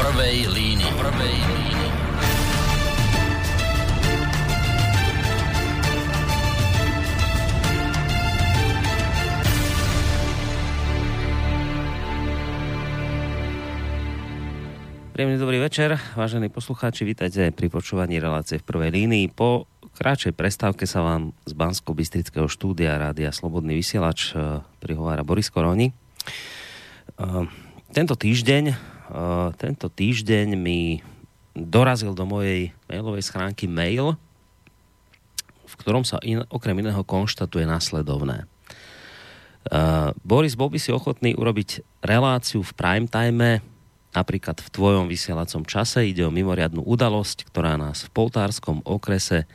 prvej línii. Prvej línii. Príjemný dobrý večer, vážení poslucháči, vítajte pri počúvaní relácie v prvej línii. Po kráčej prestávke sa vám z bansko bystrického štúdia Rádia Slobodný vysielač eh, prihovára Boris Koroni. Eh, tento týždeň, tento týždeň mi dorazil do mojej mailovej schránky mail, v ktorom sa in, okrem iného konštatuje nasledovné. Boris, bol by si ochotný urobiť reláciu v prime time Napríklad v tvojom vysielacom čase ide o mimoriadnú udalosť, ktorá nás v poltárskom okrese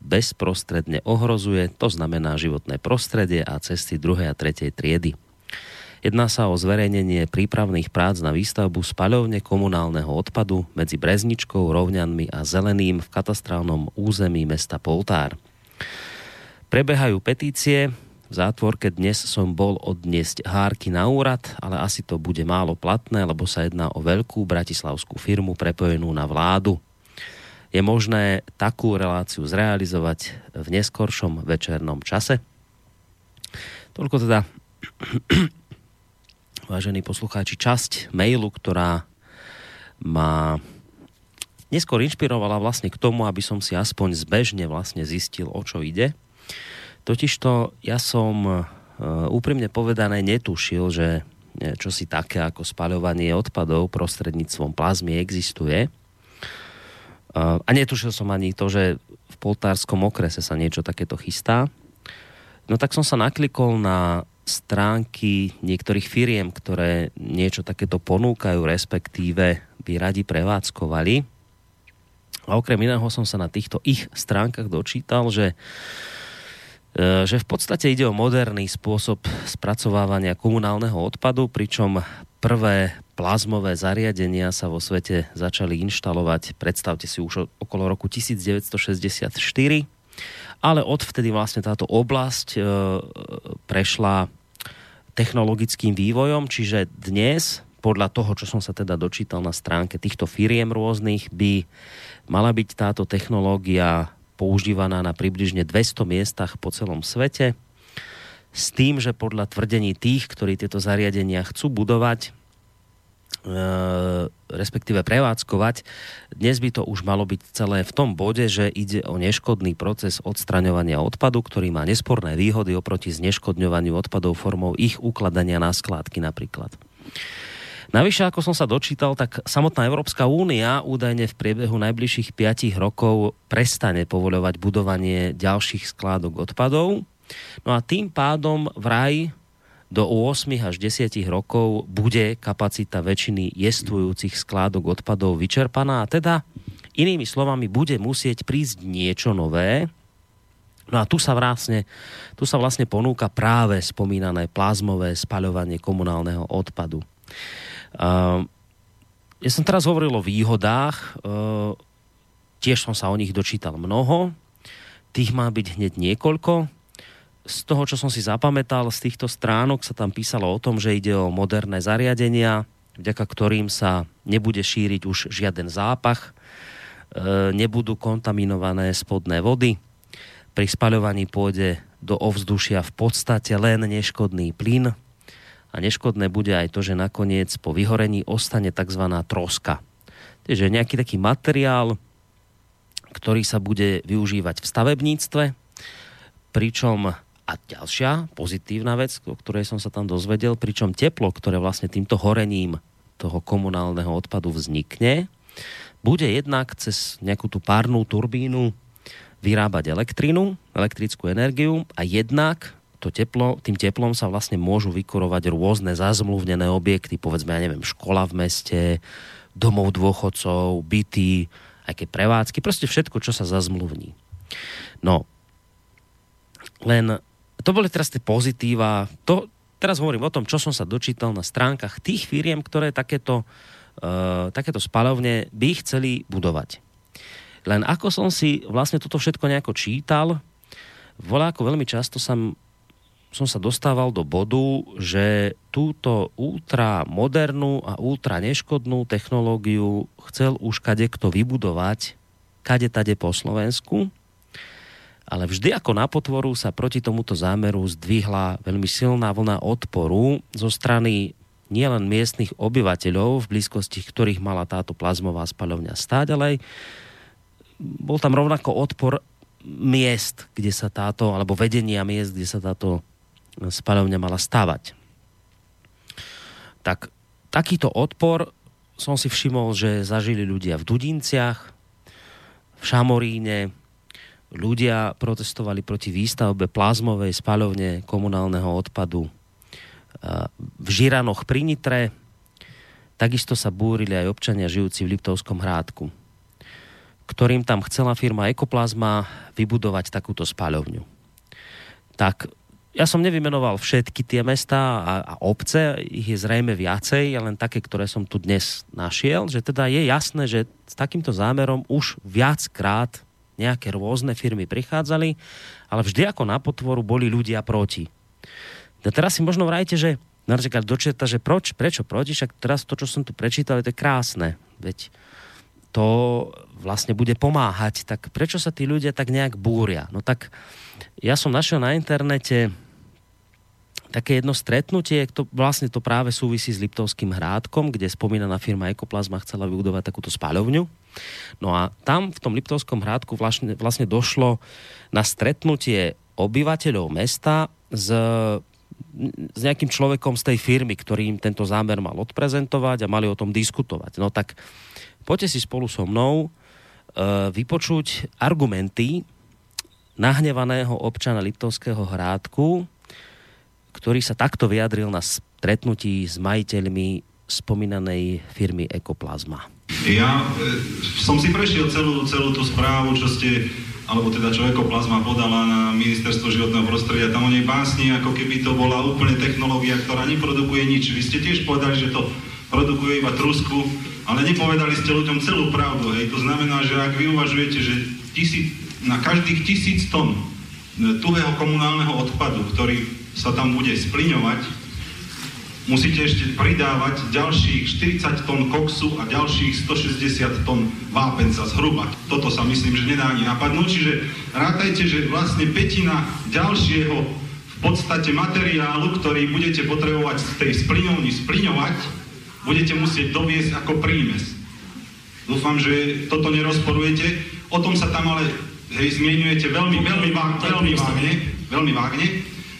bezprostredne ohrozuje, to znamená životné prostredie a cesty 2. a 3. triedy. Jedná sa o zverejnenie prípravných prác na výstavbu spaľovne komunálneho odpadu medzi Brezničkou, Rovňanmi a Zeleným v katastrálnom území mesta Poltár. Prebehajú petície, v zátvorke dnes som bol odniesť hárky na úrad, ale asi to bude málo platné, lebo sa jedná o veľkú bratislavskú firmu prepojenú na vládu. Je možné takú reláciu zrealizovať v neskoršom večernom čase? Toľko teda, vážení poslucháči, časť mailu, ktorá ma neskôr inšpirovala vlastne k tomu, aby som si aspoň zbežne vlastne zistil, o čo ide – Totižto ja som e, úprimne povedané netušil, že čo si také ako spaľovanie odpadov prostredníctvom plazmy existuje. E, a netušil som ani to, že v poltárskom okrese sa niečo takéto chystá. No tak som sa naklikol na stránky niektorých firiem, ktoré niečo takéto ponúkajú, respektíve by radi prevádzkovali. A okrem iného som sa na týchto ich stránkach dočítal, že E, že v podstate ide o moderný spôsob spracovávania komunálneho odpadu, pričom prvé plazmové zariadenia sa vo svete začali inštalovať, predstavte si už okolo roku 1964, ale odvtedy vlastne táto oblasť e, prešla technologickým vývojom, čiže dnes podľa toho, čo som sa teda dočítal na stránke týchto firiem rôznych, by mala byť táto technológia používaná na približne 200 miestach po celom svete. S tým, že podľa tvrdení tých, ktorí tieto zariadenia chcú budovať, respektíve prevádzkovať, dnes by to už malo byť celé v tom bode, že ide o neškodný proces odstraňovania odpadu, ktorý má nesporné výhody oproti zneškodňovaniu odpadov formou ich ukladania na skládky napríklad. Navyše, ako som sa dočítal, tak samotná Európska únia údajne v priebehu najbližších 5 rokov prestane povoľovať budovanie ďalších skládok odpadov. No a tým pádom vraj do 8 až 10 rokov bude kapacita väčšiny jestvujúcich skládok odpadov vyčerpaná a teda inými slovami bude musieť prísť niečo nové, No a tu sa vlastne, tu sa vlastne ponúka práve spomínané plazmové spaľovanie komunálneho odpadu. Ehm, ja som teraz hovoril o výhodách, ehm, tiež som sa o nich dočítal mnoho, tých má byť hneď niekoľko. Z toho, čo som si zapamätal z týchto stránok, sa tam písalo o tom, že ide o moderné zariadenia, vďaka ktorým sa nebude šíriť už žiaden zápach, ehm, nebudú kontaminované spodné vody, pri spaľovaní pôjde do ovzdušia v podstate len neškodný plyn, a neškodné bude aj to, že nakoniec po vyhorení ostane tzv. troska. Takže nejaký taký materiál, ktorý sa bude využívať v stavebníctve, pričom a ďalšia pozitívna vec, o ktorej som sa tam dozvedel, pričom teplo, ktoré vlastne týmto horením toho komunálneho odpadu vznikne, bude jednak cez nejakú tú párnu turbínu vyrábať elektrínu, elektrickú energiu a jednak to teplo, tým teplom sa vlastne môžu vykurovať rôzne zazmluvnené objekty, povedzme, ja neviem, škola v meste, domov dôchodcov, byty, keď prevádzky, proste všetko, čo sa zazmluvní. No, len to boli teraz tie pozitíva. To, teraz hovorím o tom, čo som sa dočítal na stránkach tých firiem, ktoré takéto, uh, takéto spalovne by chceli budovať. Len ako som si vlastne toto všetko nejako čítal, voľa ako veľmi často sa som sa dostával do bodu, že túto ultramodernú a ultra neškodnú technológiu chcel už kto vybudovať, kade tade po Slovensku, ale vždy ako na potvoru sa proti tomuto zámeru zdvihla veľmi silná vlna odporu zo strany nielen miestnych obyvateľov, v blízkosti ktorých mala táto plazmová spaľovňa stáť, ale aj bol tam rovnako odpor miest, kde sa táto, alebo vedenia miest, kde sa táto spaľovňa mala stavať. Tak takýto odpor som si všimol, že zažili ľudia v Dudinciach, v Šamoríne, ľudia protestovali proti výstavbe plazmovej spaľovne komunálneho odpadu v Žiranoch pri Nitre, takisto sa búrili aj občania žijúci v Liptovskom hrádku, ktorým tam chcela firma Ekoplazma vybudovať takúto spaľovňu. Tak ja som nevymenoval všetky tie mesta a, a obce, ich je zrejme viacej, len také, ktoré som tu dnes našiel, že teda je jasné, že s takýmto zámerom už viackrát nejaké rôzne firmy prichádzali, ale vždy ako na potvoru boli ľudia proti. A teraz si možno vrajte, že napríklad dočeta, že proč, prečo proti, však teraz to, čo som tu prečítal, je to krásne. Veď to vlastne bude pomáhať, tak prečo sa tí ľudia tak nejak búria? No tak ja som našiel na internete také jedno stretnutie, to vlastne to práve súvisí s Liptovským hrádkom, kde spomínaná firma Ekoplazma chcela vybudovať takúto spáľovňu. No a tam v tom Liptovskom hrádku vlastne, vlastne došlo na stretnutie obyvateľov mesta s, s nejakým človekom z tej firmy, ktorý im tento zámer mal odprezentovať a mali o tom diskutovať. No tak poďte si spolu so mnou e, vypočuť argumenty nahnevaného občana Liptovského hrádku, ktorý sa takto vyjadril na stretnutí s majiteľmi spomínanej firmy Ekoplazma. Ja e, som si prešiel celú, celú tú správu, čo ste, alebo teda čo Ekoplazma podala na ministerstvo životného prostredia. Tam o nej básni, ako keby to bola úplne technológia, ktorá neprodukuje nič. Vy ste tiež povedali, že to produkuje iba trusku, ale nepovedali ste ľuďom celú pravdu. Hej. To znamená, že ak vy uvažujete, že tisíc, na každých tisíc tón e, tuhého komunálneho odpadu, ktorý sa tam bude spliňovať, musíte ešte pridávať ďalších 40 tón koksu a ďalších 160 tón vápenca zhruba. Toto sa myslím, že nedá ani napadnúť, čiže rátajte, že vlastne petina ďalšieho v podstate materiálu, ktorý budete potrebovať z tej spliňovni spliňovať, budete musieť doviesť ako prímes. Dúfam, že toto nerozporujete. O tom sa tam ale hej, zmienujete veľmi, veľmi, vágne, veľmi vágne, veľmi vágne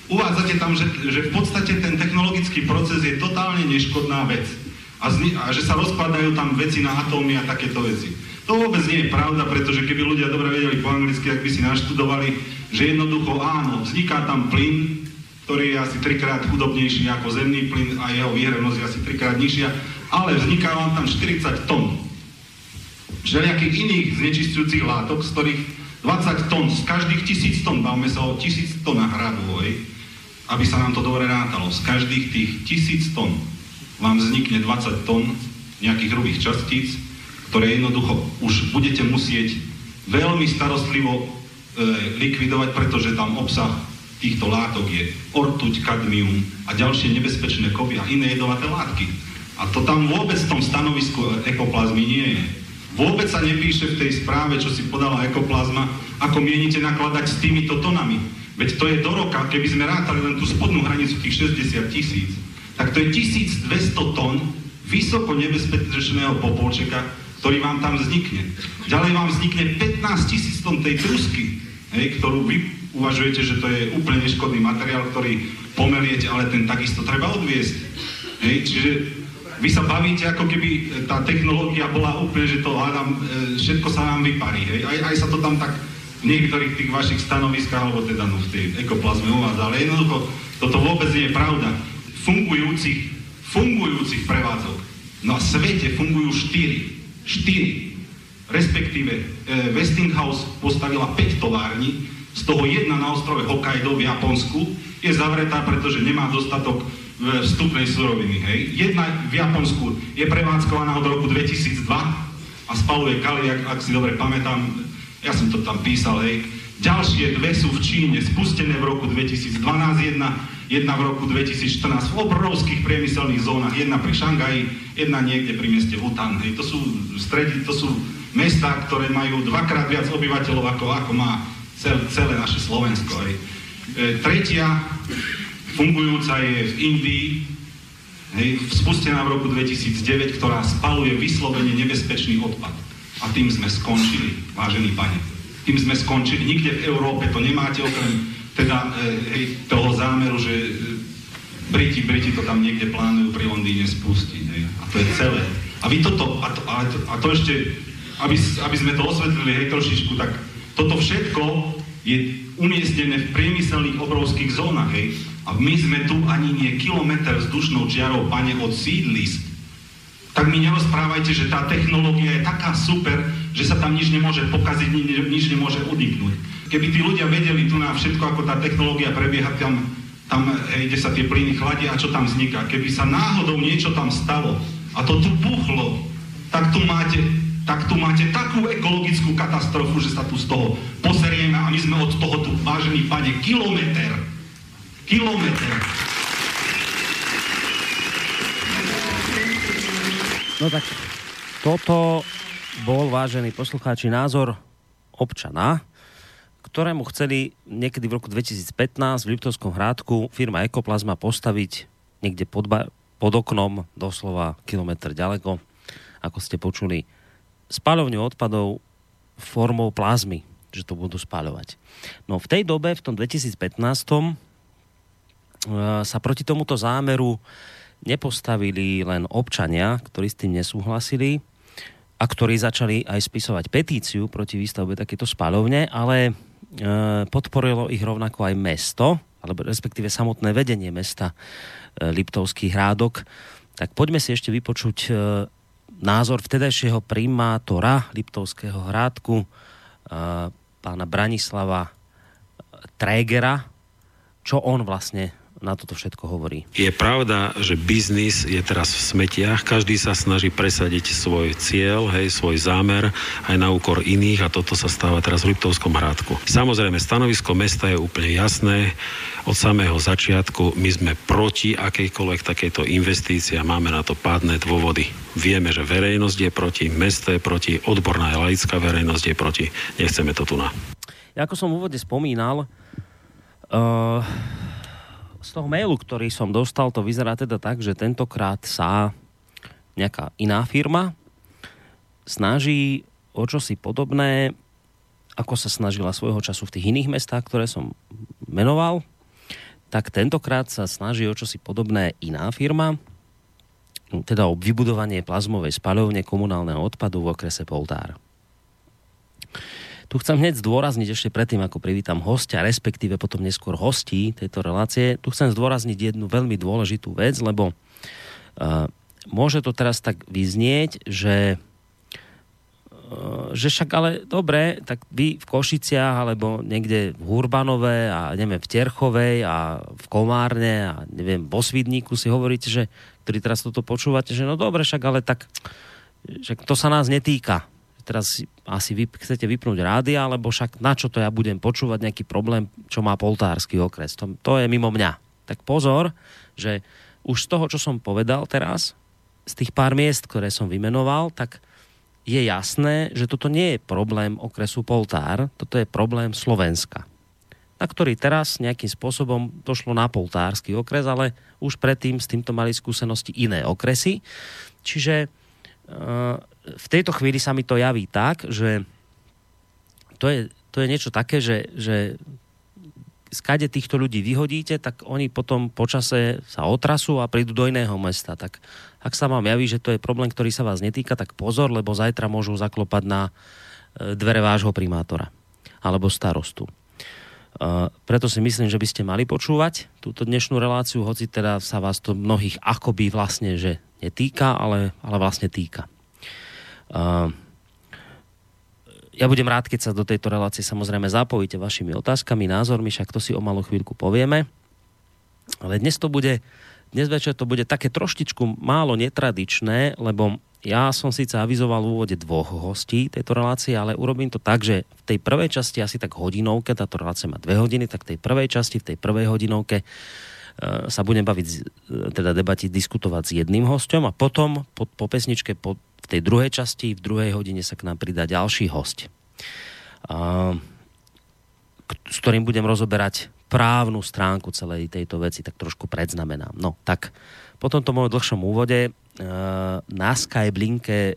uvádzate tam, že, že v podstate ten technologický proces je totálne neškodná vec. A, zni- a že sa rozpadajú tam veci na atómy a takéto veci. To vôbec nie je pravda, pretože keby ľudia dobre vedeli po anglicky, ak by si naštudovali, že jednoducho áno, vzniká tam plyn, ktorý je asi trikrát chudobnejší ako zemný plyn a jeho výhrevnosť je asi trikrát nižšia, ale vzniká vám tam 40 tón všelijakých iných znečistujúcich látok, z ktorých 20 tón, z každých tisíc tón, bavme sa o tisíc tónach hradu, aby sa nám to dobre rátalo. Z každých tých tisíc tón vám vznikne 20 tón nejakých hrubých častíc, ktoré jednoducho už budete musieť veľmi starostlivo e, likvidovať, pretože tam obsah týchto látok je ortuť, kadmium a ďalšie nebezpečné kovy a iné jedovaté látky. A to tam vôbec v tom stanovisku ekoplazmy nie je. Vôbec sa nepíše v tej správe, čo si podala ekoplazma, ako mienite nakladať s týmito tonami. Veď to je do roka, keby sme rátali len tú spodnú hranicu tých 60 tisíc, tak to je 1200 tón vysoko nebezpečného popolčeka, ktorý vám tam vznikne. Ďalej vám vznikne 15 tisíc tón tej trusky, hej, ktorú vy uvažujete, že to je úplne neškodný materiál, ktorý pomeliete, ale ten takisto treba odviesť. Hej, čiže vy sa bavíte, ako keby tá technológia bola úplne, že to hádam, e, všetko sa nám vyparí. Hej. Aj, aj sa to tam tak niektorých tých vašich stanoviskách, alebo teda no, v tej ekoplazme uvádza, ale jednoducho toto vôbec nie je pravda. Fungujúcich, fungujúcich prevádzok na svete fungujú štyri. Štyri. Respektíve e, Westinghouse postavila 5 tovární, z toho jedna na ostrove Hokkaido v Japonsku je zavretá, pretože nemá dostatok e, vstupnej suroviny. Hej. Jedna v Japonsku je prevádzkovaná od roku 2002 a spaluje kali, ak, ak si dobre pamätám, ja som to tam písal, hej, Ďalšie dve sú v Číne, spustené v roku 2012, jedna, jedna v roku 2014 v obrovských priemyselných zónach, jedna pri Šangaji, jedna niekde pri meste Wutan. Hej, to sú stredy, to sú mesta, ktoré majú dvakrát viac obyvateľov, ako, ako má cel, celé naše Slovensko. Hej. E, tretia fungujúca je v Indii, hej, spustená v roku 2009, ktorá spaluje vyslovene nebezpečný odpad. A tým sme skončili, vážení pane tým sme skončili. Nikde v Európe to nemáte okrem teda, e, hej, toho zámeru, že e, Briti, Briti to tam niekde plánujú pri Londýne spustiť. Hej. A to je celé. A vy toto, a to, a to, a to ešte, aby, aby sme to osvetlili hej, trošičku, tak toto všetko je umiestnené v priemyselných obrovských zónach. Hej. A my sme tu ani nie kilometr vzdušnou čiarou, pane, od sídlisk tak mi nerozprávajte, že tá technológia je taká super, že sa tam nič nemôže pokaziť, nič nemôže uniknúť. Keby tí ľudia vedeli tu na všetko, ako tá technológia prebieha, tam, tam hej, kde sa tie plyny chladia a čo tam vzniká. Keby sa náhodou niečo tam stalo a to tu puchlo, tak tu máte, tak tu máte takú ekologickú katastrofu, že sa tu z toho poserieme a my sme od toho tu, vážený pane, kilometr. Kilometr. No tak toto bol, vážený poslucháči, názor občana, ktorému chceli niekedy v roku 2015 v Liptovskom hrádku firma Ekoplazma postaviť niekde pod, pod oknom, doslova kilometr ďaleko, ako ste počuli, spalovňu odpadov formou plazmy, že to budú spaľovať. No v tej dobe, v tom 2015 eh, sa proti tomuto zámeru nepostavili len občania, ktorí s tým nesúhlasili a ktorí začali aj spisovať petíciu proti výstavbe takéto spalovne, ale e, podporilo ich rovnako aj mesto, alebo respektíve samotné vedenie mesta e, Liptovský hrádok. Tak poďme si ešte vypočuť e, názor vtedajšieho primátora Liptovského hrádku, e, pána Branislava Trégera, čo on vlastne na toto všetko hovorí. Je pravda, že biznis je teraz v smetiach, každý sa snaží presadiť svoj cieľ, hej, svoj zámer aj na úkor iných a toto sa stáva teraz v Liptovskom hrádku. Samozrejme, stanovisko mesta je úplne jasné. Od samého začiatku my sme proti akejkoľvek takejto investícii a máme na to pádne dôvody. Vieme, že verejnosť je proti, mesto je proti, odborná aj laická verejnosť je proti. Nechceme to tu na. Ja ako som v úvode spomínal, uh z toho mailu, ktorý som dostal, to vyzerá teda tak, že tentokrát sa nejaká iná firma snaží o čosi podobné, ako sa snažila svojho času v tých iných mestách, ktoré som menoval, tak tentokrát sa snaží o čosi podobné iná firma, teda o vybudovanie plazmovej spaľovne komunálneho odpadu v okrese Poltár. Tu chcem hneď zdôrazniť ešte predtým, ako privítam hostia, respektíve potom neskôr hostí tejto relácie. Tu chcem zdôrazniť jednu veľmi dôležitú vec, lebo uh, môže to teraz tak vyznieť, že uh, že však ale dobre, tak vy v Košiciach alebo niekde v Hurbanove a neviem v Terchovej a v Komárne a neviem v Osvidníku si hovoríte, že ktorí teraz toto počúvate, že no dobre, však ale tak že to sa nás netýka teraz asi vy chcete vypnúť rádia, alebo však na čo to ja budem počúvať nejaký problém, čo má poltársky okres. To, to je mimo mňa. Tak pozor, že už z toho, čo som povedal teraz, z tých pár miest, ktoré som vymenoval, tak je jasné, že toto nie je problém okresu Poltár, toto je problém Slovenska, na ktorý teraz nejakým spôsobom došlo na poltársky okres, ale už predtým s týmto mali skúsenosti iné okresy. Čiže v tejto chvíli sa mi to javí tak, že to je, to je niečo také, že, že skade týchto ľudí vyhodíte, tak oni potom počase sa otrasú a prídu do iného mesta. Tak ak sa vám javí, že to je problém, ktorý sa vás netýka, tak pozor, lebo zajtra môžu zaklopať na e, dvere vášho primátora alebo starostu. Uh, preto si myslím, že by ste mali počúvať túto dnešnú reláciu, hoci teda sa vás to mnohých akoby vlastne, že netýka, ale, ale vlastne týka. Ja budem rád, keď sa do tejto relácie samozrejme zapojíte vašimi otázkami, názormi, však to si o malú chvíľku povieme. Ale dnes to bude dnes večer to bude také troštičku málo netradičné, lebo ja som síce avizoval v úvode dvoch hostí tejto relácie, ale urobím to tak, že v tej prvej časti asi tak hodinovke, táto relácia má dve hodiny, tak v tej prvej časti, v tej prvej hodinovke sa budem baviť, e, teda debatiť, diskutovať s jedným hostom a potom po, po pesničke po, v tej druhej časti, v druhej hodine sa k nám pridá ďalší host, a, s ktorým budem rozoberať právnu stránku celej tejto veci, tak trošku predznamenám. No, tak po tomto mojom dlhšom úvode na Skype linke e,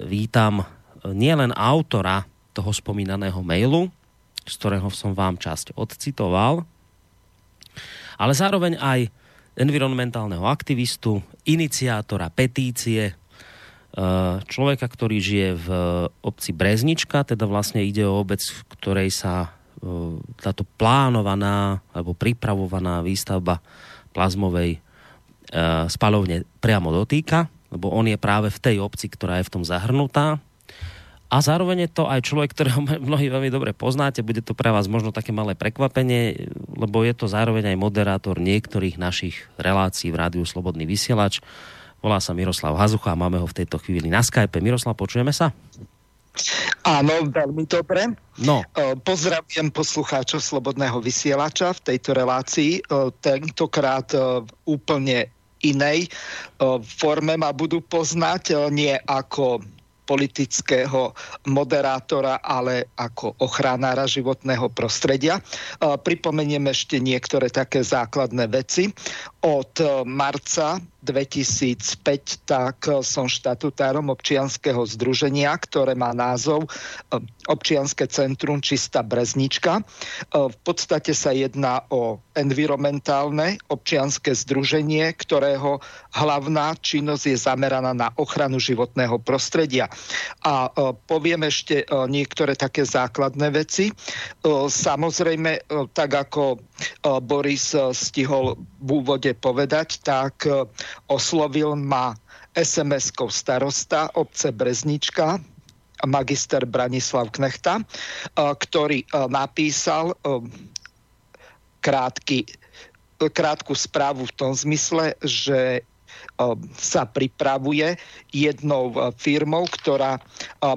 vítam nielen autora toho spomínaného mailu, z ktorého som vám časť odcitoval, ale zároveň aj environmentálneho aktivistu, iniciátora petície, e, človeka, ktorý žije v obci Breznička, teda vlastne ide o obec, v ktorej sa e, táto plánovaná alebo pripravovaná výstavba plazmovej Eh, spalovne priamo dotýka, lebo on je práve v tej obci, ktorá je v tom zahrnutá. A zároveň je to aj človek, ktorého mnohí veľmi dobre poznáte, bude to pre vás možno také malé prekvapenie, lebo je to zároveň aj moderátor niektorých našich relácií v Rádiu Slobodný vysielač. Volá sa Miroslav Hazucha a máme ho v tejto chvíli na Skype. Miroslav, počujeme sa? Áno, veľmi dobre. No. Pozdravujem poslucháčov Slobodného vysielača v tejto relácii. Tentokrát úplne inej forme ma budú poznať, nie ako politického moderátora, ale ako ochranára životného prostredia. Pripomeniem ešte niektoré také základné veci. Od marca 2005 tak som štatutárom občianského združenia, ktoré má názov eh, Občianske centrum Čistá Breznička. Eh, v podstate sa jedná o environmentálne občianske združenie, ktorého hlavná činnosť je zameraná na ochranu životného prostredia. A eh, poviem ešte niektoré také základné veci. Samozrejme, tak ako Boris stihol v úvode povedať, tak oslovil ma SMS-kou starosta obce Breznička, magister Branislav Knechta, ktorý napísal krátky, krátku správu v tom zmysle, že sa pripravuje jednou firmou, ktorá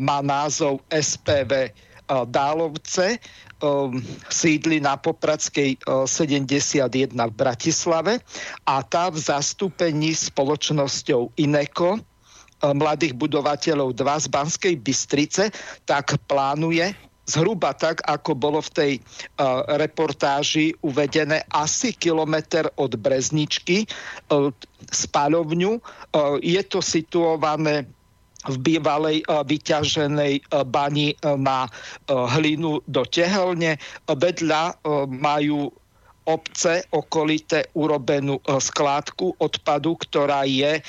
má názov SPV Dálovce, sídli na Popradskej uh, 71 v Bratislave a tá v zastúpení spoločnosťou Ineko uh, mladých budovateľov 2 z Banskej Bystrice, tak plánuje zhruba tak, ako bolo v tej uh, reportáži uvedené, asi kilometr od Brezničky uh, spáľovňu. Uh, je to situované v bývalej eh, vyťaženej eh, bani eh, na hlinu do tehelne. Vedľa majú obce okolité urobenú skládku odpadu, ktorá je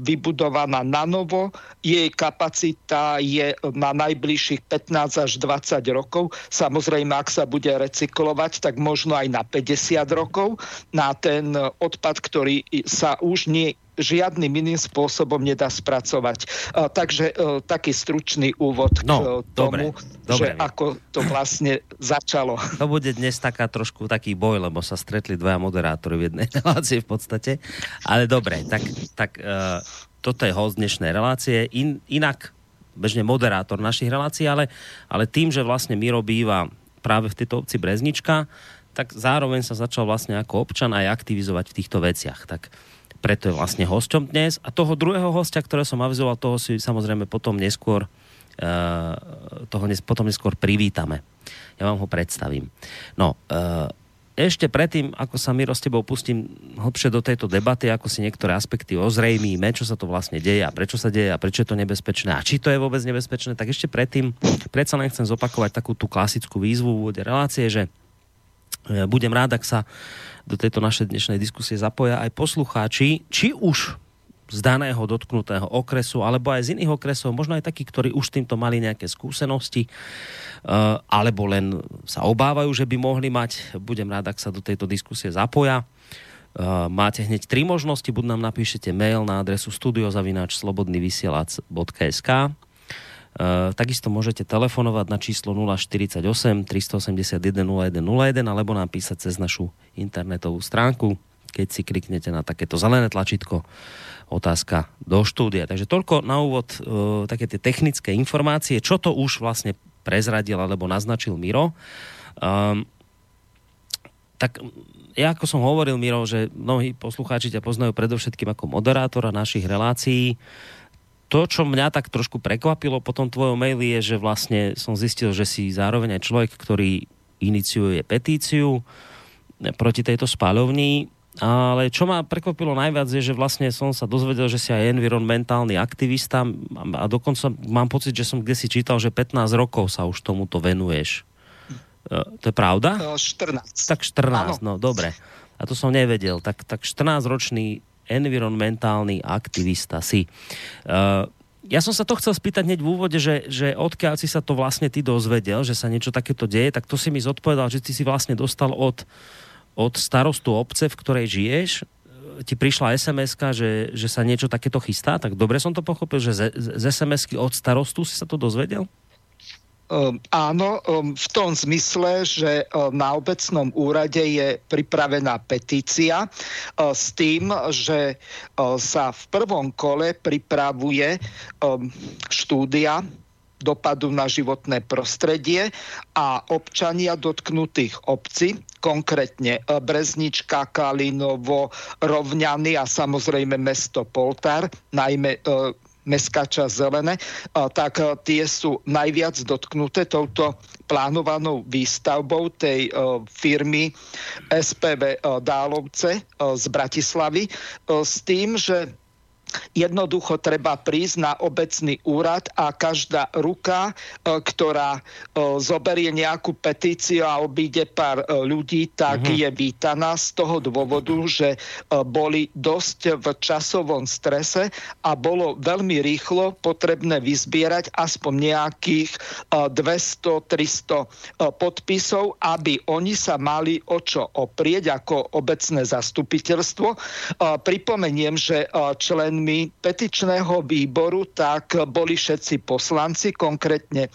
vybudovaná na novo. Jej kapacita je na najbližších 15 až 20 rokov. Samozrejme, ak sa bude recyklovať, tak možno aj na 50 rokov. Na ten odpad, ktorý sa už nie žiadnym iným spôsobom nedá spracovať. Uh, takže uh, taký stručný úvod no, k tomu, dobre, dobre. že ako to vlastne začalo. To bude dnes taká trošku taký boj, lebo sa stretli dvaja moderátori v jednej relácii v podstate. Ale dobre, tak, tak uh, toto je host dnešnej relácie. In, inak bežne moderátor našich relácií, ale, ale tým, že vlastne Miro býva práve v tejto obci Breznička, tak zároveň sa začal vlastne ako občan aj aktivizovať v týchto veciach. Tak preto je vlastne hosťom dnes. A toho druhého hostia, ktorého som avizoval, toho si samozrejme potom neskôr uh, toho nes, potom neskôr privítame. Ja vám ho predstavím. No, uh, ešte predtým, ako sa Miro s tebou pustím hlbšie do tejto debaty, ako si niektoré aspekty ozrejmíme, čo sa to vlastne deje a prečo sa deje a prečo je to nebezpečné a či to je vôbec nebezpečné, tak ešte predtým predsa len chcem zopakovať takú tú klasickú výzvu v úvode relácie, že e, budem rád, ak sa do tejto našej dnešnej diskusie zapoja aj poslucháči, či už z daného dotknutého okresu, alebo aj z iných okresov, možno aj takí, ktorí už týmto mali nejaké skúsenosti, eh, alebo len sa obávajú, že by mohli mať. Budem rád, ak sa do tejto diskusie zapoja. Eh, máte hneď tri možnosti, buď nám napíšete mail na adresu studiozavináč.slobodnyvysielac.sk takisto môžete telefonovať na číslo 048 381 0101 alebo nám písať cez našu internetovú stránku keď si kliknete na takéto zelené tlačítko otázka do štúdia. Takže toľko na úvod e, také tie technické informácie, čo to už vlastne prezradil alebo naznačil Miro. Um, tak ja ako som hovoril, Miro, že mnohí poslucháči ťa poznajú predovšetkým ako moderátora našich relácií. To, čo mňa tak trošku prekvapilo po tom tvojom maili, je, že vlastne som zistil, že si zároveň aj človek, ktorý iniciuje petíciu proti tejto spáľovni ale čo ma prekvapilo najviac je, že vlastne som sa dozvedel, že si aj environmentálny aktivista a dokonca mám pocit, že som kde si čítal, že 15 rokov sa už tomuto venuješ. E, to je pravda? 14. Tak 14, Áno. no dobre. A to som nevedel. Tak, tak 14-ročný environmentálny aktivista si. Uh, ja som sa to chcel spýtať hneď v úvode, že, že odkiaľ si sa to vlastne ty dozvedel, že sa niečo takéto deje, tak to si mi zodpovedal, že ty si vlastne dostal od od starostu obce, v ktorej žiješ, ti prišla sms že, že sa niečo takéto chystá, tak dobre som to pochopil, že z, z sms od starostu si sa to dozvedel? Um, áno, um, v tom zmysle, že um, na obecnom úrade je pripravená petícia s tým, že sa v prvom kole pripravuje štúdia dopadu na životné prostredie a občania dotknutých obcí, konkrétne Breznička, Kalinovo, Rovňany a samozrejme mesto Poltár, najmä mestská časť zelené, e, tak tie sú najviac dotknuté touto plánovanou výstavbou tej firmy SPV Dálovce z Bratislavy s tým, že Jednoducho treba prísť na obecný úrad a každá ruka, e, ktorá e, zoberie nejakú petíciu a obíde pár e, ľudí, tak uh-huh. je vítaná z toho dôvodu, že boli dosť v časovom strese a bolo veľmi rýchlo potrebné vyzbierať aspoň nejakých 200-300 podpisov, aby oni sa mali o čo oprieť ako obecné zastupiteľstvo. Pripomeniem, že člen členmi petičného výboru, tak boli všetci poslanci, konkrétne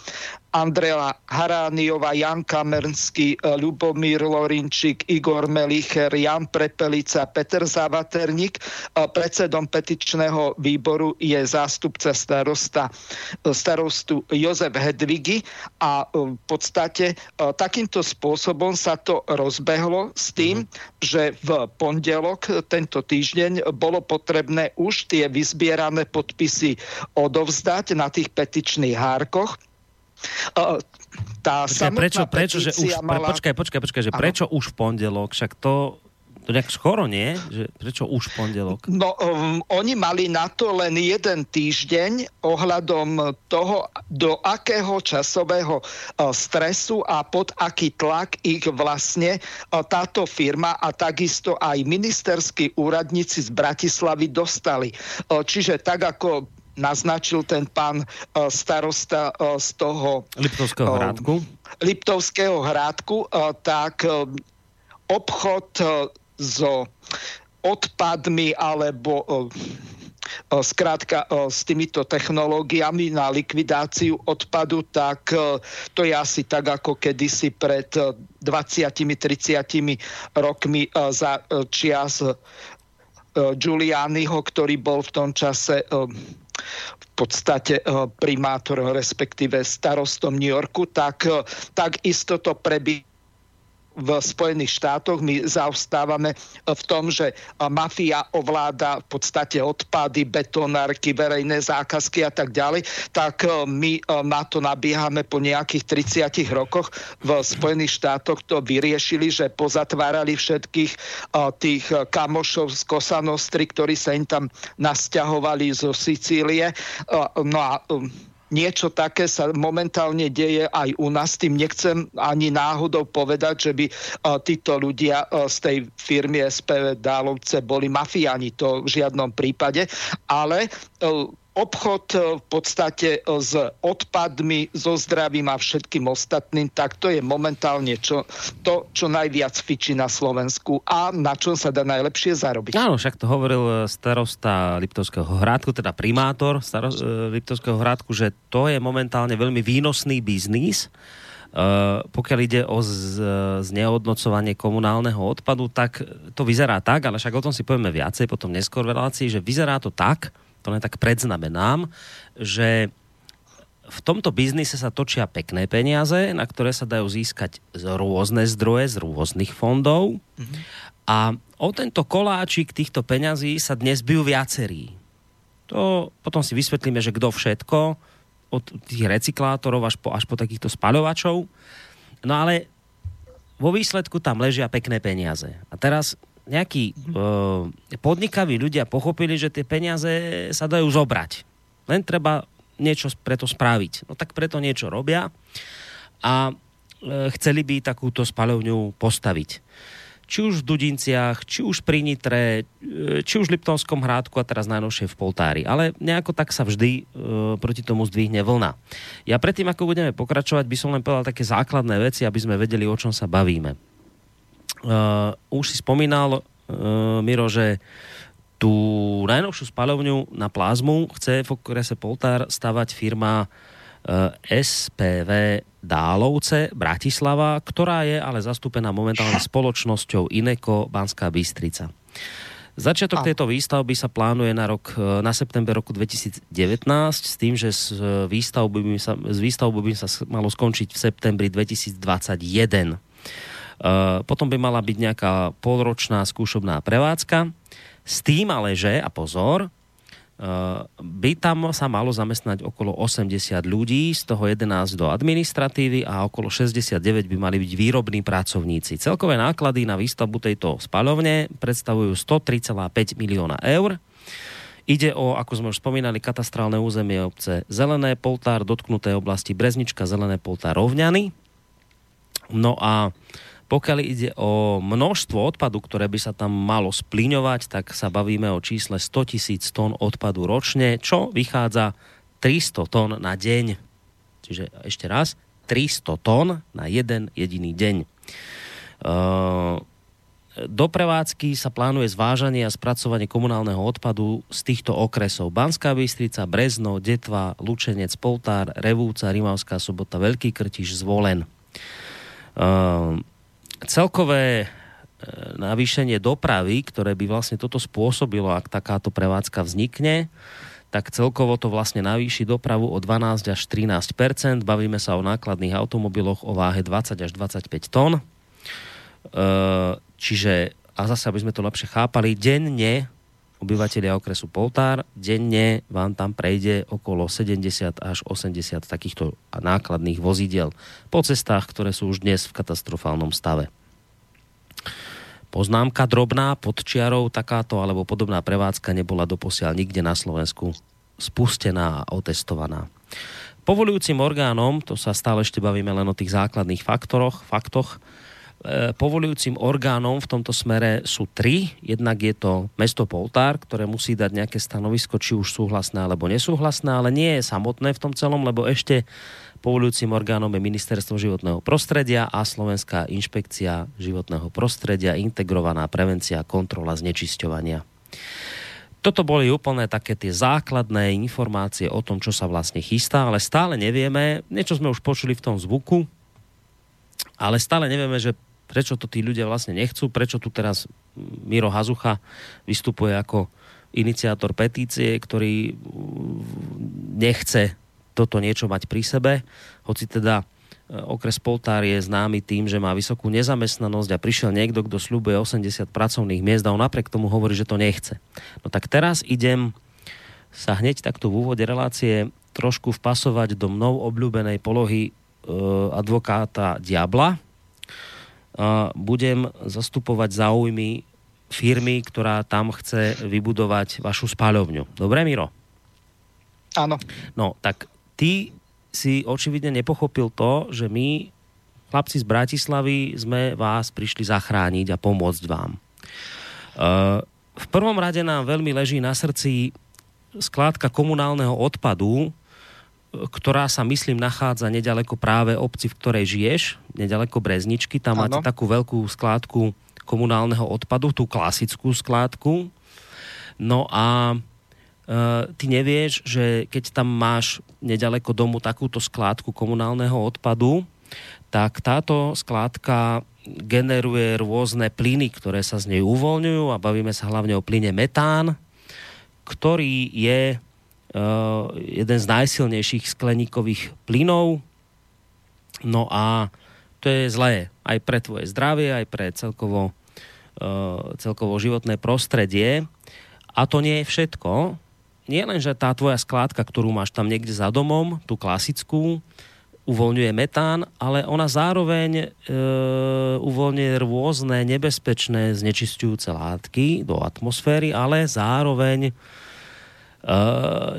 Andrea Harániova, Jan Kamernsky, Ľubomír Lorinčík, Igor Melicher, Jan Prepelica, Peter Zavaterník. Predsedom petičného výboru je zástupca starosta, starostu Jozef Hedvigi a v podstate takýmto spôsobom sa to rozbehlo s tým, mm-hmm. že v pondelok tento týždeň bolo potrebné už tie vyzbierané podpisy odovzdať na tých petičných hárkoch tá počkaj, prečo, prečo, že už, mala... počkaj, počkaj, počkaj, že prečo už v pondelok, však to, to nejak skoro, nie? Že prečo už v pondelok? No, um, oni mali na to len jeden týždeň ohľadom toho, do akého časového uh, stresu a pod aký tlak ich vlastne uh, táto firma a takisto aj ministerskí úradníci z Bratislavy dostali. Uh, čiže tak ako naznačil ten pán e, starosta e, z toho... Liptovského e, hrádku? Liptovského hrádku, tak obchod so odpadmi alebo skrátka s týmito technológiami na likvidáciu odpadu, tak to je asi tak ako kedysi pred 20-30 rokmi za čias Giulianiho, ktorý bol v tom čase v podstate eh, primátor, respektíve starostom New Yorku, tak, eh, tak isto to prebí v Spojených štátoch my zaostávame v tom, že mafia ovláda v podstate odpady, betonárky, verejné zákazky a tak ďalej, tak e, my e, na to nabiehame po nejakých 30 rokoch. V Spojených štátoch to vyriešili, že pozatvárali všetkých e, tých kamošov z Kosanostry, ktorí sa im tam nasťahovali zo Sicílie. No a niečo také sa momentálne deje aj u nás. Tým nechcem ani náhodou povedať, že by títo ľudia z tej firmy SPV Dálovce boli mafiáni. To v žiadnom prípade. Ale obchod e, v podstate e, s odpadmi, so zdravím a všetkým ostatným, tak to je momentálne čo, to, čo najviac fičí na Slovensku a na čom sa dá najlepšie zarobiť. Áno, však to hovoril e, starosta Liptovského hrádku, teda primátor starost, Liptovského hrádku, že to je momentálne veľmi výnosný biznis pokiaľ ide o z, znehodnocovanie komunálneho odpadu, tak to vyzerá tak, ale však o tom si povieme viacej potom neskôr v relácii, že vyzerá to tak, to len tak predznamenám, že v tomto biznise sa točia pekné peniaze, na ktoré sa dajú získať z rôzne zdroje, z rôznych fondov. Mm-hmm. A o tento koláčik týchto peňazí sa dnes bijú viacerí. To potom si vysvetlíme, že kto všetko, od tých recyklátorov až po, až po takýchto spaľovačov. No ale vo výsledku tam ležia pekné peniaze. A teraz nejakí mm-hmm. e, podnikaví ľudia pochopili, že tie peniaze sa dajú zobrať. Len treba niečo preto spraviť. No tak preto niečo robia a e, chceli by takúto spalovňu postaviť. Či už v Dudinciach, či už pri Nitre, e, či už v Liptonskom hrádku a teraz najnovšie v Poltári. Ale nejako tak sa vždy e, proti tomu zdvihne vlna. Ja predtým, ako budeme pokračovať, by som len povedal také základné veci, aby sme vedeli, o čom sa bavíme. E, už si spomínal, e, Miro, že Tú najnovšiu spalovňu na plazmu chce v okrese Poltár stavať firma eh, SPV Dálovce Bratislava, ktorá je ale zastúpená momentálne spoločnosťou Ineko Banská Bystrica. Začiatok tejto výstavby sa plánuje na, rok, eh, na september roku 2019 s tým, že s výstavbou by sa, s výstavbou by sa malo skončiť v septembri 2021. Uh, potom by mala byť nejaká polročná skúšobná prevádzka s tým ale, že, a pozor, Uh, by tam sa malo zamestnať okolo 80 ľudí, z toho 11 do administratívy a okolo 69 by mali byť výrobní pracovníci. Celkové náklady na výstavbu tejto spalovne predstavujú 103,5 milióna eur. Ide o, ako sme už spomínali, katastrálne územie obce Zelené Poltár, dotknuté oblasti Breznička, Zelené Poltár, Rovňany. No a uh, pokiaľ ide o množstvo odpadu, ktoré by sa tam malo splíňovať, tak sa bavíme o čísle 100 tisíc tón odpadu ročne, čo vychádza 300 tón na deň. Čiže ešte raz, 300 tón na jeden jediný deň. Uh, do prevádzky sa plánuje zvážanie a spracovanie komunálneho odpadu z týchto okresov. Banská Bystrica, Brezno, Detva, Lučenec, Poltár, Revúca, Rimavská sobota, Veľký Krtiš, Zvolen. Uh, celkové e, navýšenie dopravy, ktoré by vlastne toto spôsobilo, ak takáto prevádzka vznikne, tak celkovo to vlastne navýši dopravu o 12 až 13% Bavíme sa o nákladných automobiloch o váhe 20 až 25 tón. E, čiže, a zase, aby sme to lepšie chápali, denne obyvateľia okresu Poltár, denne vám tam prejde okolo 70 až 80 takýchto nákladných vozidel po cestách, ktoré sú už dnes v katastrofálnom stave. Poznámka drobná pod čiarou takáto alebo podobná prevádzka nebola doposiaľ nikde na Slovensku spustená a otestovaná. Povolujúcim orgánom, to sa stále ešte bavíme len o tých základných faktoroch, faktoch, E, povolujúcim orgánom v tomto smere sú tri. Jednak je to mesto Poltár, ktoré musí dať nejaké stanovisko, či už súhlasné alebo nesúhlasné, ale nie je samotné v tom celom, lebo ešte povolujúcim orgánom je Ministerstvo životného prostredia a Slovenská inšpekcia životného prostredia, integrovaná prevencia a kontrola znečisťovania. Toto boli úplne také tie základné informácie o tom, čo sa vlastne chystá, ale stále nevieme, niečo sme už počuli v tom zvuku, ale stále nevieme, že prečo to tí ľudia vlastne nechcú, prečo tu teraz Miro Hazucha vystupuje ako iniciátor petície, ktorý nechce toto niečo mať pri sebe, hoci teda e, okres Poltár je známy tým, že má vysokú nezamestnanosť a prišiel niekto, kto slúbuje 80 pracovných miest a on napriek tomu hovorí, že to nechce. No tak teraz idem sa hneď takto v úvode relácie trošku vpasovať do mnou obľúbenej polohy e, advokáta Diabla, budem zastupovať záujmy firmy, ktorá tam chce vybudovať vašu spáľovňu. Dobre, Miro? Áno. No, tak ty si očividne nepochopil to, že my, chlapci z Bratislavy, sme vás prišli zachrániť a pomôcť vám. V prvom rade nám veľmi leží na srdci skládka komunálneho odpadu, ktorá sa, myslím, nachádza nedaleko práve obci, v ktorej žiješ, nedaleko Brezničky. Tam ano. máte takú veľkú skládku komunálneho odpadu, tú klasickú skládku. No a e, ty nevieš, že keď tam máš nedaleko domu takúto skládku komunálneho odpadu, tak táto skládka generuje rôzne plyny, ktoré sa z nej uvoľňujú a bavíme sa hlavne o plyne metán, ktorý je uh, jeden z najsilnejších skleníkových plynov. No a to je zlé aj pre tvoje zdravie, aj pre celkovo, uh, celkovo životné prostredie. A to nie je všetko. Nie len, že tá tvoja skládka, ktorú máš tam niekde za domom, tú klasickú, uvoľňuje metán, ale ona zároveň e, uvoľňuje rôzne nebezpečné znečistujúce látky do atmosféry, ale zároveň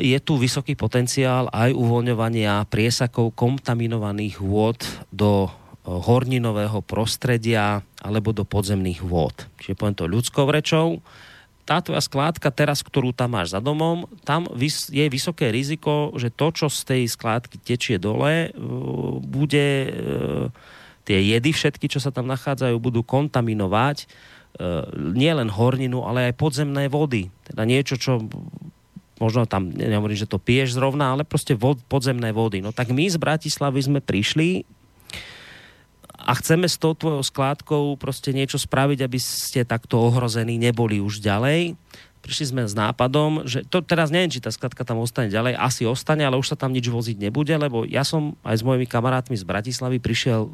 je tu vysoký potenciál aj uvoľňovania priesakov kontaminovaných vôd do e, horninového prostredia alebo do podzemných vôd. Čiže poviem to ľudskou rečou, tá tvoja skládka teraz, ktorú tam máš za domom, tam je vysoké riziko, že to, čo z tej skládky tečie dole, e, bude tie jedy všetky, čo sa tam nachádzajú, budú kontaminovať nielen horninu, ale aj podzemné vody. Teda niečo, čo možno tam, nehovorím, že to piješ zrovna, ale proste vod, podzemné vody. No tak my z Bratislavy sme prišli a chceme s tou tvojou skládkou proste niečo spraviť, aby ste takto ohrození neboli už ďalej. Prišli sme s nápadom, že to teraz neviem, či tá skladka tam ostane ďalej, asi ostane, ale už sa tam nič voziť nebude, lebo ja som aj s mojimi kamarátmi z Bratislavy prišiel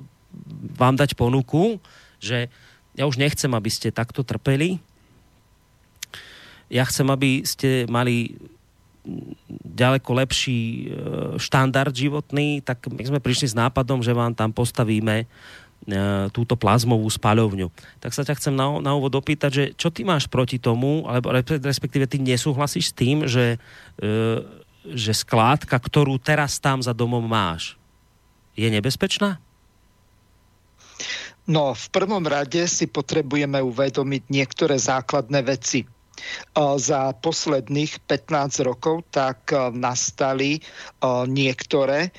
vám dať ponuku, že ja už nechcem, aby ste takto trpeli. Ja chcem, aby ste mali ďaleko lepší e, štandard životný, tak my sme prišli s nápadom, že vám tam postavíme E, túto plazmovú spaľovňu. Tak sa ťa chcem na, na úvod opýtať, že čo ty máš proti tomu, alebo respektíve ty nesúhlasíš s tým, že, e, že skládka, ktorú teraz tam za domom máš, je nebezpečná? No, v prvom rade si potrebujeme uvedomiť niektoré základné veci. E, za posledných 15 rokov tak e, nastali niektoré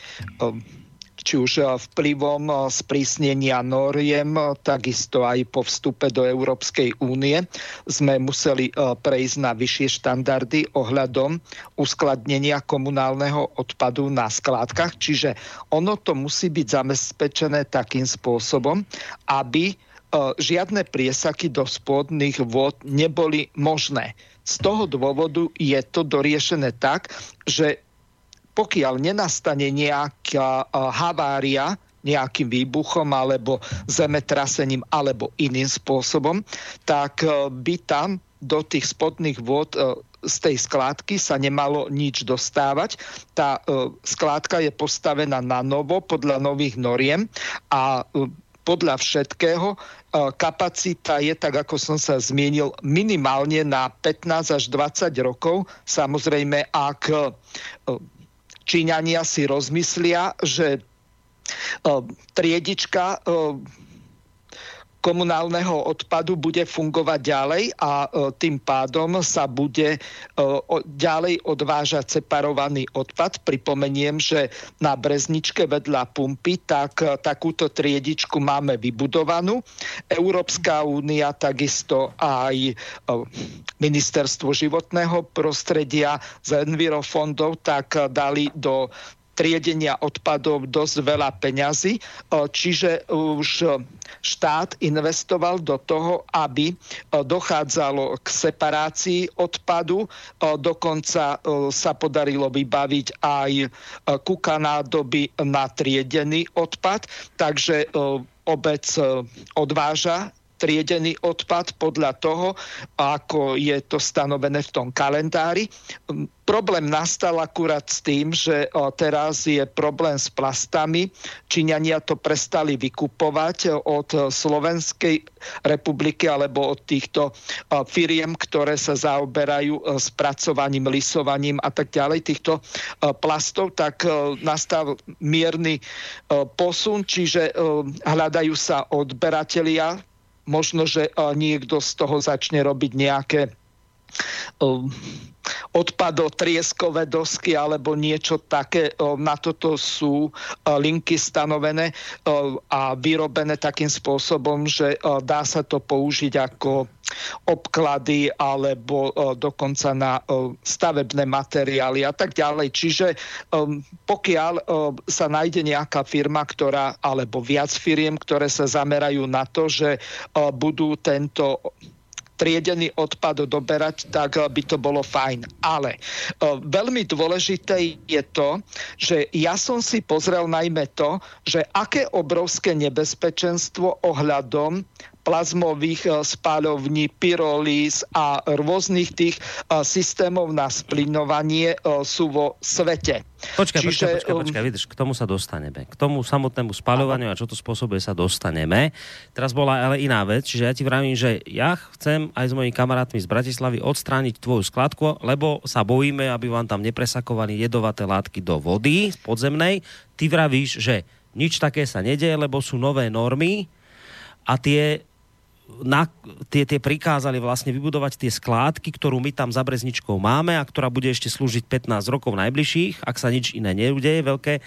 či už vplyvom sprísnenia noriem, takisto aj po vstupe do Európskej únie sme museli prejsť na vyššie štandardy ohľadom uskladnenia komunálneho odpadu na skládkach, čiže ono to musí byť zabezpečené takým spôsobom, aby žiadne priesaky do spodných vôd neboli možné. Z toho dôvodu je to doriešené tak, že pokiaľ nenastane nejaká havária, nejakým výbuchom alebo zemetrasením alebo iným spôsobom, tak e, by tam do tých spodných vôd e, z tej skládky sa nemalo nič dostávať. Tá e, skládka je postavená na novo podľa nových noriem a podľa všetkého kapacita je, tak ako som sa zmienil, minimálne na 15 až 20 rokov. Samozrejme, ak Číňania si rozmyslia, že e, triedička e, komunálneho odpadu bude fungovať ďalej a e, tým pádom sa bude ďalej odvážať separovaný odpad. Pripomeniem, že na Brezničke vedľa pumpy tak takúto triedičku máme vybudovanú. Európska únia, takisto aj ministerstvo životného prostredia z Envirofondov tak dali do triedenia odpadov dosť veľa peňazí, čiže už štát investoval do toho, aby dochádzalo k separácii odpadu. Dokonca sa podarilo vybaviť aj kuka nádoby na triedený odpad, takže obec odváža triedený odpad podľa toho, ako je to stanovené v tom kalendári. Problém nastal akurát s tým, že teraz je problém s plastami. Číňania to prestali vykupovať od Slovenskej republiky alebo od týchto firiem, ktoré sa zaoberajú spracovaním, lisovaním a tak ďalej týchto plastov, tak nastal mierny posun, čiže hľadajú sa odberatelia možno, že niekto z toho začne robiť nejaké odpadotrieskové dosky alebo niečo také. Na toto sú linky stanovené a vyrobené takým spôsobom, že dá sa to použiť ako obklady alebo dokonca na stavebné materiály a tak ďalej. Čiže pokiaľ sa nájde nejaká firma, ktorá, alebo viac firiem, ktoré sa zamerajú na to, že budú tento triedený odpad doberať, tak by to bolo fajn. Ale uh, veľmi dôležité je to, že ja som si pozrel najmä to, že aké obrovské nebezpečenstvo ohľadom plazmových e, spáľovní, pyrolíz a rôznych tých e, systémov na splinovanie e, sú vo svete. Počkaj, Čiže, počkaj, počkaj, počkaj, vidíš, k tomu sa dostaneme. K tomu samotnému spaľovaniu a čo to spôsobuje sa dostaneme. Teraz bola ale iná vec, čiže ja ti vravím, že ja chcem aj s mojimi kamarátmi z Bratislavy odstrániť tvoju skladku, lebo sa bojíme, aby vám tam nepresakovali jedovaté látky do vody podzemnej. Ty vravíš, že nič také sa nedieje, lebo sú nové normy a tie na, tie, tie prikázali vlastne vybudovať tie skládky, ktorú my tam za Brezničkou máme a ktorá bude ešte slúžiť 15 rokov najbližších, ak sa nič iné neudeje veľké,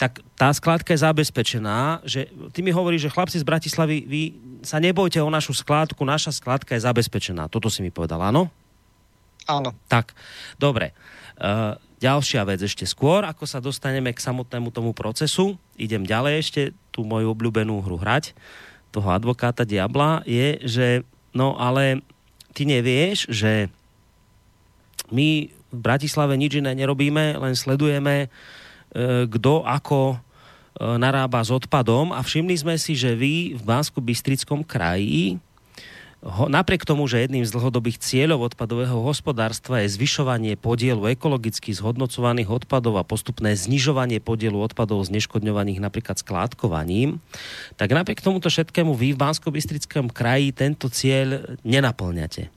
tak tá skládka je zabezpečená, že ty mi hovoríš, že chlapci z Bratislavy, vy sa nebojte o našu skládku, naša skládka je zabezpečená. Toto si mi povedal, áno? Áno. Tak, dobre. Uh, ďalšia vec ešte skôr, ako sa dostaneme k samotnému tomu procesu, idem ďalej ešte tú moju obľúbenú hru hrať. Uh, toho advokáta diabla je, že no ale ty nevieš, že my v Bratislave nič iné nerobíme, len sledujeme, e, kto ako e, narába s odpadom. A všimli sme si, že vy v Bánsku Bystrickom kraji napriek tomu, že jedným z dlhodobých cieľov odpadového hospodárstva je zvyšovanie podielu ekologicky zhodnocovaných odpadov a postupné znižovanie podielu odpadov zneškodňovaných napríklad skládkovaním, tak napriek tomuto všetkému vy v bansko kraji tento cieľ nenaplňate.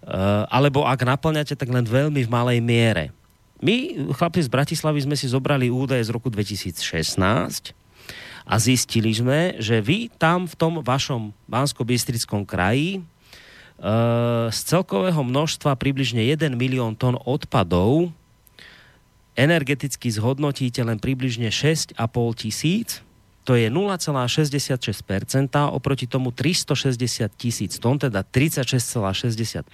Uh, alebo ak naplňate, tak len veľmi v malej miere. My, chlapci z Bratislavy, sme si zobrali údaje z roku 2016 a zistili sme, že vy tam v tom vašom Bansko-Bystrickom kraji e, z celkového množstva približne 1 milión tón odpadov energeticky zhodnotíte len približne 6,5 tisíc, to je 0,66% oproti tomu 360 tisíc tón, teda 36,65%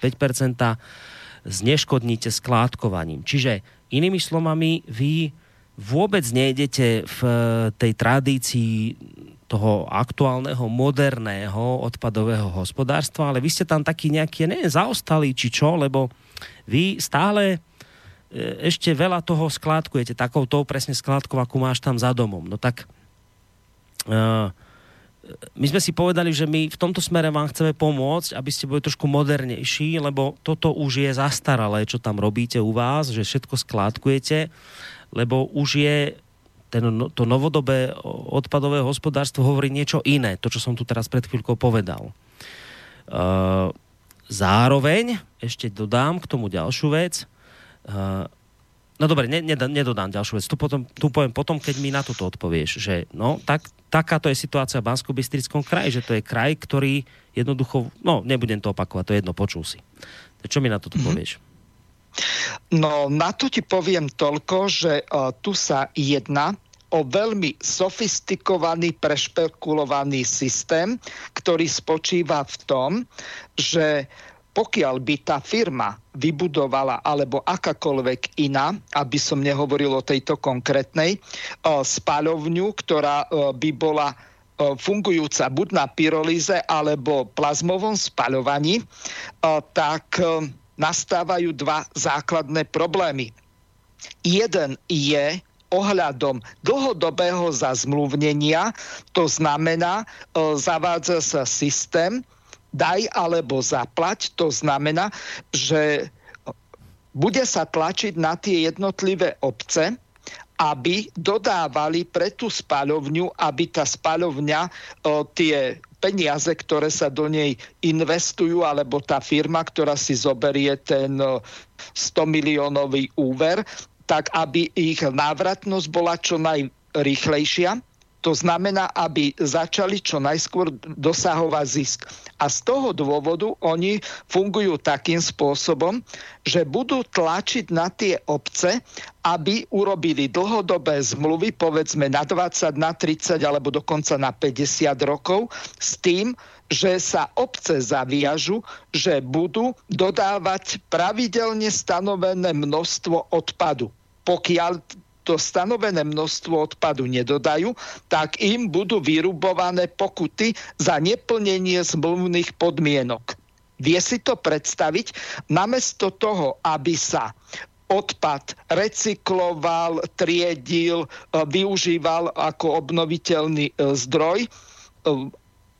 zneškodníte skládkovaním. Čiže inými slovami, vy vôbec nejdete v eh, tej tradícii toho aktuálneho, moderného odpadového hospodárstva, ale vy ste tam taký nejaký, neviem, zaostali či čo, lebo vy stále eh, ešte veľa toho skládkujete, takouto presne skládkou, akú máš tam za domom. No tak uh, my sme si povedali, že my v tomto smere vám chceme pomôcť, aby ste boli trošku modernejší, lebo toto už je zastaralé, čo tam robíte u vás, že všetko skládkujete lebo už je ten, no, to novodobé odpadové hospodárstvo hovorí niečo iné, to, čo som tu teraz pred chvíľkou povedal. Uh, zároveň ešte dodám k tomu ďalšiu vec. Uh, no dobre, ne, nedodám ďalšiu vec. Tu, potom, tu poviem potom, keď mi na toto odpovieš, že no, tak, takáto je situácia v bansko bystrickom kraji, že to je kraj, ktorý jednoducho, no nebudem to opakovať, to je jedno, počul si. Čo mi na toto mm-hmm. povieš? No na to ti poviem toľko, že uh, tu sa jedná o veľmi sofistikovaný, prešpekulovaný systém, ktorý spočíva v tom, že pokiaľ by tá firma vybudovala, alebo akákoľvek iná, aby som nehovoril o tejto konkrétnej, spáľovňu, ktorá by bola fungujúca buď na pyrolíze alebo plazmovom spaľovaní, tak nastávajú dva základné problémy. Jeden je ohľadom dlhodobého zazmluvnenia, to znamená, e, zavádza sa systém daj alebo zaplať, to znamená, že bude sa tlačiť na tie jednotlivé obce, aby dodávali pre tú spaľovňu, aby tá spaľovňa e, tie peniaze, ktoré sa do nej investujú, alebo tá firma, ktorá si zoberie ten 100 miliónový úver, tak aby ich návratnosť bola čo najrýchlejšia. To znamená, aby začali čo najskôr dosahovať zisk. A z toho dôvodu oni fungujú takým spôsobom, že budú tlačiť na tie obce, aby urobili dlhodobé zmluvy, povedzme na 20, na 30 alebo dokonca na 50 rokov, s tým, že sa obce zaviažu, že budú dodávať pravidelne stanovené množstvo odpadu. Pokiaľ to stanovené množstvo odpadu nedodajú, tak im budú vyrubované pokuty za neplnenie zmluvných podmienok. Vie si to predstaviť? Namiesto toho, aby sa odpad recykloval, triedil, e, využíval ako obnoviteľný e, zdroj, e,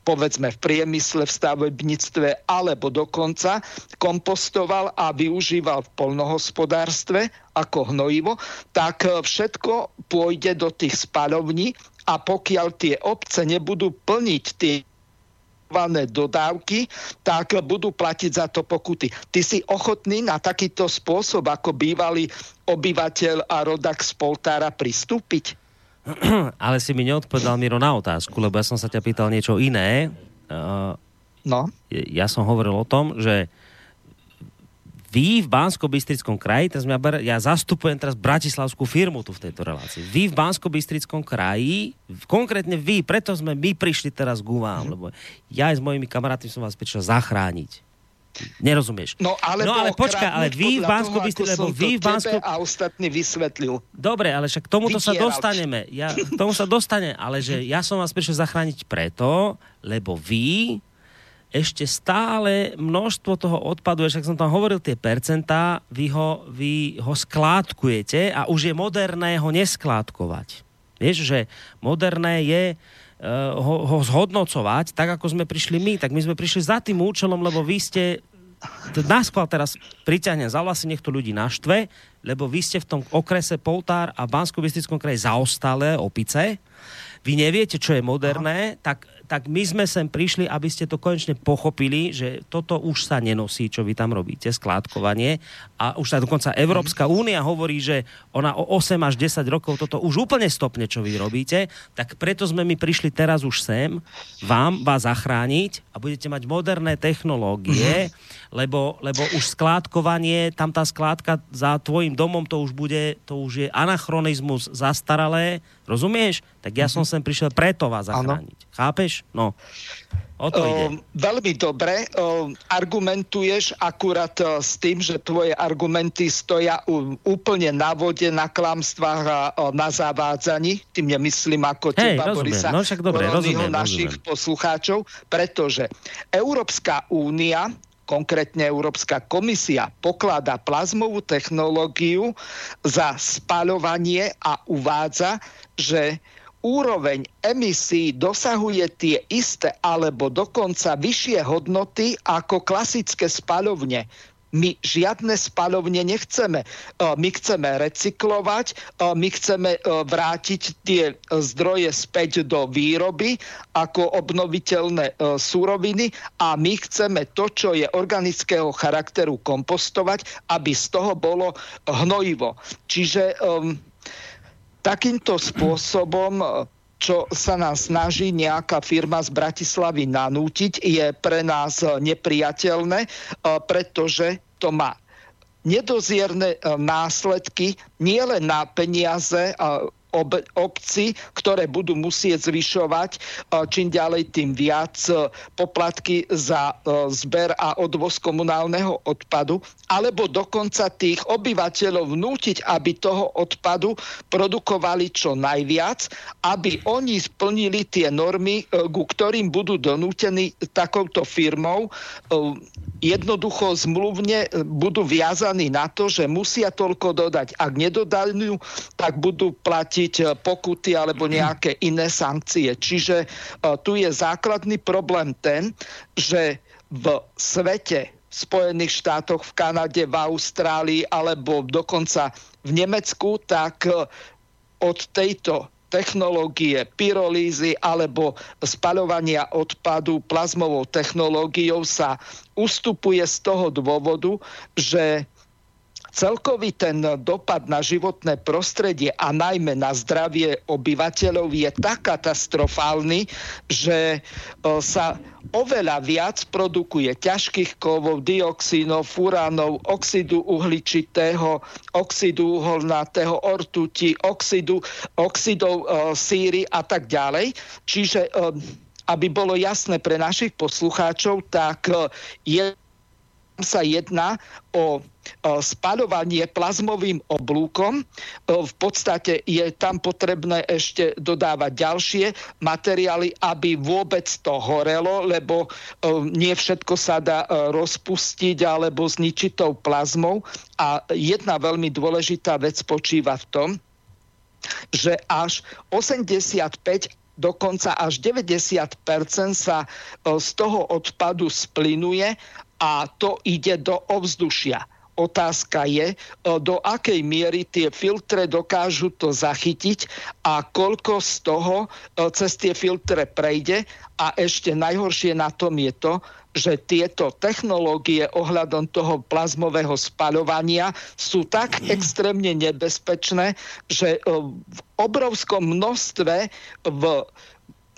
povedzme v priemysle, v stavebníctve alebo dokonca kompostoval a využíval v polnohospodárstve ako hnojivo, tak e, všetko pôjde do tých spalovní a pokiaľ tie obce nebudú plniť tie dodávky, tak budú platiť za to pokuty. Ty si ochotný na takýto spôsob, ako bývalý obyvateľ a rodak z Poltára pristúpiť? ale si mi neodpovedal, Miro, na otázku, lebo ja som sa ťa pýtal niečo iné. No. Ja som hovoril o tom, že vy v bansko bystrickom kraji, teraz ja, ja zastupujem teraz bratislavskú firmu tu v tejto relácii, vy v bansko bystrickom kraji, konkrétne vy, preto sme my prišli teraz k vám, mm. lebo ja aj s mojimi kamarátmi som vás prišiel zachrániť. Nerozumieš. No ale, no, ale počkaj, ale vy v Bansko Bystrici, lebo vy v Bansko... a ostatní vysvetlil. Dobre, ale však k tomuto Vydierať. sa dostaneme. Ja, k tomu sa dostane, ale že ja som vás prišiel zachrániť preto, lebo vy ešte stále množstvo toho odpadu, však som tam hovoril tie percentá, vy ho, vy ho skládkujete a už je moderné ho neskládkovať. Vieš, že moderné je uh, ho, ho zhodnocovať, tak ako sme prišli my, tak my sme prišli za tým účelom, lebo vy ste nás teraz priťahnem za vlasy, nech to ľudí naštve, lebo vy ste v tom okrese Poltár a bansko kraji zaostalé opice, vy neviete, čo je moderné, tak tak my sme sem prišli, aby ste to konečne pochopili, že toto už sa nenosí, čo vy tam robíte, skládkovanie. A už sa dokonca Európska únia hovorí, že ona o 8 až 10 rokov toto už úplne stopne, čo vy robíte. Tak preto sme my prišli teraz už sem, vám, vás zachrániť a budete mať moderné technológie, lebo, lebo už skládkovanie, tam tá skládka za tvojim domom, to už bude, to už je anachronizmus zastaralé, rozumieš? Tak ja som sem prišiel preto vás zachrániť. Ano. Chápeš? No. O to ide. O, veľmi dobre. O, argumentuješ akurát o, s tým, že tvoje argumenty stoja u, úplne na vode, na klamstvách a o, na zavádzaní. Tým nemyslím ako Hej, teba, rozumiem. Borisa, no, však dobre, rozumiem, našich rozumiem. poslucháčov, pretože Európska únia konkrétne Európska komisia pokladá plazmovú technológiu za spaľovanie a uvádza, že úroveň emisí dosahuje tie isté alebo dokonca vyššie hodnoty ako klasické spalovne. My žiadne spalovne nechceme. My chceme recyklovať, my chceme vrátiť tie zdroje späť do výroby ako obnoviteľné súroviny a my chceme to, čo je organického charakteru kompostovať, aby z toho bolo hnojivo. Čiže um, takýmto spôsobom čo sa nám snaží nejaká firma z Bratislavy nanútiť, je pre nás nepriateľné, pretože to má nedozierne následky nielen na peniaze ob, obci, ktoré budú musieť zvyšovať e, čím ďalej tým viac e, poplatky za e, zber a odvoz komunálneho odpadu, alebo dokonca tých obyvateľov vnútiť, aby toho odpadu produkovali čo najviac, aby oni splnili tie normy, ku ktorým budú donútení takouto firmou jednoducho zmluvne budú viazaní na to, že musia toľko dodať. Ak nedodajú, tak budú platiť e, pokuty alebo nejaké iné sankcie. Čiže e, tu je základný problém ten, že v svete v Spojených štátoch, v Kanade, v Austrálii alebo dokonca v Nemecku, tak e, od tejto technológie pyrolízy alebo spaľovania odpadu plazmovou technológiou sa ustupuje z toho dôvodu, že celkový ten dopad na životné prostredie a najmä na zdravie obyvateľov je tak katastrofálny, že sa oveľa viac produkuje ťažkých kovov, dioxínov, furánov, oxidu uhličitého, oxidu uholnatého, ortuti, oxidu, oxidov e, síry a tak ďalej. Čiže e, aby bolo jasné pre našich poslucháčov, tak e, je sa jedná o spaľovanie plazmovým oblúkom. V podstate je tam potrebné ešte dodávať ďalšie materiály, aby vôbec to horelo, lebo nie všetko sa dá rozpustiť alebo zničiť tou plazmou. A jedna veľmi dôležitá vec spočíva v tom, že až 85 dokonca až 90% sa z toho odpadu splynuje a to ide do ovzdušia. Otázka je, do akej miery tie filtre dokážu to zachytiť a koľko z toho cez tie filtre prejde. A ešte najhoršie na tom je to, že tieto technológie ohľadom toho plazmového spaľovania sú tak extrémne nebezpečné, že v obrovskom množstve v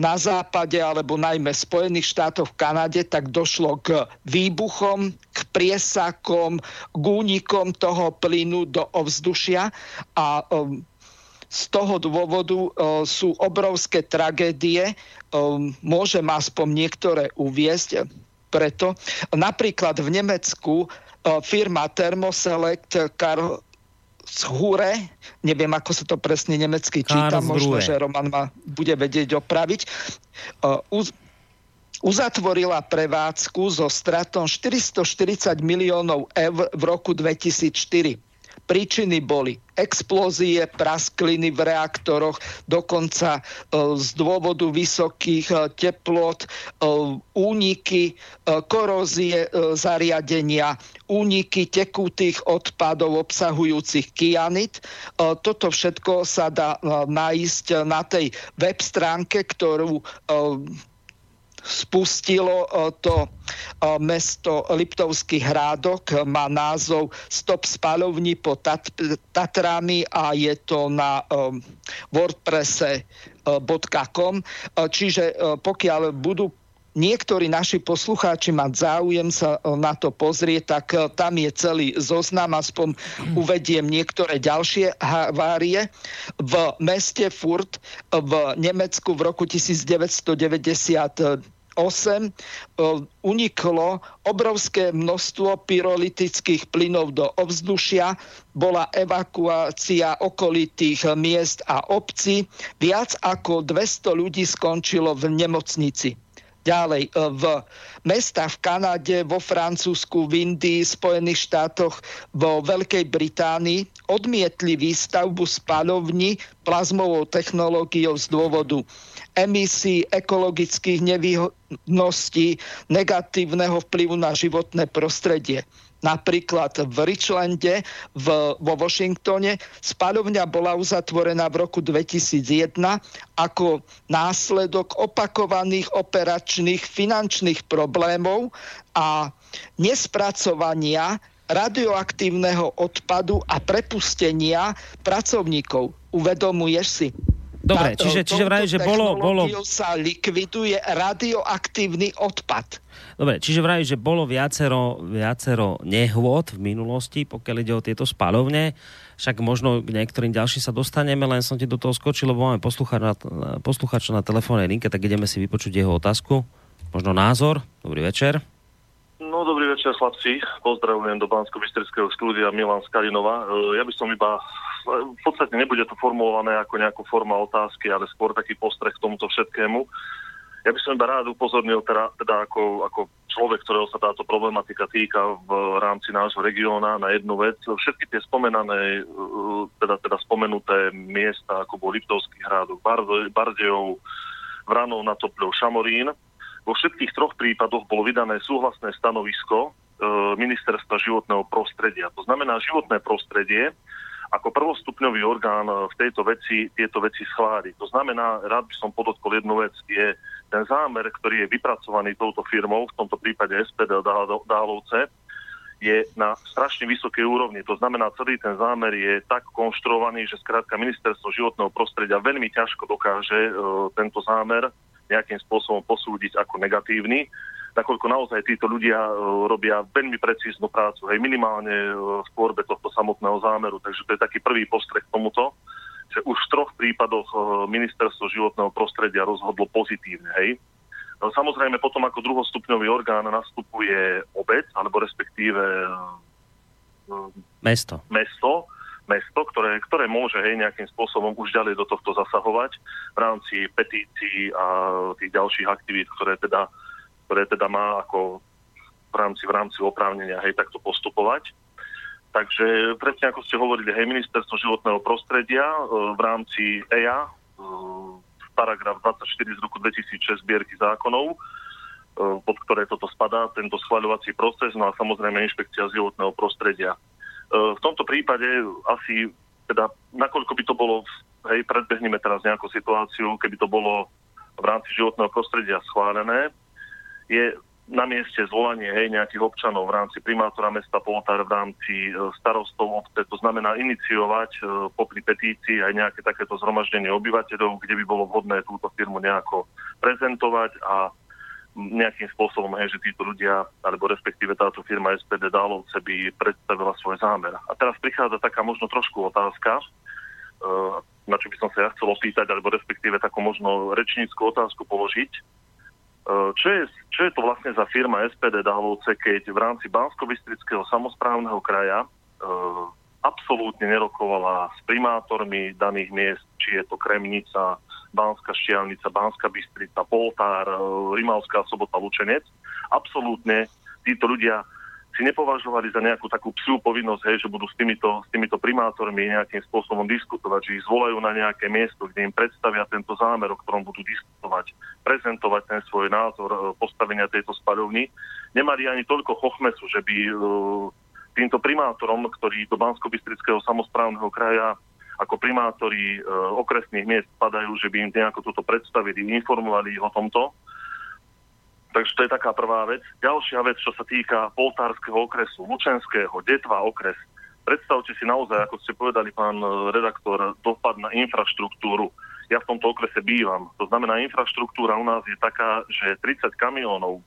na západe alebo najmä v Spojených štátoch v Kanade, tak došlo k výbuchom, k priesakom, k únikom toho plynu do ovzdušia a um, z toho dôvodu uh, sú obrovské tragédie. Um, môžem aspoň niektoré uviezť. Preto napríklad v Nemecku uh, firma Thermoselect Karl Hure, neviem ako sa to presne nemecky číta, možno, že Roman ma bude vedieť opraviť, uh, uz, uzatvorila prevádzku so stratom 440 miliónov eur v roku 2004 Príčiny boli explózie, praskliny v reaktoroch, dokonca e, z dôvodu vysokých e, teplot, e, úniky, korózie zariadenia, úniky tekutých odpadov obsahujúcich kianit. Toto všetko sa dá nájsť na tej web stránke, ktorú spustilo e, to e, mesto Liptovský hrádok, má názov Stop spalovní po Tat- Tatrami a je to na wordpresse.com. Čiže pokiaľ budú niektorí naši poslucháči mať záujem sa na to pozrieť, tak tam je celý zoznam, aspoň uvediem niektoré ďalšie havárie. V meste Furt v Nemecku v roku 1990 8 e, uniklo obrovské množstvo pyrolitických plynov do ovzdušia, bola evakuácia okolitých miest a obcí, viac ako 200 ľudí skončilo v nemocnici. Ďalej, e, v mestách v Kanade, vo Francúzsku, v Indii, Spojených štátoch, vo Veľkej Británii odmietli výstavbu spalovní plazmovou technológiou z dôvodu emisí, ekologických nevýhodností, negatívneho vplyvu na životné prostredie. Napríklad v Richlande v, vo Washingtone spaľovňa bola uzatvorená v roku 2001 ako následok opakovaných operačných finančných problémov a nespracovania radioaktívneho odpadu a prepustenia pracovníkov. Uvedomuješ si? Dobre, Táto, čiže, čiže vraj, že bolo, bolo... sa likviduje radioaktívny odpad. Dobre, čiže vraj, že bolo viacero, viacero nehôd v minulosti, pokiaľ ide o tieto spalovne. Však možno k niektorým ďalším sa dostaneme, len som ti do toho skočil, lebo máme poslucháča na, poslucháča na telefónnej linke, tak ideme si vypočuť jeho otázku. Možno názor. Dobrý večer. No, dobrý večer, chlapci. Pozdravujem do bansko bystrického štúdia Milan Skalinova. E, ja by som iba v podstate nebude to formulované ako nejakú forma otázky, ale skôr taký postreh k tomuto všetkému. Ja by som iba rád upozornil teda, teda ako, ako človek, ktorého sa táto problematika týka v rámci nášho regióna na jednu vec. Všetky tie spomenané, teda, teda spomenuté miesta, ako bol Liptovský hrádok, Bardejov, Vranov na Topľov, Šamorín, vo všetkých troch prípadoch bolo vydané súhlasné stanovisko e, ministerstva životného prostredia. To znamená, životné prostredie ako prvostupňový orgán v tejto veci tieto veci schváli. To znamená, rád by som podotkol jednu vec, je ten zámer, ktorý je vypracovaný touto firmou, v tomto prípade SPD Dálovce, je na strašne vysokej úrovni. To znamená, celý ten zámer je tak konštruovaný, že skrátka ministerstvo životného prostredia veľmi ťažko dokáže e, tento zámer nejakým spôsobom posúdiť ako negatívny, nakoľko naozaj títo ľudia e, robia veľmi precíznu prácu, hej, minimálne e, v tvorbe tohto samotného zámeru. Takže to je taký prvý postreh k tomuto, že už v troch prípadoch e, ministerstvo životného prostredia rozhodlo pozitívne, hej. No, samozrejme potom ako druhostupňový orgán nastupuje obec, alebo respektíve mesto. mesto, mesto ktoré, ktoré môže hej, nejakým spôsobom už ďalej do tohto zasahovať v rámci petícií a tých ďalších aktivít, ktoré teda, ktoré teda má ako v rámci, v rámci oprávnenia hej, takto postupovať. Takže presne ako ste hovorili, hej, ministerstvo životného prostredia e, v rámci EIA paragraf 24 z roku 2006 zbierky zákonov, e, pod ktoré toto spadá, tento schváľovací proces, no a samozrejme inšpekcia životného prostredia. E, v tomto prípade asi, teda nakoľko by to bolo, hej, predbehneme teraz nejakú situáciu, keby to bolo v rámci životného prostredia schválené, je na mieste zvolanie hej, nejakých občanov v rámci primátora mesta Poltár, v rámci e, starostov obce, to znamená iniciovať e, popri petícii aj nejaké takéto zhromaždenie obyvateľov, kde by bolo vhodné túto firmu nejako prezentovať a nejakým spôsobom, že títo ľudia, alebo respektíve táto firma SPD Dálovce by predstavila svoj zámer. A teraz prichádza taká možno trošku otázka, e, na čo by som sa ja chcel opýtať, alebo respektíve takú možno rečníckú otázku položiť E, čo je, čo je to vlastne za firma SPD Dálovce, keď v rámci Bansko-Bistrického samozprávneho kraja e, absolútne nerokovala s primátormi daných miest, či je to Kremnica, Banská Štiavnica, Banská Bystrica, Poltár, e, Rimavská sobota, Lučenec. Absolútne títo ľudia si nepovažovali za nejakú takú psiu povinnosť, hej, že budú s týmito, s týmito primátormi nejakým spôsobom diskutovať, že ich zvolajú na nejaké miesto, kde im predstavia tento zámer, o ktorom budú diskutovať, prezentovať ten svoj názor e, postavenia tejto spaľovny. Nemali ani toľko chochmesu, že by e, týmto primátorom, ktorí do bansko samozprávneho kraja ako primátori e, okresných miest spadajú, že by im nejako toto predstavili, informovali o tomto, Takže to je taká prvá vec. Ďalšia vec, čo sa týka poltárskeho okresu, Lučenského, Detva okres. Predstavte si naozaj, ako ste povedali, pán e, redaktor, dopad na infraštruktúru. Ja v tomto okrese bývam. To znamená, infraštruktúra u nás je taká, že 30 kamionov,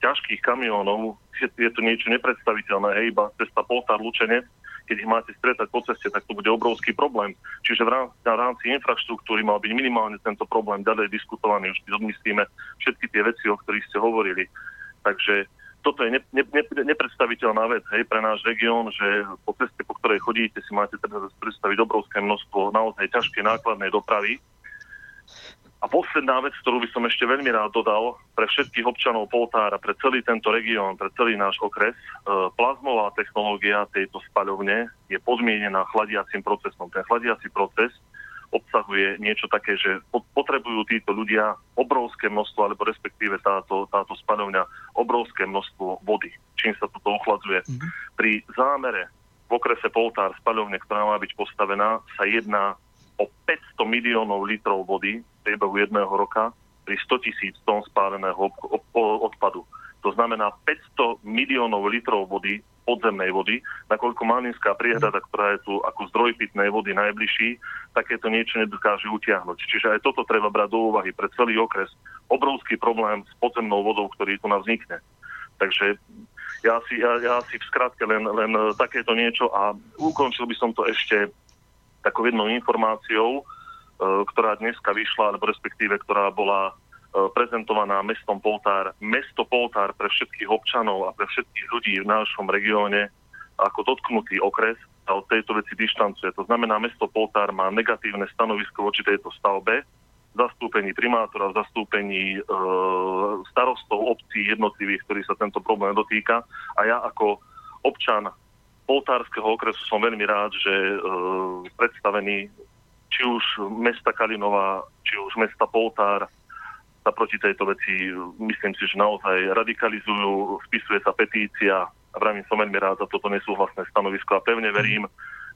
ťažkých kamionov, je, je to niečo nepredstaviteľné, hej, iba cesta Poltár Lučenec, keď ich máte stretať po ceste, tak to bude obrovský problém. Čiže v rámci, v rámci infraštruktúry mal byť minimálne tento problém ďalej diskutovaný, už odmyslíme všetky tie veci, o ktorých ste hovorili. Takže toto je ne, ne, ne, nepredstaviteľná vec hej, pre náš región, že po ceste, po ktorej chodíte, si máte teda predstaviť obrovské množstvo naozaj ťažkej nákladnej dopravy, a posledná vec, ktorú by som ešte veľmi rád dodal pre všetkých občanov Poltára, pre celý tento región, pre celý náš okres, e, plazmová technológia tejto spaľovne je podmienená chladiacím procesom. Ten chladiací proces obsahuje niečo také, že potrebujú títo ľudia obrovské množstvo, alebo respektíve táto, táto spaľovňa obrovské množstvo vody, čím sa toto ochladzuje. Mm-hmm. Pri zámere v okrese Poltár spaľovne, ktorá má byť postavená, sa jedná o 500 miliónov litrov vody v priebehu jedného roka pri 100 tisíc tón spáleného odpadu. To znamená 500 miliónov litrov vody, podzemnej vody, nakoľko Malinská priehrada, ktorá je tu ako zdroj pitnej vody najbližší, takéto niečo nedokáže utiahnuť. Čiže aj toto treba brať do úvahy pre celý okres. Obrovský problém s podzemnou vodou, ktorý tu nás vznikne. Takže ja si, ja, ja si v skratke len, len takéto niečo a ukončil by som to ešte takou jednou informáciou, e, ktorá dneska vyšla, alebo respektíve, ktorá bola e, prezentovaná mestom Poltár. Mesto Poltár pre všetkých občanov a pre všetkých ľudí v našom regióne ako dotknutý okres sa od tejto veci dištancuje. To znamená, mesto Poltár má negatívne stanovisko voči tejto stavbe, v zastúpení primátora, v zastúpení e, starostov obcí jednotlivých, ktorí sa tento problém dotýka. A ja ako občan poltárskeho okresu som veľmi rád, že e, predstavení či už mesta Kalinova, či už mesta Poltár sa proti tejto veci, myslím si, že naozaj radikalizujú, spisuje sa petícia a vravím som veľmi rád za toto nesúhlasné stanovisko a pevne verím,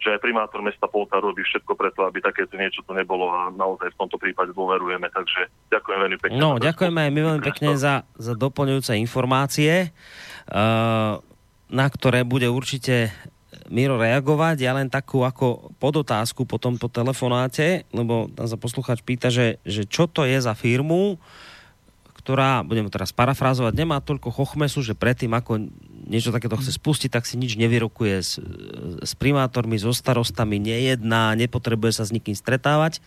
že aj primátor mesta Poltár robí všetko preto, aby takéto niečo tu nebolo a naozaj v tomto prípade dôverujeme. Takže ďakujem veľmi pekne. No, ďakujeme aj my veľmi pekne za, za doplňujúce informácie. Uh, na ktoré bude určite Miro reagovať. Ja len takú ako podotázku po tomto telefonáte, lebo tam sa posluchač pýta, že, že čo to je za firmu, ktorá, budem teraz parafrázovať, nemá toľko chochmesu, že predtým, ako niečo takéto chce spustiť, tak si nič nevyrokuje s, s primátormi, so starostami, nejedná, nepotrebuje sa s nikým stretávať.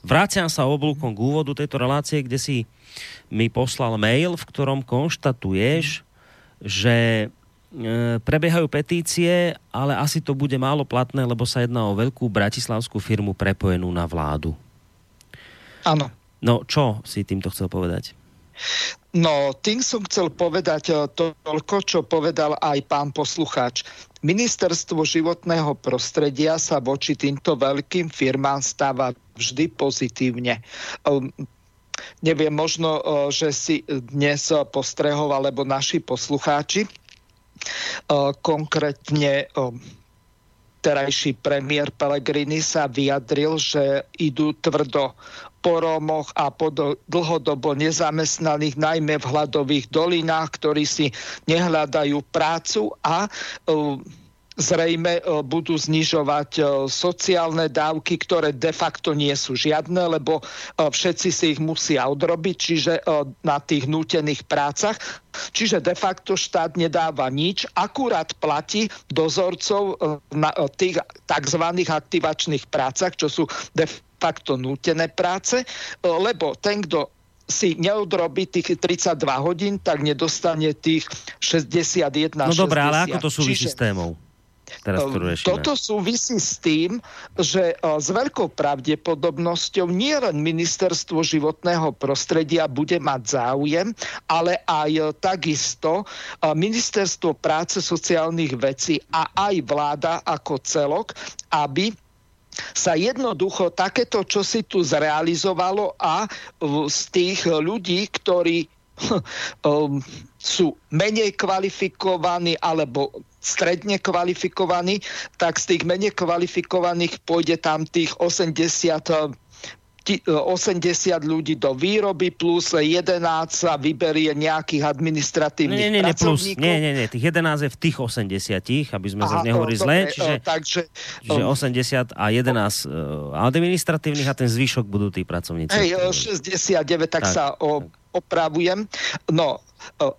Vráciam sa oblúkom k úvodu tejto relácie, kde si mi poslal mail, v ktorom konštatuješ, že e, prebiehajú petície, ale asi to bude málo platné, lebo sa jedná o veľkú bratislavskú firmu prepojenú na vládu. Áno. No, čo si týmto chcel povedať? No, tým som chcel povedať eh, toľko, čo povedal aj pán poslucháč. Ministerstvo životného prostredia sa voči týmto veľkým firmám stáva vždy pozitívne. Ehm, neviem, možno, že si dnes postrehol, alebo naši poslucháči, konkrétne ehm, terajší premiér Pellegrini sa vyjadril, že idú tvrdo po Rómoch a po dlhodobo nezamestnaných, najmä v hladových dolinách, ktorí si nehľadajú prácu a uh, zrejme e, budú znižovať e, sociálne dávky, ktoré de facto nie sú žiadne, lebo e, všetci si ich musia odrobiť, čiže na tých nútených prácach. Čiže de facto štát nedáva nič, akurát platí dozorcov na tých tzv. aktivačných prácach, čo sú de facto nútené práce, lebo ten, kto si neodrobí tých 32 hodín, tak nedostane tých 61 No dobré, ale ako to súvisí Čiže, s témou? Teraz, ehm, Toto súvisí s tým, že e, s veľkou pravdepodobnosťou nie len ministerstvo životného prostredia bude mať záujem, ale aj e, takisto e, ministerstvo práce sociálnych vecí a aj vláda ako celok, aby sa jednoducho takéto, čo si tu zrealizovalo a z tých ľudí, ktorí um, sú menej kvalifikovaní alebo stredne kvalifikovaní, tak z tých menej kvalifikovaných pôjde tam tých 80 80 ľudí do výroby plus 11 sa vyberie nejakých administratívnych nie, nie, nie, plus, nie, nie, nie, tých 11 je v tých 80, aby sme sa nehovorili zle, čiže, takže, čiže 80 a 11 uh, administratívnych a ten zvyšok budú tí pracovníci. Hej, 69, tak, tak sa o, opravujem. No,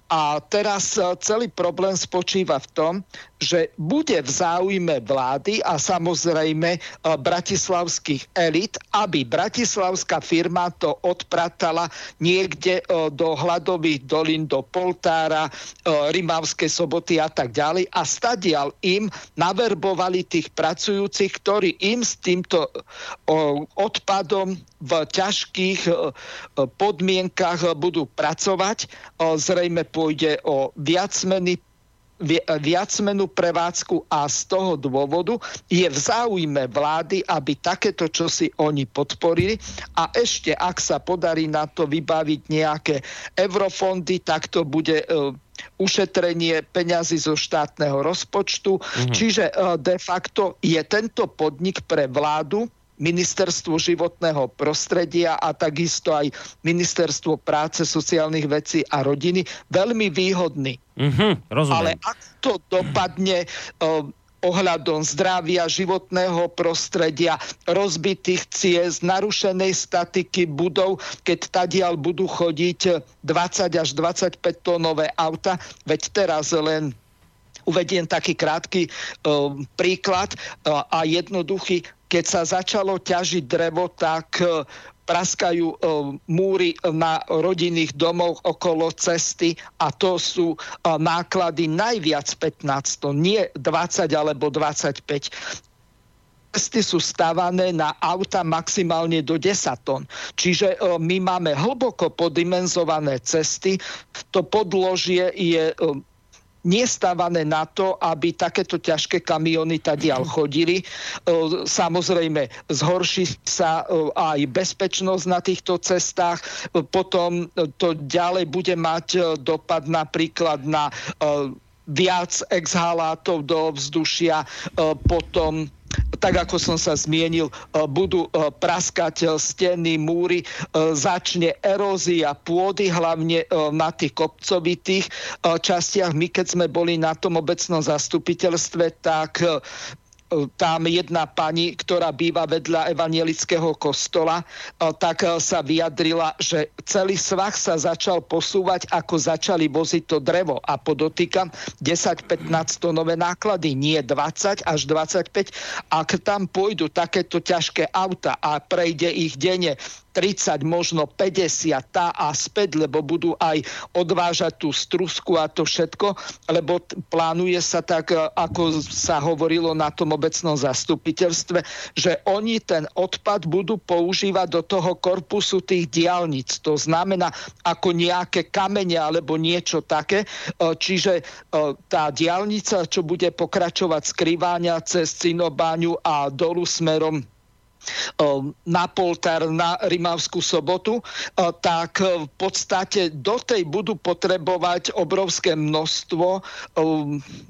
a teraz e, celý problém spočíva v tom, že bude v záujme vlády a samozrejme e, bratislavských elit, aby bratislavská firma to odpratala niekde do hladových dolín, do Poltára, Rimavskej soboty a tak ďalej a stadial im naverbovali tých pracujúcich, ktorí im s týmto odpadom v ťažkých podmienkach budú pracovať. Zrejme pôjde o viacmeny viacmenú prevádzku a z toho dôvodu je v záujme vlády, aby takéto čosi oni podporili a ešte ak sa podarí na to vybaviť nejaké eurofondy, tak to bude ušetrenie peňazí zo štátneho rozpočtu. Mm-hmm. Čiže de facto je tento podnik pre vládu ministerstvo životného prostredia a takisto aj ministerstvo práce, sociálnych vecí a rodiny veľmi výhodný. Mm-hmm, Ale ak to dopadne uh, ohľadom zdravia, životného prostredia, rozbitých ciest, narušenej statiky budov, keď tadiaľ budú chodiť 20 až 25 tónové auta, veď teraz len uvediem taký krátky uh, príklad uh, a jednoduchý keď sa začalo ťažiť drevo, tak e, praskajú e, múry na rodinných domoch okolo cesty a to sú e, náklady najviac 15 tón, nie 20 alebo 25 cesty sú stavané na auta maximálne do 10 tón. Čiže my máme hlboko podimenzované cesty. To podložie je nestavané na to, aby takéto ťažké kamiony tadiaľ chodili. E, samozrejme, zhorší sa e, aj bezpečnosť na týchto cestách, e, potom to ďalej bude mať dopad napríklad na viac exhalátov do vzdušia, potom tak ako som sa zmienil, budú praskať steny, múry, začne erózia pôdy, hlavne na tých kopcovitých častiach. My, keď sme boli na tom obecnom zastupiteľstve, tak tam jedna pani, ktorá býva vedľa evanielického kostola, tak sa vyjadrila, že celý svah sa začal posúvať, ako začali voziť to drevo. A podotýkam 10-15 tonové náklady, nie 20 až 25. Ak tam pôjdu takéto ťažké auta a prejde ich denne 30, možno 50 tá a späť, lebo budú aj odvážať tú strusku a to všetko, lebo plánuje sa tak, e, ako sa hovorilo na tom obecnom zastupiteľstve, že oni ten odpad budú používať do toho korpusu tých diálnic. To znamená ako nejaké kamene alebo niečo také. E, čiže e, tá diálnica, čo bude pokračovať skrývania cez Cinobáňu a dolu smerom na Poltár, na Rimavskú sobotu, tak v podstate do tej budú potrebovať obrovské množstvo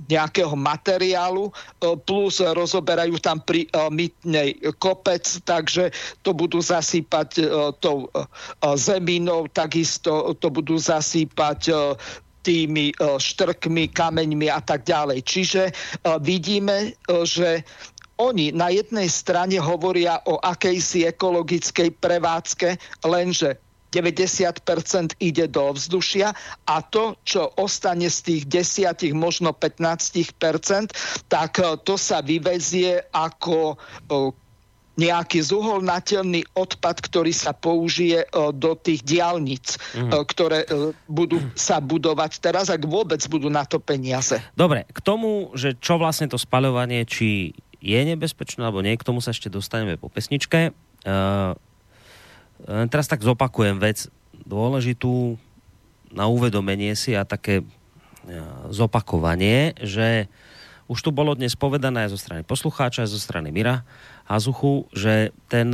nejakého materiálu, plus rozoberajú tam pri mytnej kopec, takže to budú zasýpať tou zeminou, takisto to budú zasýpať tými štrkmi, kameňmi a tak ďalej. Čiže vidíme, že oni na jednej strane hovoria o akejsi ekologickej prevádzke, lenže 90% ide do vzdušia a to, čo ostane z tých 10, možno 15%, tak e, to sa vyvezie ako e, nejaký zuholnateľný odpad, ktorý sa použije e, do tých diálnic, mm. ktoré budú sa budovať teraz, ak vôbec budú na to peniaze. Dobre, k tomu, že čo vlastne to spaľovanie, či je nebezpečné, alebo nie, k tomu sa ešte dostaneme po pesničke. Uh, teraz tak zopakujem vec dôležitú na uvedomenie si a také uh, zopakovanie, že už tu bolo dnes povedané zo strany poslucháča, aj zo strany Mira Hazuchu, že ten,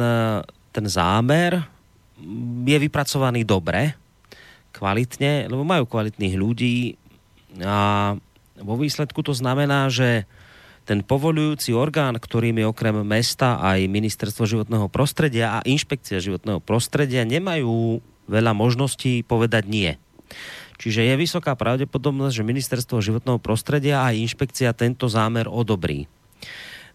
ten zámer je vypracovaný dobre, kvalitne, lebo majú kvalitných ľudí a vo výsledku to znamená, že ten povolujúci orgán, ktorým je okrem mesta aj ministerstvo životného prostredia a inšpekcia životného prostredia, nemajú veľa možností povedať nie. Čiže je vysoká pravdepodobnosť, že ministerstvo životného prostredia a inšpekcia tento zámer odobrí.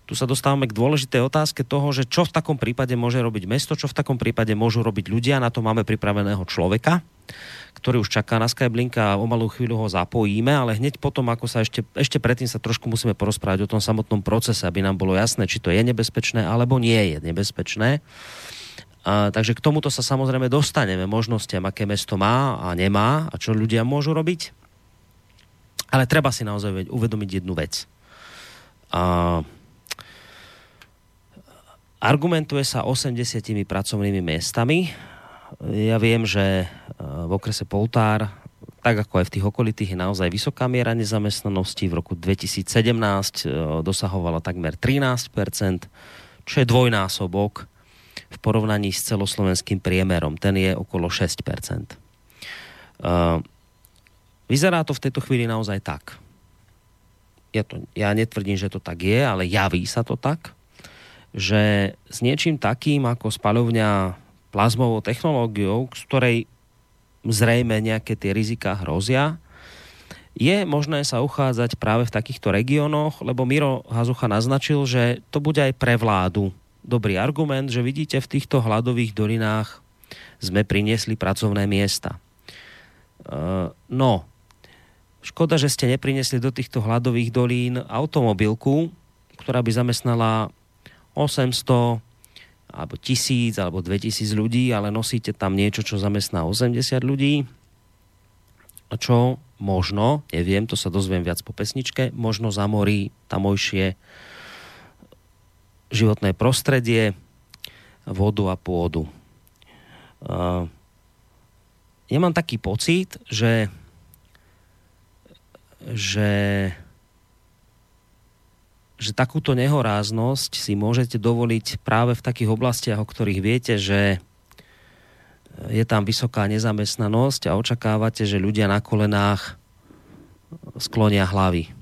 Tu sa dostávame k dôležitej otázke toho, že čo v takom prípade môže robiť mesto, čo v takom prípade môžu robiť ľudia. Na to máme pripraveného človeka ktorý už čaká na Skyblink a o malú chvíľu ho zapojíme, ale hneď potom, ako sa ešte, ešte predtým sa trošku musíme porozprávať o tom samotnom procese, aby nám bolo jasné, či to je nebezpečné alebo nie je nebezpečné. A, takže k tomuto sa samozrejme dostaneme možnostiam, aké mesto má a nemá a čo ľudia môžu robiť. Ale treba si naozaj uvedomiť jednu vec. A, argumentuje sa 80 pracovnými miestami, ja viem, že e, v okrese Poltár, tak ako aj v tých okolitých, je naozaj vysoká miera nezamestnanosti. V roku 2017 e, dosahovala takmer 13%, čo je dvojnásobok v porovnaní s celoslovenským priemerom. Ten je okolo 6%. E, vyzerá to v tejto chvíli naozaj tak. Ja, to, ja netvrdím, že to tak je, ale javí sa to tak, že s niečím takým ako spaľovňa plazmovou technológiou, z ktorej zrejme nejaké tie rizika hrozia, je možné sa uchádzať práve v takýchto regiónoch, lebo Miro Hazucha naznačil, že to bude aj pre vládu dobrý argument, že vidíte v týchto hladových dolinách sme priniesli pracovné miesta. Uh, no, škoda, že ste neprinesli do týchto hladových dolín automobilku, ktorá by zamestnala 800 alebo tisíc, alebo 2000 ľudí, ale nosíte tam niečo, čo zamestná 80 ľudí, čo možno, neviem, to sa dozviem viac po pesničke, možno zamorí tamojšie životné prostredie, vodu a pôdu. ja mám taký pocit, že že že takúto nehoráznosť si môžete dovoliť práve v takých oblastiach, o ktorých viete, že je tam vysoká nezamestnanosť a očakávate, že ľudia na kolenách sklonia hlavy.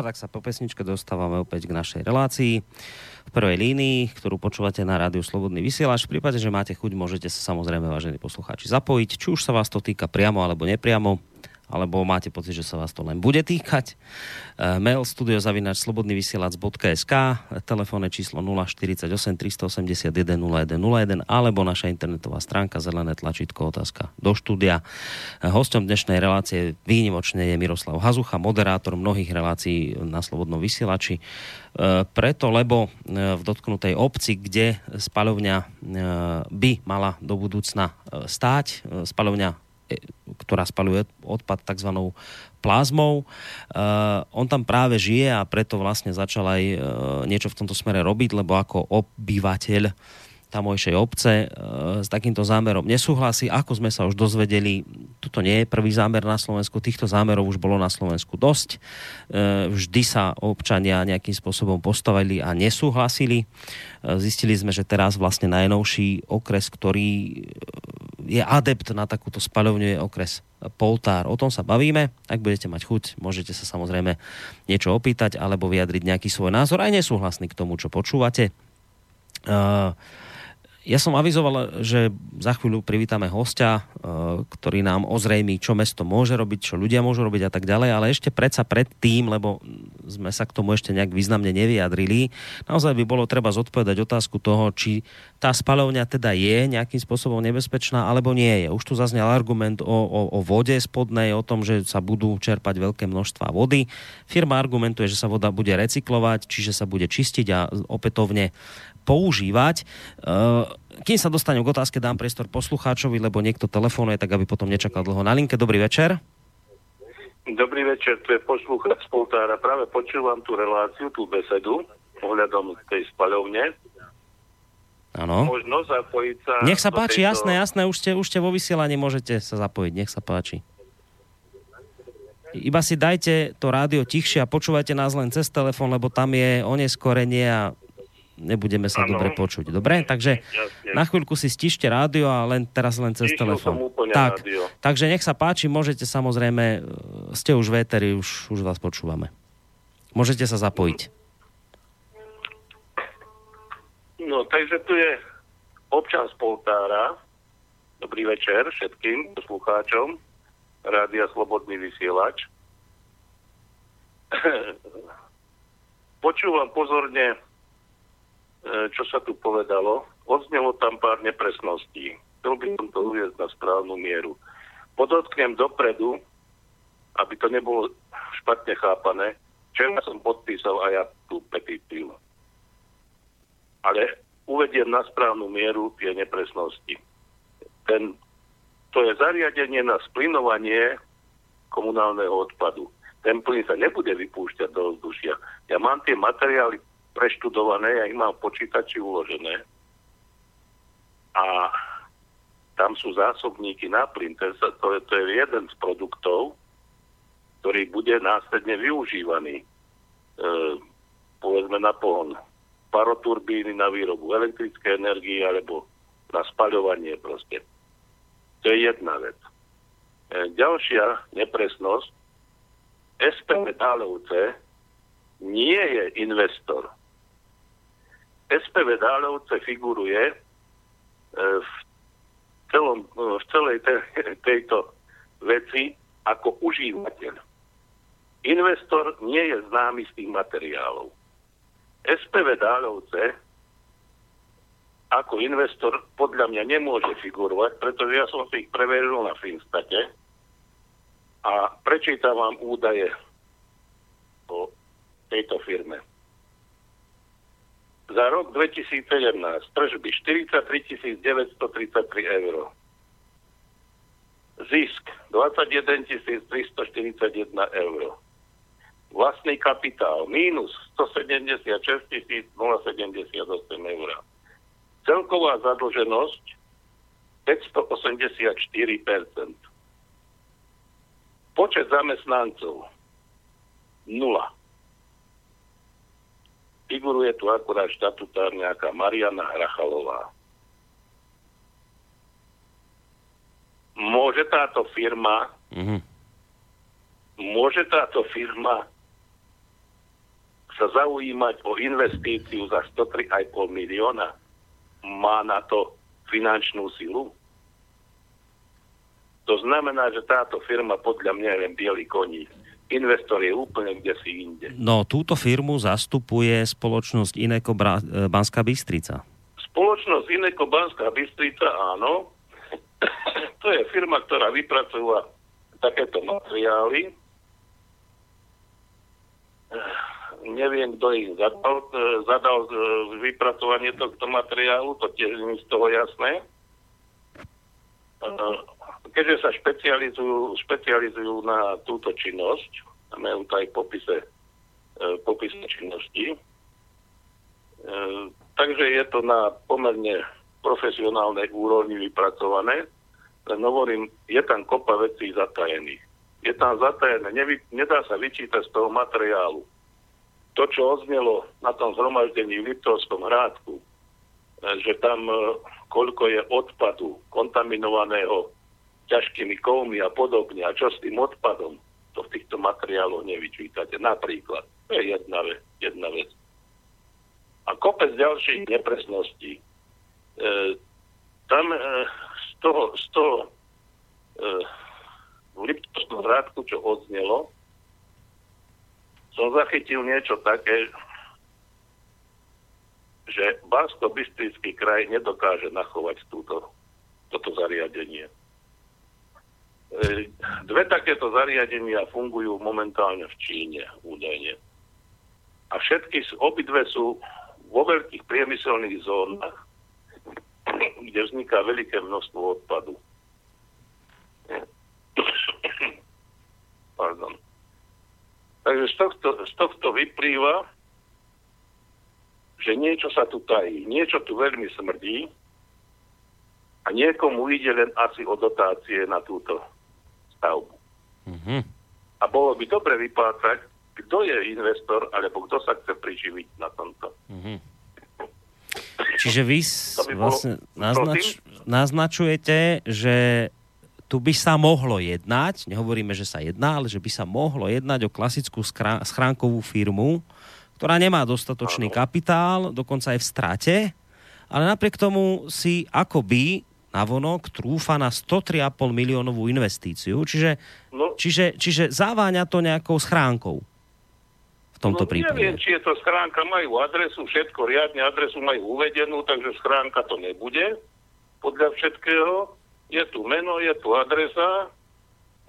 Tak sa po pesničke dostávame opäť k našej relácii v prvej línii, ktorú počúvate na rádiu Slobodný vysielač. V prípade, že máte chuť, môžete sa samozrejme, vážení poslucháči, zapojiť, či už sa vás to týka priamo alebo nepriamo alebo máte pocit, že sa vás to len bude týkať. E, mail studiozavinač.slobodnyvysielac.sk telefónne číslo 048 381 0101 alebo naša internetová stránka zelené tlačítko otázka do štúdia. E, hostom dnešnej relácie výnimočne je Miroslav Hazucha, moderátor mnohých relácií na Slobodnom vysielači. E, preto, lebo v dotknutej obci, kde spaľovňa by mala do budúcna stáť, spaľovňa ktorá spaluje odpad tzv. plazmou. Uh, on tam práve žije a preto vlastne začal aj uh, niečo v tomto smere robiť, lebo ako obyvateľ tamojšej obce e, s takýmto zámerom nesúhlasí. Ako sme sa už dozvedeli, toto nie je prvý zámer na Slovensku, týchto zámerov už bolo na Slovensku dosť. E, vždy sa občania nejakým spôsobom postavili a nesúhlasili. E, zistili sme, že teraz vlastne najnovší okres, ktorý je adept na takúto spaľovňu je okres Poltár. O tom sa bavíme. Ak budete mať chuť, môžete sa samozrejme niečo opýtať alebo vyjadriť nejaký svoj názor, aj nesúhlasný k tomu, čo počúvate. Uh, ja som avizoval, že za chvíľu privítame hostia, e, ktorý nám ozrejmí, čo mesto môže robiť, čo ľudia môžu robiť a tak ďalej, ale ešte predsa pred tým, lebo sme sa k tomu ešte nejak významne nevyjadrili, naozaj by bolo treba zodpovedať otázku toho, či tá spalovňa teda je nejakým spôsobom nebezpečná, alebo nie je. Už tu zaznel argument o, o, o vode spodnej, o tom, že sa budú čerpať veľké množstva vody. Firma argumentuje, že sa voda bude recyklovať, čiže sa bude čistiť a opätovne používať. Kým sa dostanem k otázke, dám priestor poslucháčovi, lebo niekto telefonuje, tak aby potom nečakal dlho na linke. Dobrý večer. Dobrý večer, tu je poslúchať Poltára. Práve počúvam tú reláciu, tú besedu ohľadom tej spaľovne. Áno. Možno zapojiť sa... Nech sa páči, tejto... jasné, jasné, už ste, už ste vo vysielaní, môžete sa zapojiť, nech sa páči. Iba si dajte to rádio tichšie a počúvajte nás len cez telefón, lebo tam je oneskorenie a nebudeme sa ano. dobre počuť. Dobre? Takže Jasne. na chvíľku si stište rádio a len teraz len cez telefón. Tak, takže nech sa páči, môžete samozrejme, e, ste už véteri, už, už vás počúvame. Môžete sa zapojiť. No, takže tu je občan z Poltára. Dobrý večer všetkým poslucháčom. Rádia Slobodný vysielač. Počúvam pozorne, čo sa tu povedalo. Odznelo tam pár nepresností. Chcel by som to uviezť na správnu mieru. Podotknem dopredu, aby to nebolo špatne chápané, včera som podpísal aj ja tú petíciu. Ale uvediem na správnu mieru tie nepresnosti. Ten to je zariadenie na splinovanie komunálneho odpadu. Ten plyn sa nebude vypúšťať do vzdušia. Ja mám tie materiály preštudované, ja ich mám v počítači uložené. A tam sú zásobníky na plyn. To je, to, je, to je jeden z produktov, ktorý bude následne využívaný. E, povedzme na pohon paroturbíny na výrobu elektrické energie alebo na spaľovanie proste. To je jedna vec. E, ďalšia nepresnosť. SPV Dálovce nie je investor. SPV Dálovce figuruje e, v, celom, v celej te, tejto veci ako užívateľ. Investor nie je známy z tých materiálov. SPV Dálovce ako investor podľa mňa nemôže figurovať, pretože ja som si ich preveril na Finstate a prečítam vám údaje o tejto firme. Za rok 2017 tržby 43 933 eur. Zisk 21 341 eur. Vlastný kapitál mínus 176 078 eur Celková zadlženosť 584%. Počet zamestnancov 0. Figuruje tu akurát štatutár nejaká Mariana Hrachalová. Môže táto firma mm-hmm. môže táto firma sa zaujímať o investíciu za 103,5 milióna? má na to finančnú silu? To znamená, že táto firma podľa mňa je len biely koní. Investor je úplne kde si inde. No, túto firmu zastupuje spoločnosť Ineko Bra- e, Banská Bystrica. Spoločnosť Ineko Banská Bystrica, áno. to je firma, ktorá vypracúva takéto materiály neviem, kto ich zadal, e, zadal e, vypracovanie tohto materiálu, to tiež mi z toho jasné. E, keďže sa špecializujú, špecializujú na túto činnosť, majú to aj popise, popise činnosti, takže je to na pomerne profesionálnej úrovni vypracované, len hovorím, je tam kopa vecí zatajených. Je tam zatajené, nevy, nedá sa vyčítať z toho materiálu to, čo odznelo na tom zhromaždení v Liptovskom hrádku, e, že tam e, koľko je odpadu kontaminovaného ťažkými kovmi a podobne, a čo s tým odpadom, to v týchto materiáloch nevyčítate. Napríklad, to je jedna vec. Jedna vec. A kopec ďalších nepresností. E, tam e, z toho, z toho e, v Liptovskom hrádku, čo odznelo, som zachytil niečo také, že bansko bystrický kraj nedokáže nachovať túto, toto zariadenie. E, dve takéto zariadenia fungujú momentálne v Číne údajne. A všetky, obidve sú vo veľkých priemyselných zónach, kde vzniká veľké množstvo odpadu. Pardon. Takže z tohto, z tohto vyplýva, že niečo sa tu tají, niečo tu veľmi smrdí a niekomu ide len asi o dotácie na túto stavbu. Mhm. A bolo by dobre vypátrať, kto je investor, alebo kto sa chce priživiť na tomto. Mhm. Čiže vy bolo- vlastne naznač, naznačujete, že tu by sa mohlo jednať, nehovoríme, že sa jedná, ale že by sa mohlo jednať o klasickú schránkovú firmu, ktorá nemá dostatočný kapitál, dokonca aj v strate, ale napriek tomu si akoby navonok trúfa na 103,5 miliónovú investíciu, čiže, No, čiže, čiže zaváňa to nejakou schránkou v tomto no, prípade. Neviem, či je to schránka, majú adresu, všetko riadne, adresu majú uvedenú, takže schránka to nebude. Podľa všetkého je tu meno, je tu adresa,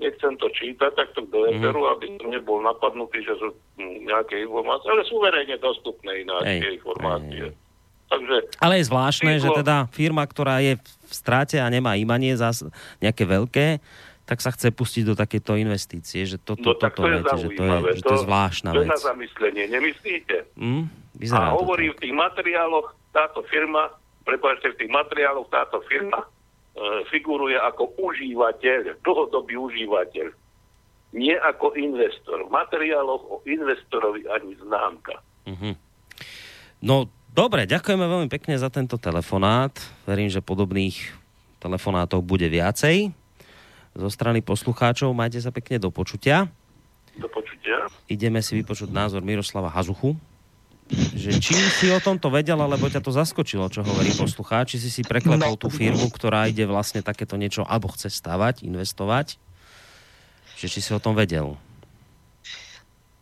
nechcem to čítať, tak to do Eteru, Mhm. aby som nebol napadnutý, že sú mm, nejaké informácie, ale sú verejne dostupné ináč tie informácie. hej, Takže Ale je zvláštne, že Číslo- teda firma, ktorá je v strate a nemá imanie zás nejaké veľké, tak sa chce pustiť do takéto investície, že toto, no, toto to je viete, že to je, že to je zvláštna to je vec. na zamyslenie, nemyslíte? Hm? A to hovorí v tých materiáloch táto firma, prepáčte, v tých materiáloch táto firma figuruje ako užívateľ, dlhodobý užívateľ. Nie ako investor. V materiáloch o investorovi ani známka. Mhm. No, dobre, ďakujeme veľmi pekne za tento telefonát. Verím, že podobných telefonátov bude viacej. Zo strany poslucháčov majte sa pekne do počutia. Do počutia. ideme si vypočuť názor Miroslava Hazuchu, že či si o tomto vedel, alebo ťa to zaskočilo, čo hovorí poslucháč, či si si preklepol tú firmu, ktorá ide vlastne takéto niečo, alebo chce stavať, investovať, že či si o tom vedel.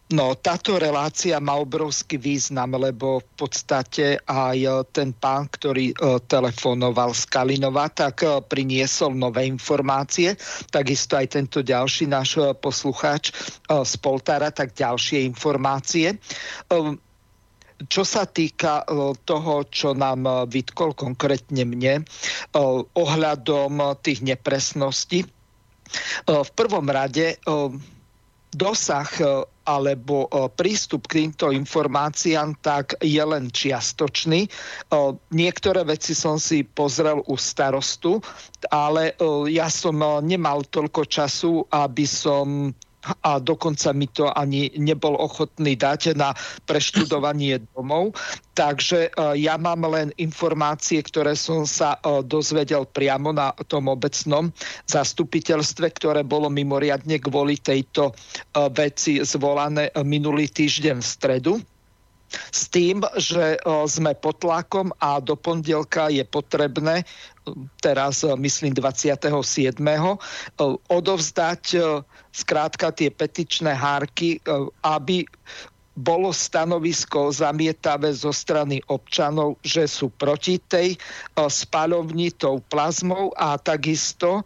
No, táto relácia má obrovský význam, lebo v podstate aj e, ten pán, ktorý e, telefonoval z Kalinova, tak e, priniesol nové informácie. Takisto aj tento ďalší náš poslucháč z Poltára, tak ďalšie informácie. Čo sa týka e, toho, čo nám e, vytkol konkrétne mne, e, ohľadom tých nepresností, v prvom rade dosah alebo prístup k týmto informáciám tak je len čiastočný. Niektoré veci som si pozrel u starostu, ale ja som nemal toľko času, aby som a dokonca mi to ani nebol ochotný dať na preštudovanie domov. Takže e, ja mám len informácie, ktoré som sa e, dozvedel priamo na tom obecnom zastupiteľstve, ktoré bolo mimoriadne kvôli tejto e, veci zvolané minulý týždeň v stredu s tým, že sme pod tlakom a do pondelka je potrebné, teraz myslím 27. o, odovzdať o, skrátka tie petičné hárky, aby bolo stanovisko zamietavé zo strany občanov, že sú proti tej o, spaľovni tou plazmou a takisto,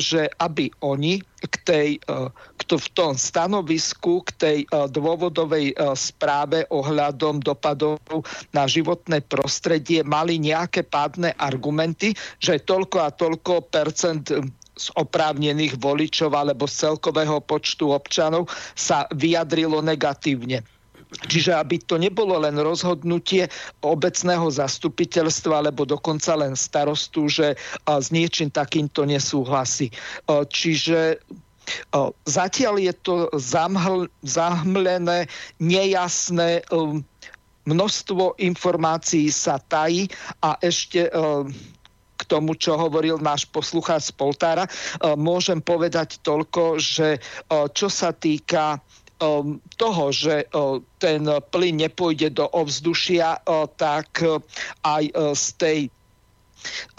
že aby oni k tej, o, k to, v tom stanovisku k tej o, dôvodovej o, správe ohľadom dopadov na životné prostredie mali nejaké pádne argumenty, že toľko a toľko percent z oprávnených voličov alebo z celkového počtu občanov sa vyjadrilo negatívne. Čiže aby to nebolo len rozhodnutie obecného zastupiteľstva alebo dokonca len starostu, že s niečím takýmto nesúhlasí. A, Čiže a, zatiaľ je to zamhl, zahmlené, nejasné, um, množstvo informácií sa tají a ešte k tomu, čo hovoril náš poslucháč z Poltára, môžem povedať toľko, že čo sa týka toho, že uh, ten plyn nepôjde do ovzdušia, uh, tak uh, aj z tej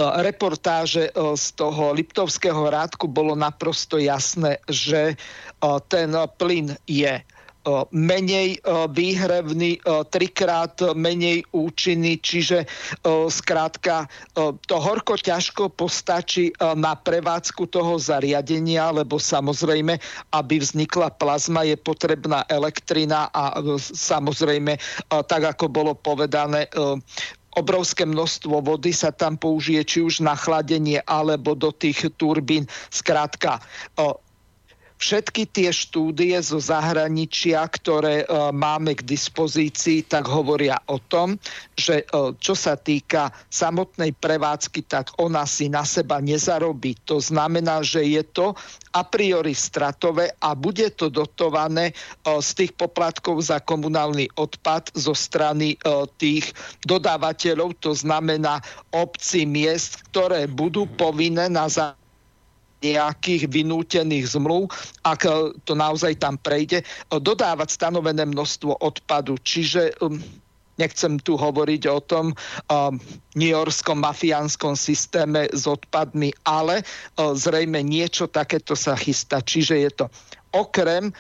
reportáže z toho Liptovského rádku bolo naprosto jasné, že ten plyn je menej výhrevný, trikrát menej účinný, čiže skrátka to horko ťažko postačí na prevádzku toho zariadenia, lebo samozrejme, aby vznikla plazma, je potrebná elektrina a samozrejme, tak ako bolo povedané, obrovské množstvo vody sa tam použije či už na chladenie alebo do tých turbín. Skrátka, všetky tie štúdie zo zahraničia, ktoré uh, máme k dispozícii, tak hovoria o tom, že uh, čo sa týka samotnej prevádzky, tak ona si na seba nezarobí. To znamená, že je to a priori stratové a bude to dotované uh, z tých poplatkov za komunálny odpad zo strany tých dodávateľov, to znamená obcí miest, ktoré budú povinné na základe nejakých vynútených zmluv, ak e, to naozaj tam prejde, e, dodávať stanovené množstvo odpadu. Čiže um, nechcem tu hovoriť o tom um, New Yorkskom mafiánskom systéme s odpadmi, ale uh, zrejme niečo takéto sa chystá. Čiže je to okrem e,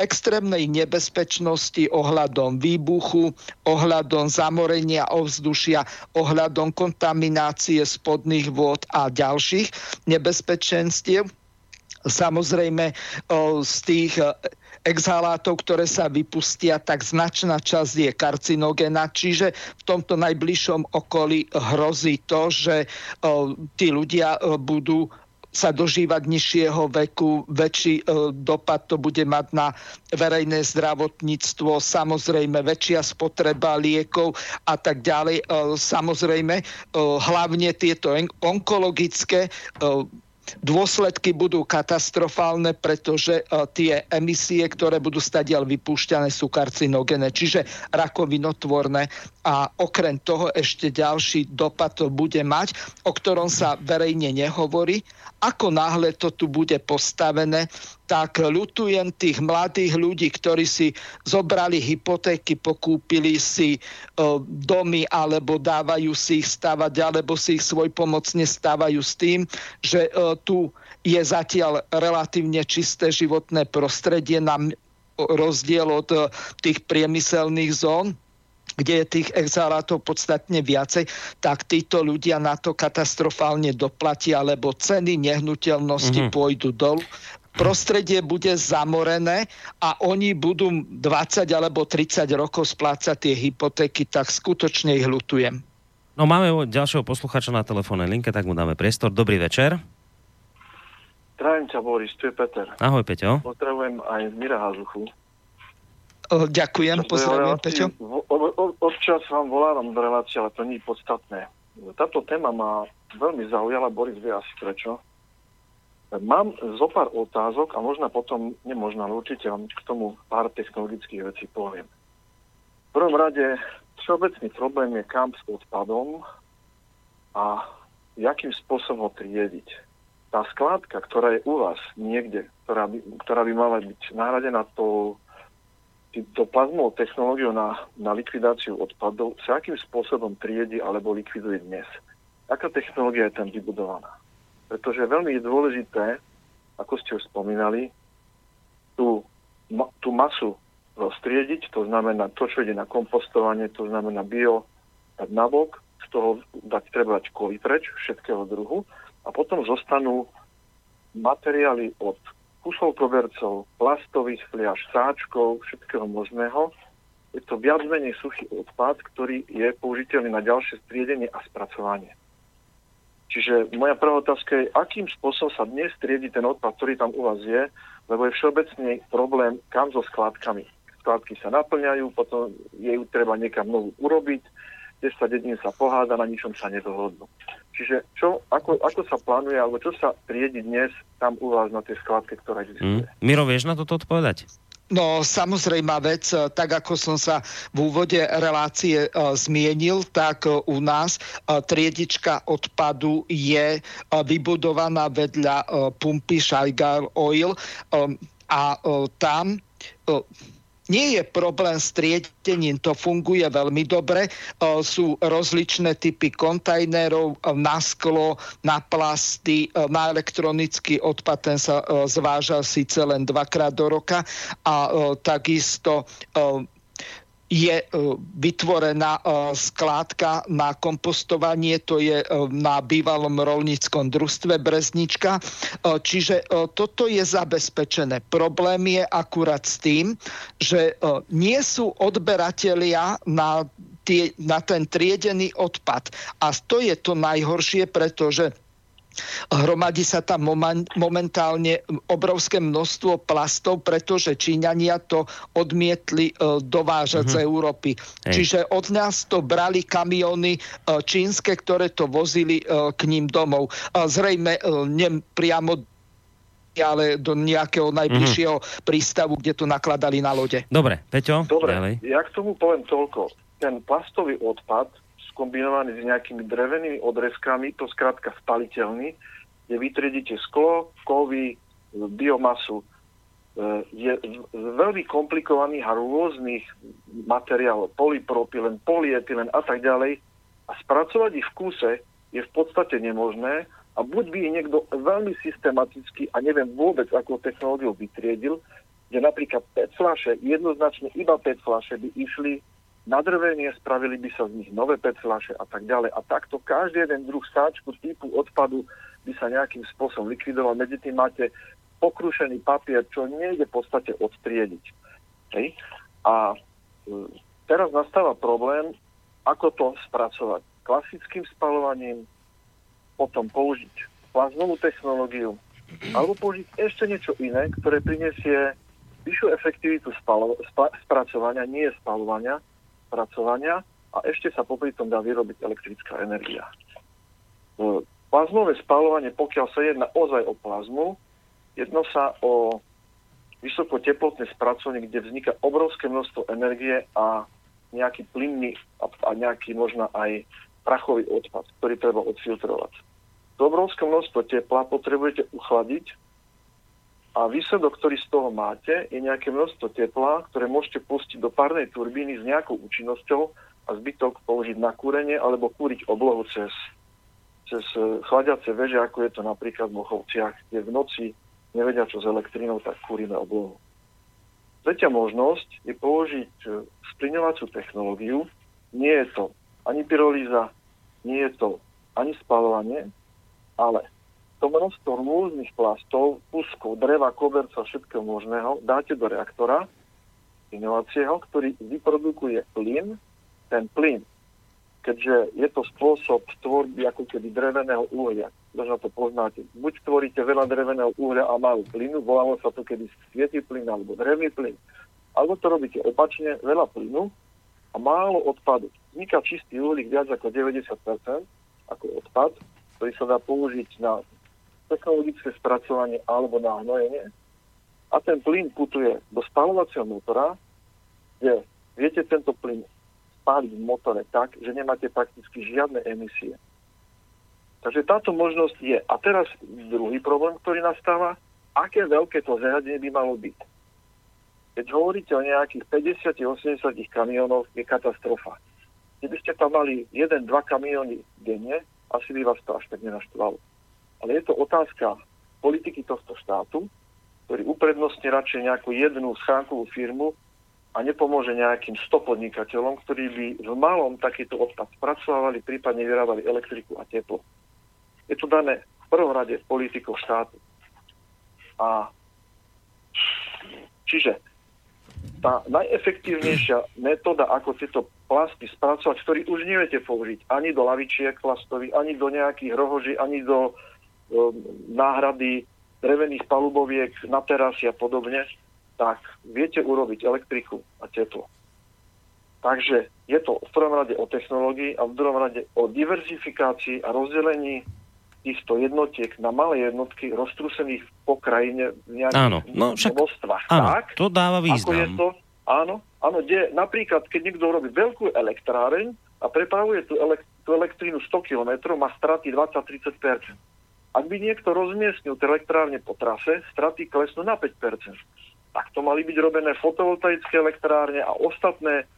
extrémnej nebezpečnosti ohľadom výbuchu, ohľadom zamorenia ovzdušia, ohľadom kontaminácie spodných vôd a ďalších nebezpečenstiev. Samozrejme e, z tých e, exhalátov, ktoré sa vypustia, tak značná časť je karcinogena, čiže v tomto najbližšom okolí hrozí to, že tí ľudia budú sa dožívať nižšieho veku, väčší e, dopad to bude mať na verejné zdravotníctvo, samozrejme väčšia spotreba liekov a tak ďalej. E, samozrejme, e, hlavne tieto onkologické dôsledky budú katastrofálne, pretože tie emisie, ktoré budú stadiaľ vypúšťané, sú karcinogéne, čiže rakovinotvorné. A okrem toho ešte ďalší dopad to bude mať, o ktorom sa verejne nehovorí. Ako náhle to tu bude postavené, tak ľutujem tých mladých ľudí, ktorí si zobrali hypotéky, pokúpili si e, domy alebo dávajú si ich stavať, alebo si ich svoj pomocne stávajú s tým, že e, tu je zatiaľ relatívne čisté životné prostredie na rozdiel od e, tých priemyselných zón kde je tých exhalátov podstatne viacej, tak títo ľudia na to katastrofálne doplatia, lebo ceny nehnuteľnosti mm-hmm. pôjdu dolu prostredie bude zamorené a oni budú 20 alebo 30 rokov splácať tie hypotéky, tak skutočne ich hľutujem. No máme ďalšieho posluchača na telefónnej linke, tak mu dáme priestor. Dobrý večer. Zdravím ťa, Boris, tu je Peter. Ahoj, Peťo. Pozdravujem aj z Mira Hazuchu. Ďakujem, pozdravujem, Peťo. Občas vám volávam do relácie, ale to nie je podstatné. Táto téma ma veľmi zaujala, Boris vie asi prečo. Mám zo pár otázok a možno potom, nemožno, ale určite vám k tomu pár technologických vecí poviem. V prvom rade, všeobecný problém je kamp s odpadom a jakým spôsobom ho triediť. Tá skládka, ktorá je u vás niekde, ktorá by, ktorá by mala byť nahradená tou to plazmovou technológiou na, na likvidáciu odpadov sa akým spôsobom triedi alebo likviduje dnes. Aká technológia je tam vybudovaná? Pretože veľmi je dôležité, ako ste už spomínali, tú, tú masu roztriediť, to znamená to, čo ide na kompostovanie, to znamená bio, dať nabok, z toho dať, treba dať kovy preč, všetkého druhu a potom zostanú materiály od kusov kobercov, plastových fliaž, sáčkov, všetkého možného. Je to viac menej suchý odpad, ktorý je použiteľný na ďalšie striedenie a spracovanie. Čiže moja prvá otázka je, akým spôsobom sa dnes striedi ten odpad, ktorý tam u vás je, lebo je všeobecný problém, kam so skladkami. Skladky sa naplňajú, potom je ju treba niekam novú urobiť, 10 dedín sa poháda, na ničom sa nedohodnú. Čiže čo, ako, ako sa plánuje, alebo čo sa triedi dnes tam u vás na tej skladke, ktorá existuje? Mm. Miro, vieš na toto odpovedať? No samozrejmá vec, e, tak ako som sa v úvode relácie uh, zmienil, tak uh, u nás triedička odpadu je vybudovaná vedľa pumpy Shaigar Oil a tam nie je problém s triedením, to funguje veľmi dobre. Sú rozličné typy kontajnerov na sklo, na plasty, na elektronický odpad, ten sa zváža síce len dvakrát do roka a takisto je e, vytvorená e, skládka na kompostovanie, to je e, na bývalom rolníckom družstve Breznička. Čiže toto je zabezpečené. Problém je akurát s tým, že nie sú odberatelia na, na ten triedený odpad. A to je to najhoršie, pretože Hromadí sa tam momentálne obrovské množstvo plastov, pretože Číňania to odmietli e, dovážať mm-hmm. z Európy. Hej. Čiže od nás to brali kamiony e, čínske, ktoré to vozili e, k ním domov. Zrejme ne priamo ale do nejakého najbližšieho mm-hmm. prístavu, kde to nakladali na lode. Dobre, Peťo, Dobre, ďalej. ja k tomu poviem toľko. Ten plastový odpad skombinovaný s nejakými drevenými odrezkami, to skrátka spaliteľný, kde vytriedíte sklo, kovy, biomasu. E, je veľmi komplikovaných a rôznych materiálov, polypropylen, polyetylen a tak ďalej. A spracovať ich v kúse je v podstate nemožné a buď by ich niekto veľmi systematicky a neviem vôbec, ako technológiu vytriedil, kde napríklad PET flaše, jednoznačne iba PET flaše by išli nadrvenie, spravili by sa z nich nové PET fľaše a tak ďalej. A takto každý jeden druh sáčku typu odpadu by sa nejakým spôsobom likvidoval. Medzi tým máte pokrúšený papier, čo nejde v podstate odstriediť. Hej? A e, teraz nastáva problém, ako to spracovať. Klasickým spalovaním, potom použiť plazmovú technológiu, alebo použiť ešte niečo iné, ktoré prinesie vyššiu efektivitu spalo, spa, spracovania, nie spalovania, spracovania a ešte sa popri tom dá vyrobiť elektrická energia. Plazmové spalovanie, pokiaľ sa jedná ozaj o plazmu, jedno sa o vysokoteplotné spracovanie, kde vzniká obrovské množstvo energie a nejaký plynný a, a nejaký možno aj prachový odpad, ktorý treba odfiltrovať. To obrovské množstvo tepla potrebujete uchladiť a výsledok, ktorý z toho máte, je nejaké množstvo tepla, ktoré môžete pustiť do párnej turbíny s nejakou účinnosťou a zbytok použiť na kúrenie alebo kúriť oblohu cez, cez eh, chladiace veže, ako je to napríklad v Mochovciach, kde v noci nevedia čo s elektrínou, tak kúrime oblohu. Tretia možnosť je použiť eh, splňovacú technológiu. Nie je to ani pyrolíza, nie je to ani spalovanie, ale to množstvo rôznych plastov, kuskov, dreva, koberca, všetkého možného dáte do reaktora inovacieho, ktorý vyprodukuje plyn. Ten plyn, keďže je to spôsob tvorby ako keby dreveného uhlia, možno to poznáte. Buď tvoríte veľa dreveného uhlia a málo plynu, volalo sa to kedy svietý plyn alebo drevný plyn, alebo to robíte opačne, veľa plynu a málo odpadu. Vzniká čistý uhlík viac ako 90% ako odpad, ktorý sa dá použiť na technologické spracovanie alebo na hnojenie. A ten plyn putuje do spalovacieho motora, kde viete tento plyn spáliť v motore tak, že nemáte prakticky žiadne emisie. Takže táto možnosť je. A teraz druhý problém, ktorý nastáva, aké veľké to zariadenie by malo byť. Keď hovoríte o nejakých 50-80 kamionov, je katastrofa. Keby ste tam mali 1-2 kamióny denne, asi by vás to až tak nenaštvalo ale je to otázka politiky tohto štátu, ktorý uprednostne radšej nejakú jednu schánkovú firmu a nepomôže nejakým 100 podnikateľom, ktorí by v malom takýto odpad spracovávali, prípadne vyrábali elektriku a teplo. Je to dané v prvom rade politikou štátu. A čiže tá najefektívnejšia metóda, ako tieto plasty spracovať, ktorý už neviete použiť ani do lavičiek plastových, ani do nejakých rohoží, ani do Ehm, náhrady drevených paluboviek na terasy a podobne, tak viete urobiť elektriku a teplo. Takže je to v prvom rade o technológii a v druhom rade o diverzifikácii a rozdelení týchto jednotiek na malé jednotky roztrúsených po krajine v nejakých áno, no, však, Áno, tak, to dáva význam. Ako je to, áno, áno, kde napríklad, keď niekto robí veľkú elektráreň a prepravuje tú, elek- tú elektrínu 100 km, má straty 20-30%. Ak by niekto rozmiestnil tie elektrárne po trase, straty klesnú na 5%. tak to mali byť robené fotovoltaické elektrárne a ostatné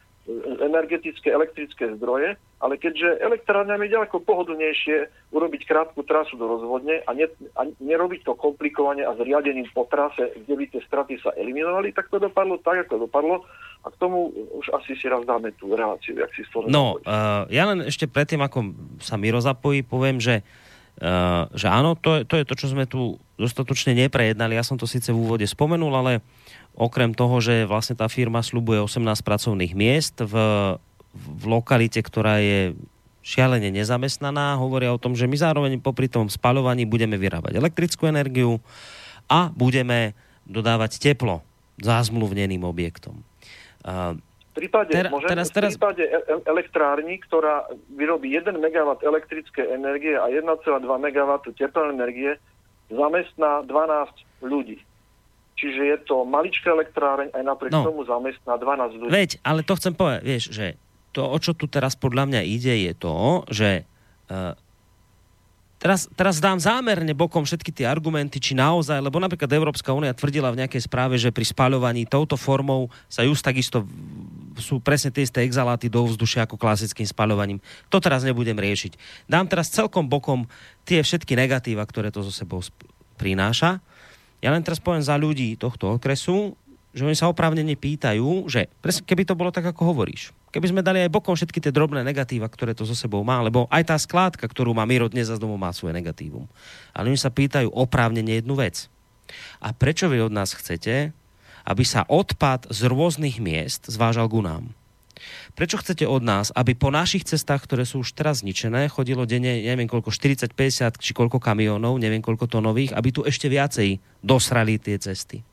energetické elektrické zdroje, ale keďže elektrárňam je ďaleko pohodlnejšie urobiť krátku trasu do rozvodne a, ne, a nerobiť to komplikovane a zriadením po trase, kde by tie straty sa eliminovali, tak to dopadlo tak, ako dopadlo. A k tomu už asi si raz dáme tú reláciu, jak si No, uh, ja len ešte predtým, ako sa Miro zapojí, poviem, že Uh, že áno, to, to je to, čo sme tu dostatočne neprejednali. Ja som to síce v úvode spomenul, ale Okrem toho, že vlastne tá firma slubuje 18 pracovných miest v, v lokalite, ktorá je šialene nezamestnaná, hovoria o tom, že my zároveň popri tom spaľovaní budeme vyrábať elektrickú energiu a budeme dodávať teplo zázmluvneným objektom. V prípade, Ter, môžem, teraz, teraz... v prípade e- e- elektrárny, ktorá vyrobí 1 MW elektrické energie a 1,2 MW teplnej energie, zamestná 12 ľudí. Čiže je to maličká elektráreň, aj napriek no. tomu zamestná 12 ľudí. Veď, ale to chcem povedať, vieš, že to, o čo tu teraz podľa mňa ide, je to, že uh, teraz, teraz dám zámerne bokom všetky tie argumenty, či naozaj, lebo napríklad Európska únia tvrdila v nejakej správe, že pri spaľovaní touto formou sa just takisto sú presne tie isté exaláty do vzdušia ako klasickým spaľovaním. To teraz nebudem riešiť. Dám teraz celkom bokom tie všetky negatíva, ktoré to zo sebou prináša ja len teraz poviem za ľudí tohto okresu, že oni sa oprávnene pýtajú, že keby to bolo tak, ako hovoríš, keby sme dali aj bokom všetky tie drobné negatíva, ktoré to so sebou má, lebo aj tá skládka, ktorú má Miro dnes za domov, má svoje negatívum. Ale oni sa pýtajú oprávnene jednu vec. A prečo vy od nás chcete, aby sa odpad z rôznych miest zvážal ku nám? Prečo chcete od nás, aby po našich cestách, ktoré sú už teraz zničené, chodilo denne, neviem koľko, 40, 50 či koľko kamionov, neviem koľko tonových, aby tu ešte viacej dosrali tie cesty?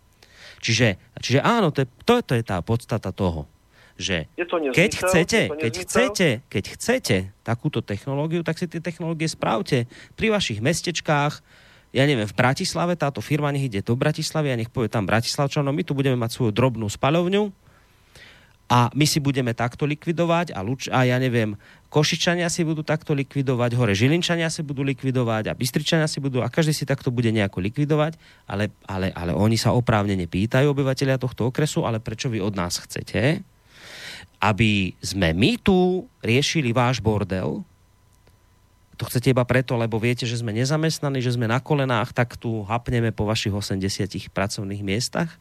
Čiže, čiže áno, to je, to, to je tá podstata toho že nezmysel, keď chcete, keď chcete, keď chcete takúto technológiu, tak si tie technológie správte pri vašich mestečkách, ja neviem, v Bratislave táto firma nech ide do Bratislavy a nech povie tam Bratislavčanom, my tu budeme mať svoju drobnú spaľovňu, a my si budeme takto likvidovať a, Luč, a ja neviem, Košičania si budú takto likvidovať, hore Žilinčania si budú likvidovať a Bystričania si budú a každý si takto bude nejako likvidovať, ale, ale, ale oni sa oprávnene pýtajú obyvateľia tohto okresu, ale prečo vy od nás chcete, aby sme my tu riešili váš bordel, to chcete iba preto, lebo viete, že sme nezamestnaní, že sme na kolenách, tak tu hapneme po vašich 80 pracovných miestach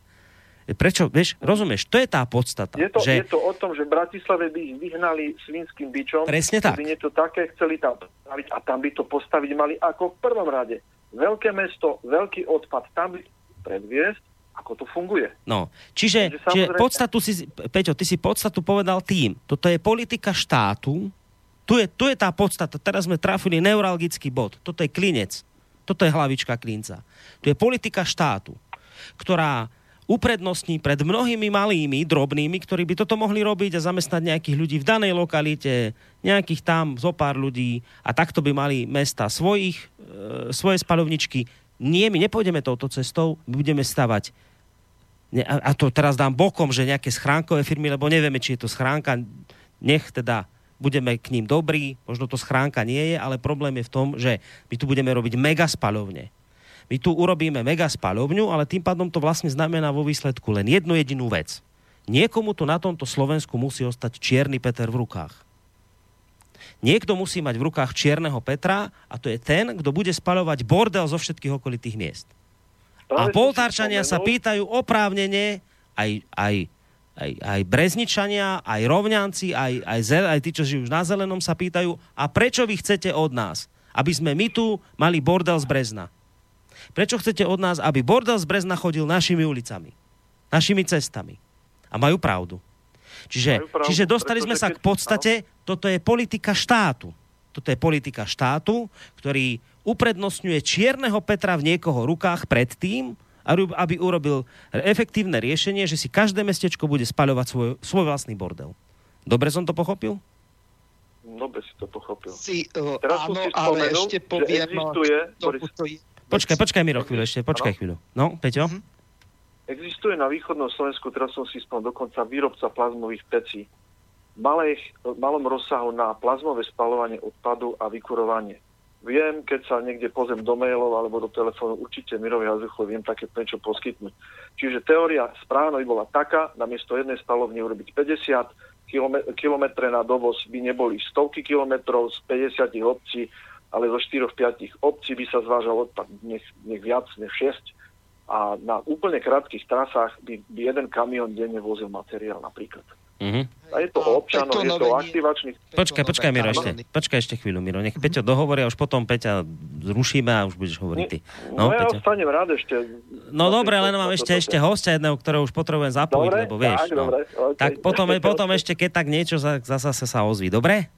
Prečo, vieš, rozumieš, to je tá podstata. Je to, že... je to o tom, že v Bratislave by ich vyhnali svinským bičom. Presne tak. By niečo také chceli tam postaviť a tam by to postaviť mali ako v prvom rade. Veľké mesto, veľký odpad, tam by predviesť, ako to funguje. No, čiže, samozrejme... čiže podstatu si, Peťo, ty si podstatu povedal tým. Toto je politika štátu, tu je, tu je tá podstata. Teraz sme trafili neuralgický bod. Toto je klinec. Toto je hlavička klinca. Tu je politika štátu, ktorá uprednostní pred mnohými malými, drobnými, ktorí by toto mohli robiť a zamestnať nejakých ľudí v danej lokalite, nejakých tam zo pár ľudí a takto by mali mesta svojich, e, svoje spalovničky. Nie, my nepôjdeme touto cestou, my budeme stavať a to teraz dám bokom, že nejaké schránkové firmy, lebo nevieme, či je to schránka, nech teda budeme k ním dobrí, možno to schránka nie je, ale problém je v tom, že my tu budeme robiť mega spalovne my tu urobíme mega spalovňu, ale tým pádom to vlastne znamená vo výsledku len jednu jedinú vec. Niekomu tu na tomto Slovensku musí ostať čierny Peter v rukách. Niekto musí mať v rukách čierneho Petra a to je ten, kto bude spaľovať bordel zo všetkých okolitých miest. A poltárčania sa pýtajú oprávnene, aj, aj, aj, aj brezničania, aj rovňanci, aj, aj, zel, aj tí, čo žijú na zelenom, sa pýtajú, a prečo vy chcete od nás? Aby sme my tu mali bordel z Brezna. Prečo chcete od nás, aby bordel z Brezna chodil našimi ulicami, našimi cestami? A majú pravdu. Čiže, pravdu, čiže dostali sme sa k podstate, toto je politika štátu. Toto je politika štátu, ktorý uprednostňuje čierneho Petra v niekoho rukách predtým, aby urobil efektívne riešenie, že si každé mestečko bude spaľovať svoj, svoj vlastný bordel. Dobre som to pochopil? Dobre si to pochopil. Si, uh, Teraz áno, ale ešte poviem, existuje, to, to je, Počkaj, počkaj Miro chvíľu ešte, počkaj chvíľu. No, Peťo? Mm-hmm. Existuje na východnom Slovensku, teraz som si spomínal, dokonca výrobca plazmových pecí. V malom rozsahu na plazmové spalovanie odpadu a vykurovanie. viem, keď sa niekde pozem do mailov alebo do telefónu, určite Mirovi Hazuchovi viem také niečo poskytnúť. Čiže teória správna by bola taká, namiesto jednej spalovne urobiť 50, kilometre na dovoz by neboli stovky kilometrov z 50 obcí, ale zo 4-5 obcí by sa zvážal odpad, nech, nech viac, nech 6. A na úplne krátkých trasách by, by jeden kamión denne vozil materiál napríklad. Mm-hmm. A je to o občanoch, je to aktivačných... Počkaj, počkaj, Miro, ešte. Počkaj ešte chvíľu, Miro. Nech Peťo dohovorí a už potom Peťa zrušíme a už budeš hovoriť ty. No, no ja Peťo. ostanem rád ešte. No dobre, len mám ešte, ešte hostia jedného, ktorého už potrebujem zapojiť, dobre, lebo vieš. Tak, no. dobre, okay. tak potom, potom ešte, keď tak niečo zase sa ozví, dobre?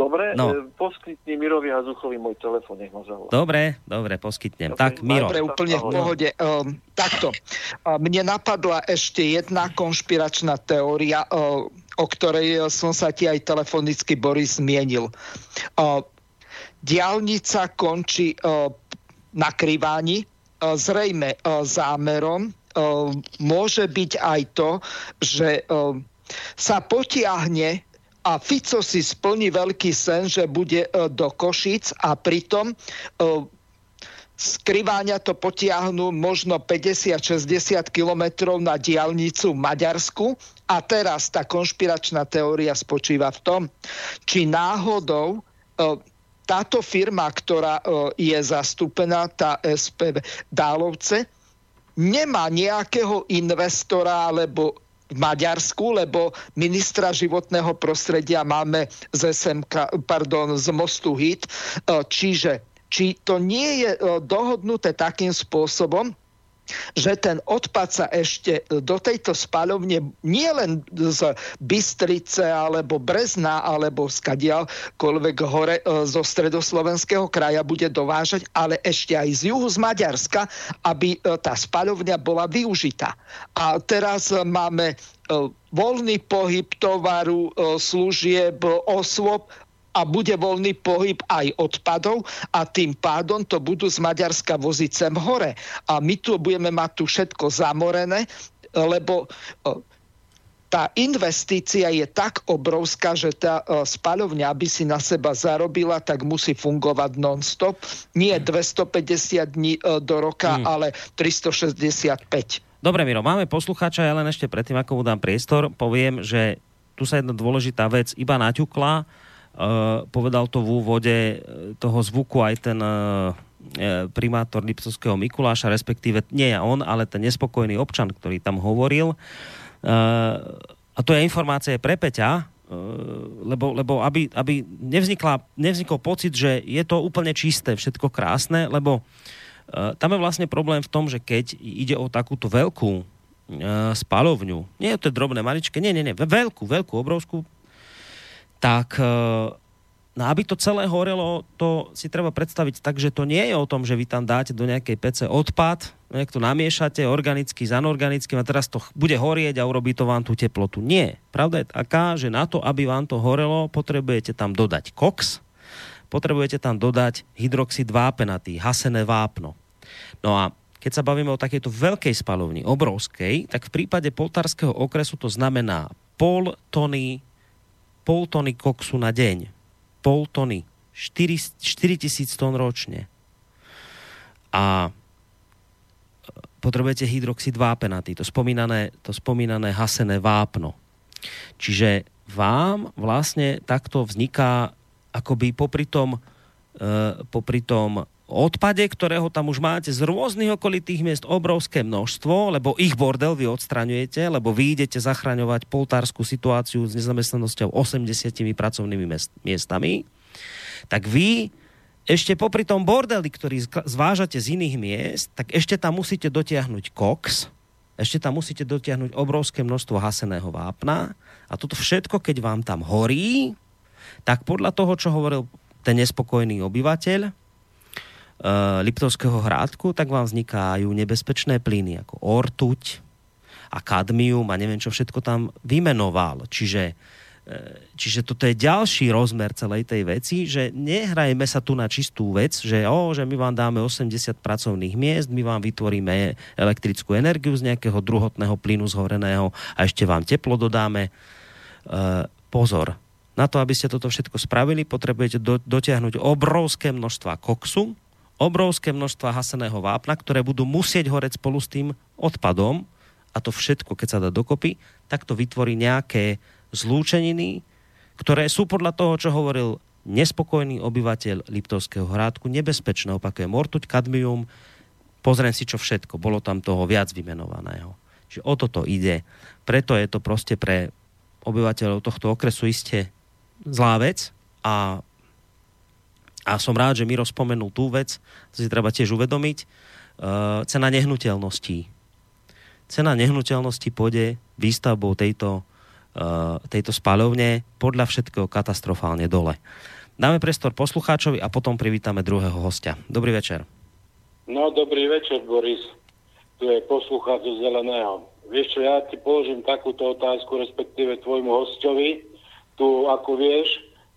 Dobre, no. e, poskytni Mirovi Hazuchovi môj telefón, nech ma zavolá. Dobre, dobre, poskytnem. Okay. Tak, Miro. Dobre, úplne v pohode. Um, takto, mne napadla ešte jedna konšpiračná teória, uh, o ktorej som sa ti aj telefonicky Boris zmienil. Uh, diálnica končí uh, na kriváni, uh, zrejme uh, zámerom. Uh, môže byť aj to, že uh, sa potiahne a Fico si splní veľký sen, že bude e, do Košic a pritom skriváňa e, to potiahnu možno 50-60 kilometrov na diálnicu Maďarsku. A teraz tá konšpiračná teória spočíva v tom, či náhodou e, táto firma, ktorá je zastúpená, tá SPV Dálovce, nemá nejakého investora alebo v Maďarsku, lebo ministra životného prostredia máme z SMK, pardon, z Mostu Hit. E, čiže či to nie je e, dohodnuté takým spôsobom, že ten odpad sa ešte do tejto spalovne nie len z Bystrice alebo Brezna alebo z kadiaľkoľvek hore e, zo stredoslovenského kraja bude dovážať, ale ešte aj z juhu z Maďarska, aby e, tá spalovňa bola využitá. A teraz máme e, voľný pohyb tovaru, služieb, osôb a bude voľný pohyb aj odpadov a tým pádom to budú z Maďarska voziť sem hore. A my tu budeme mať tu všetko zamorené, lebo tá investícia je tak obrovská, že tá spaľovňa, aby si na seba zarobila, tak musí fungovať non-stop. Nie 250 dní e, do roka, hmm. ale 365. Dobre, Miro, máme poslucháča, ja len ešte predtým, ako mu dám priestor, poviem, že tu sa jedna dôležitá vec iba naťukla povedal to v úvode eh, toho zvuku aj ten uh, primátor Liptovského Mikuláša, respektíve nie on, ale ten nespokojný občan, ktorý tam hovoril. A to je informácia pre Peťa, lebo, lebo aby, aby nevznikla, nevznikol pocit, že je to úplne čisté, všetko krásne, lebo tam je vlastne problém v tom, že keď ide o takúto veľkú spalovňu, nie je to drobné, maličké, nie, nie, nie, veľkú, veľkú, obrovskú tak e, No aby to celé horelo, to si treba predstaviť tak, že to nie je o tom, že vy tam dáte do nejakej pece odpad, nejak to namiešate organicky s anorganickým a teraz to bude horieť a urobí to vám tú teplotu. Nie. Pravda je taká, že na to, aby vám to horelo, potrebujete tam dodať koks, potrebujete tam dodať hydroxid vápenatý, hasené vápno. No a keď sa bavíme o takejto veľkej spalovni, obrovskej, tak v prípade poltárskeho okresu to znamená pol tony pol tony koksu na deň. Pol tony. 4, 4 tisíc tón ročne. A potrebujete hydroxid vápenatý, to spomínané, to spomínané hasené vápno. Čiže vám vlastne takto vzniká akoby popri tom, e, popri tom odpade, ktorého tam už máte z rôznych okolitých miest obrovské množstvo, lebo ich bordel vy odstraňujete, lebo vy idete zachraňovať poltárskú situáciu s nezamestnanosťou 80 pracovnými miestami, tak vy ešte popri tom bordeli, ktorý zvážate z iných miest, tak ešte tam musíte dotiahnuť koks, ešte tam musíte dotiahnuť obrovské množstvo haseného vápna a toto všetko, keď vám tam horí, tak podľa toho, čo hovoril ten nespokojný obyvateľ, Liptovského hrádku, tak vám vznikajú nebezpečné plyny ako ortuť a kadmium a neviem, čo všetko tam vymenoval. Čiže eh, Čiže toto je ďalší rozmer celej tej veci, že nehrajme sa tu na čistú vec, že, o, že my vám dáme 80 pracovných miest, my vám vytvoríme elektrickú energiu z nejakého druhotného plynu zhoreného a ešte vám teplo dodáme. E, pozor, Na to, aby ste toto všetko spravili, potrebujete do, dotiahnuť obrovské množstva koksu, obrovské množstva haseného vápna, ktoré budú musieť horeť spolu s tým odpadom a to všetko, keď sa dá dokopy, tak to vytvorí nejaké zlúčeniny, ktoré sú podľa toho, čo hovoril nespokojný obyvateľ Liptovského hrádku, nebezpečné, opakuje mortuť, kadmium, pozriem si čo všetko, bolo tam toho viac vymenovaného. Čiže o toto ide. Preto je to proste pre obyvateľov tohto okresu iste zlá vec a, a som rád, že Miro spomenul tú vec, to si treba tiež uvedomiť, uh, cena nehnuteľností. Cena nehnuteľností pôjde výstavbou tejto, uh, tejto spalovne podľa všetkého katastrofálne dole. Dáme priestor poslucháčovi a potom privítame druhého hostia. Dobrý večer. No, dobrý večer, Boris. Tu je poslucháč zo Zeleného. Vieš čo, ja ti položím takúto otázku, respektíve tvojmu hostovi tu, ako vieš,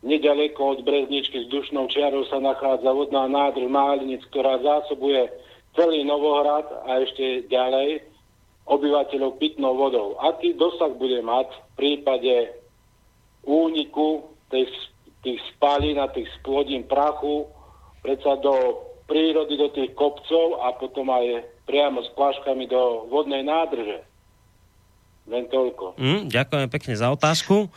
nedaleko od Brezničky s dušnou čiarou sa nachádza vodná nádrž Málinic, ktorá zásobuje celý Novohrad a ešte ďalej obyvateľov pitnou vodou. Aký dosah bude mať v prípade úniku tých, tých spalín a tých splodín prachu predsa do prírody, do tých kopcov a potom aj priamo s plaškami do vodnej nádrže. Len toľko. Mm, ďakujem pekne za otázku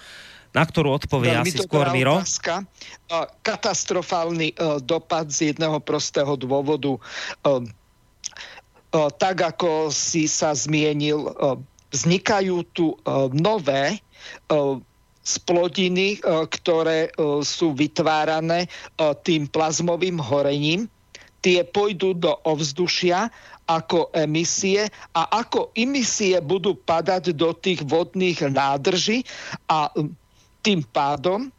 na ktorú odpovie Veľmi asi skôr Miro. Otázka. Katastrofálny e, dopad z jedného prostého dôvodu. E, e, tak ako si sa zmienil, vznikajú tu nové splodiny, ktoré sú vytvárané tým plazmovým horením. Tie pôjdu do ovzdušia ako emisie a ako emisie budú padať do tých vodných nádrží a tým pádom e,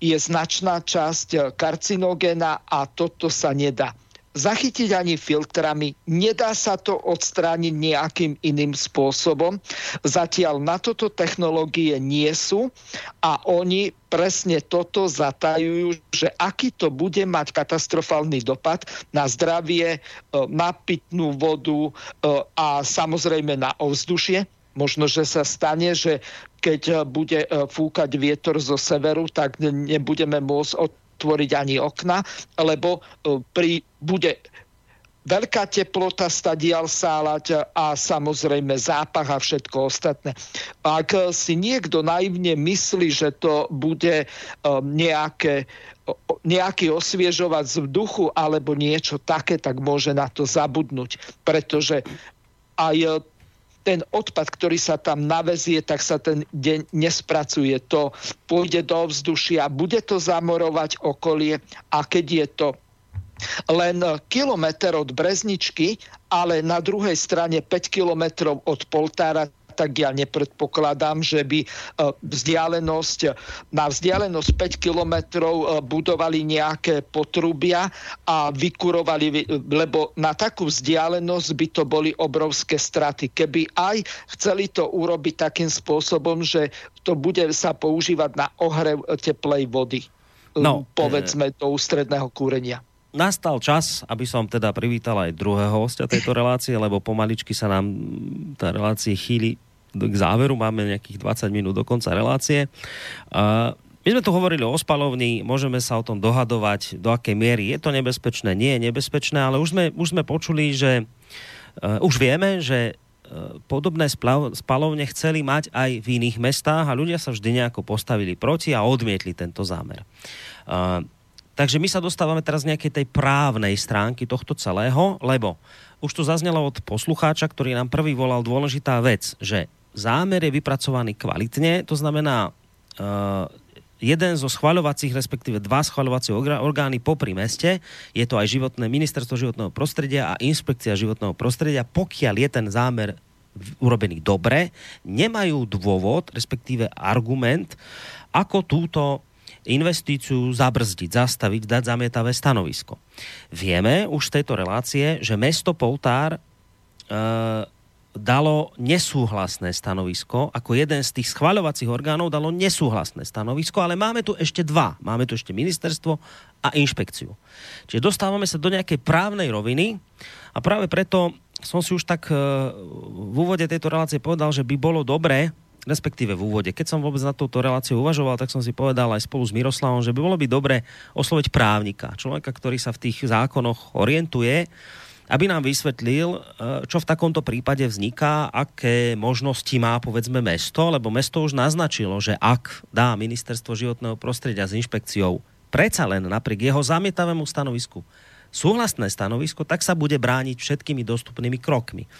je značná časť e, karcinogéna a toto sa nedá zachytiť ani filtrami. Nedá sa to odstrániť nejakým iným spôsobom. Zatiaľ na toto technológie nie sú a oni presne toto zatajujú, že aký to bude mať katastrofálny dopad na zdravie, e, na pitnú vodu a samozrejme na ovzdušie Možno, že sa stane, že keď eh, bude eh, fúkať vietor zo severu, tak nebudeme môcť otvoriť ani okna, lebo eh, pri, bude veľká teplota stadial sálať a samozrejme zápach a všetko ostatné. Ak si niekto naivne myslí, že to bude nejaké, nejaký osviežovať z vzduchu alebo niečo také, tak môže na to zabudnúť, pretože aj ten odpad, ktorý sa tam navezie, tak sa ten deň nespracuje. To pôjde do vzdušia, bude to zamorovať okolie a keď je to len kilometr od Brezničky, ale na druhej strane 5 kilometrov od Poltára, tak ja nepredpokladám, že by e, vzdialenosť, na vzdialenosť 5 kilometrov e, budovali nejaké potrubia a vykurovali, lebo na takú vzdialenosť by to boli obrovské straty. Keby aj chceli to urobiť takým spôsobom, že to bude sa používať na ohrev teplej vody. No, povedzme, do ústredného kúrenia nastal čas, aby som teda privítal aj druhého hostia tejto relácie, lebo pomaličky sa nám tá relácie chýli k záveru, máme nejakých 20 minút do konca relácie. My sme tu hovorili o spalovni, môžeme sa o tom dohadovať, do akej miery je to nebezpečné, nie je nebezpečné, ale už sme, už sme počuli, že uh, už vieme, že uh, podobné spalovne chceli mať aj v iných mestách a ľudia sa vždy nejako postavili proti a odmietli tento zámer. Uh, takže my sa dostávame teraz nejakej tej právnej stránky tohto celého, lebo už tu zaznelo od poslucháča, ktorý nám prvý volal dôležitá vec, že zámer je vypracovaný kvalitne, to znamená, uh, jeden zo schvaľovacích, respektíve dva schvaľovacie orgány popri meste, je to aj životné ministerstvo životného prostredia a inspekcia životného prostredia, pokiaľ je ten zámer urobený dobre, nemajú dôvod, respektíve argument, ako túto investíciu zabrzdiť, zastaviť, dať zamietavé stanovisko. Vieme už z tejto relácie, že mesto Poltár uh, dalo nesúhlasné stanovisko, ako jeden z tých schvaľovacích orgánov dalo nesúhlasné stanovisko, ale máme tu ešte dva. Máme tu ešte ministerstvo a inšpekciu. Čiže dostávame sa do nejakej právnej roviny a práve preto som si už tak e, v úvode tejto relácie povedal, že by bolo dobré, respektíve v úvode. Keď som vôbec na túto reláciu uvažoval, tak som si povedal aj spolu s Miroslavom, že by bolo by dobre osloviť právnika, človeka, ktorý sa v tých zákonoch orientuje, aby nám vysvetlil, e, čo v takomto prípade vzniká, aké možnosti má povedzme mesto, lebo mesto už naznačilo, že ak dá ministerstvo životného prostredia s inšpekciou predsa len napriek jeho zamietavému stanovisku súhlasné stanovisko, tak sa bude brániť všetkými dostupnými krokmi.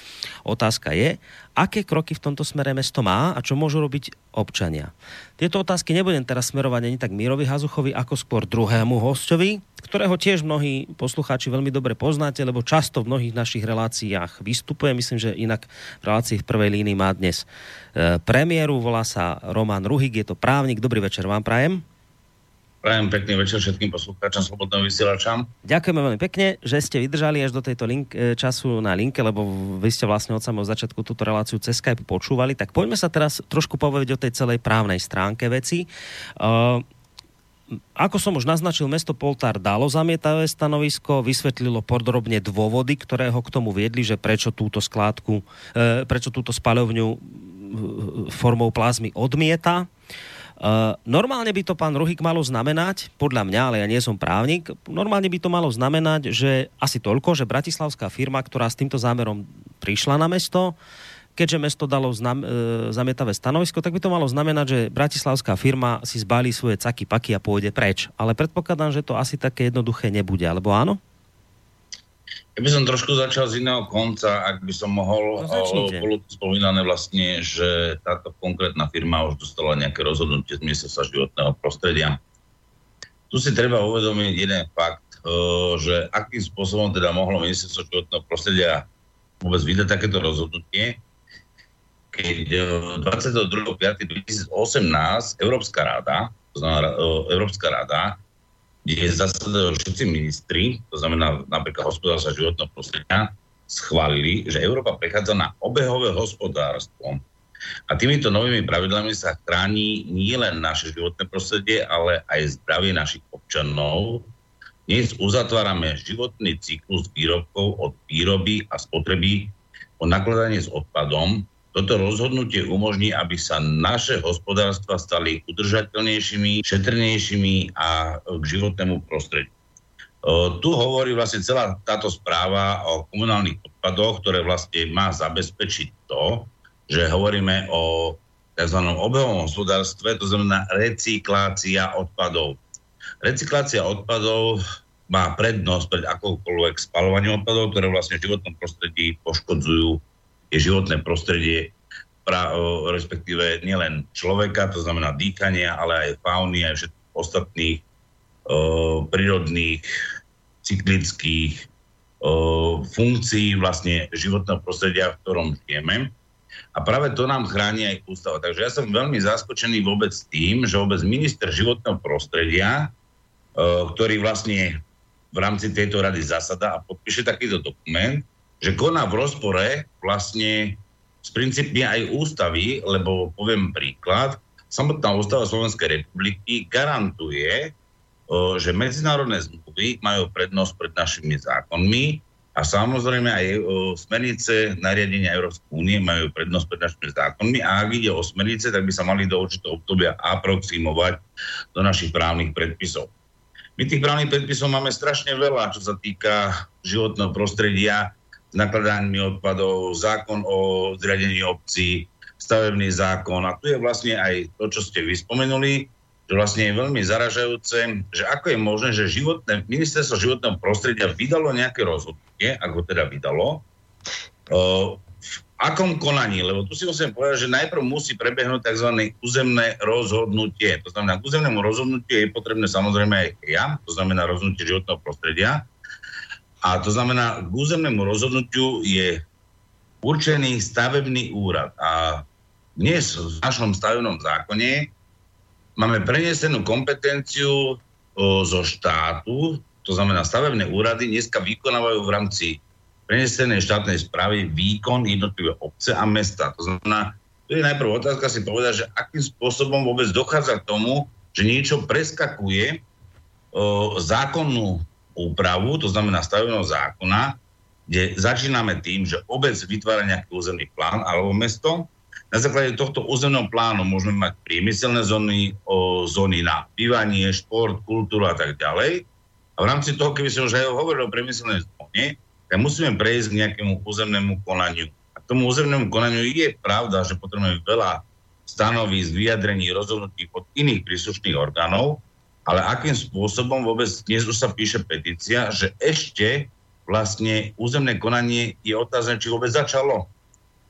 Otázka je, aké kroky v tomto smere mesto má a čo môžu robiť občania. Tieto otázky nebudem teraz smerovať ani tak Mírovi Hazuchovi, ako skôr druhému hostovi, ktorého tiež mnohí poslucháči veľmi dobre poznáte, lebo často v mnohých našich reláciách vystupuje. Myslím, že inak v relácii v prvej línii má dnes e, premiéru, volá sa Roman Ruhik, je to právnik. Dobrý večer vám prajem. Prajem pekný večer všetkým poslucháčom Slobodného vysielača. Ďakujeme veľmi pekne, že ste vydržali až do tejto link, e, času na linke, lebo vy ste vlastne od samého začiatku túto reláciu cez Skype počúvali. Tak poďme sa teraz trošku povedať o tej celej právnej stránke veci. Uh, ako som už naznačil, mesto Poltár dalo zamietavé stanovisko, vysvetlilo podrobne dôvody, ktoré ho k tomu viedli, že prečo túto skládku, e, prečo túto spaľovňu formou plazmy odmieta. Uh, normálne by to pán Ruhik malo znamenať, podľa mňa, ale ja nie som právnik, normálne by to malo znamenať, že asi toľko, že bratislavská firma, ktorá s týmto zámerom prišla na mesto, keďže mesto dalo znam, e, zamietavé stanovisko, tak by to malo znamenať, že bratislavská firma si zbalí svoje caky paky a pôjde preč. Ale predpokladám, že to asi také jednoduché nebude, alebo áno? Ja by som trošku začal z iného konca, ak by som mohol. No, bolo to spomínané vlastne, že táto konkrétna firma už dostala nejaké rozhodnutie z ministerstva životného prostredia. Tu si treba uvedomiť jeden fakt, že akým spôsobom teda mohlo ministerstvo životného prostredia vôbec vydať takéto rozhodnutie, keď 22.5.2018 Európska rada, to znamená Európska rada, kde zasadajú všetci ministri, to znamená napríklad hospodárstva životného prostredia, schválili, že Európa prechádza na obehové hospodárstvo. A týmito novými pravidlami sa chráni nielen naše životné prostredie, ale aj zdravie našich občanov. Dnes uzatvárame životný cyklus výrobkov od výroby a spotreby po nakladaní s odpadom toto rozhodnutie umožní, aby sa naše hospodárstva stali udržateľnejšími, šetrnejšími a k životnému prostrediu. Tu hovorí vlastne celá táto správa o komunálnych odpadoch, ktoré vlastne má zabezpečiť to, že hovoríme o tzv. obehovom hospodárstve, to znamená recyklácia odpadov. Recyklácia odpadov má prednosť pred akoukoľvek spalovaním odpadov, ktoré vlastne v životnom prostredí poškodzujú je životné prostredie, pra, respektíve nielen človeka, to znamená dýchania, ale aj fauny, aj všetkých ostatných o, prírodných, cyklických o, funkcií vlastne životného prostredia, v ktorom žijeme. A práve to nám chráni aj ústava. Takže ja som veľmi zaskočený vôbec tým, že vôbec minister životného prostredia, o, ktorý vlastne v rámci tejto rady zasada a podpíše takýto dokument, že koná v rozpore vlastne s princípmi aj ústavy, lebo poviem príklad, samotná ústava Slovenskej republiky garantuje, že medzinárodné zmluvy majú prednosť pred našimi zákonmi a samozrejme aj smernice nariadenia Európskej únie majú prednosť pred našimi zákonmi a ak ide o smernice, tak by sa mali do určitého obdobia aproximovať do našich právnych predpisov. My tých právnych predpisov máme strašne veľa, čo sa týka životného prostredia, nakladaním odpadov, zákon o zriadení obcí, stavebný zákon. A tu je vlastne aj to, čo ste vyspomenuli, že vlastne je veľmi zaražajúce, že ako je možné, že životné, ministerstvo životného prostredia vydalo nejaké rozhodnutie, ako teda vydalo, v akom konaní, lebo tu si musím povedať, že najprv musí prebehnúť tzv. územné rozhodnutie. To znamená, k územnému rozhodnutiu je potrebné samozrejme aj ja, to znamená rozhodnutie životného prostredia, a to znamená, k územnému rozhodnutiu je určený stavebný úrad. A dnes v našom stavebnom zákone máme prenesenú kompetenciu o, zo štátu, to znamená stavebné úrady dneska vykonávajú v rámci prenesenej štátnej správy výkon jednotlivé obce a mesta. To znamená, tu je najprv otázka si povedať, že akým spôsobom vôbec dochádza k tomu, že niečo preskakuje o, zákonnú úpravu, to znamená stavebného zákona, kde začíname tým, že obec vytvára nejaký územný plán alebo mesto Na základe tohto územného plánu môžeme mať priemyselné zóny, o, zóny na bývanie, šport, kultúru a tak ďalej. A v rámci toho, keby som už aj hovoril o priemyselnej zóne, tak musíme prejsť k nejakému územnému konaniu. A k tomu územnému konaniu je pravda, že potrebujeme veľa stanovísk, vyjadrení, rozhodnutí od iných príslušných orgánov, ale akým spôsobom vôbec dnes už sa píše petícia, že ešte vlastne územné konanie je otázne, či vôbec začalo.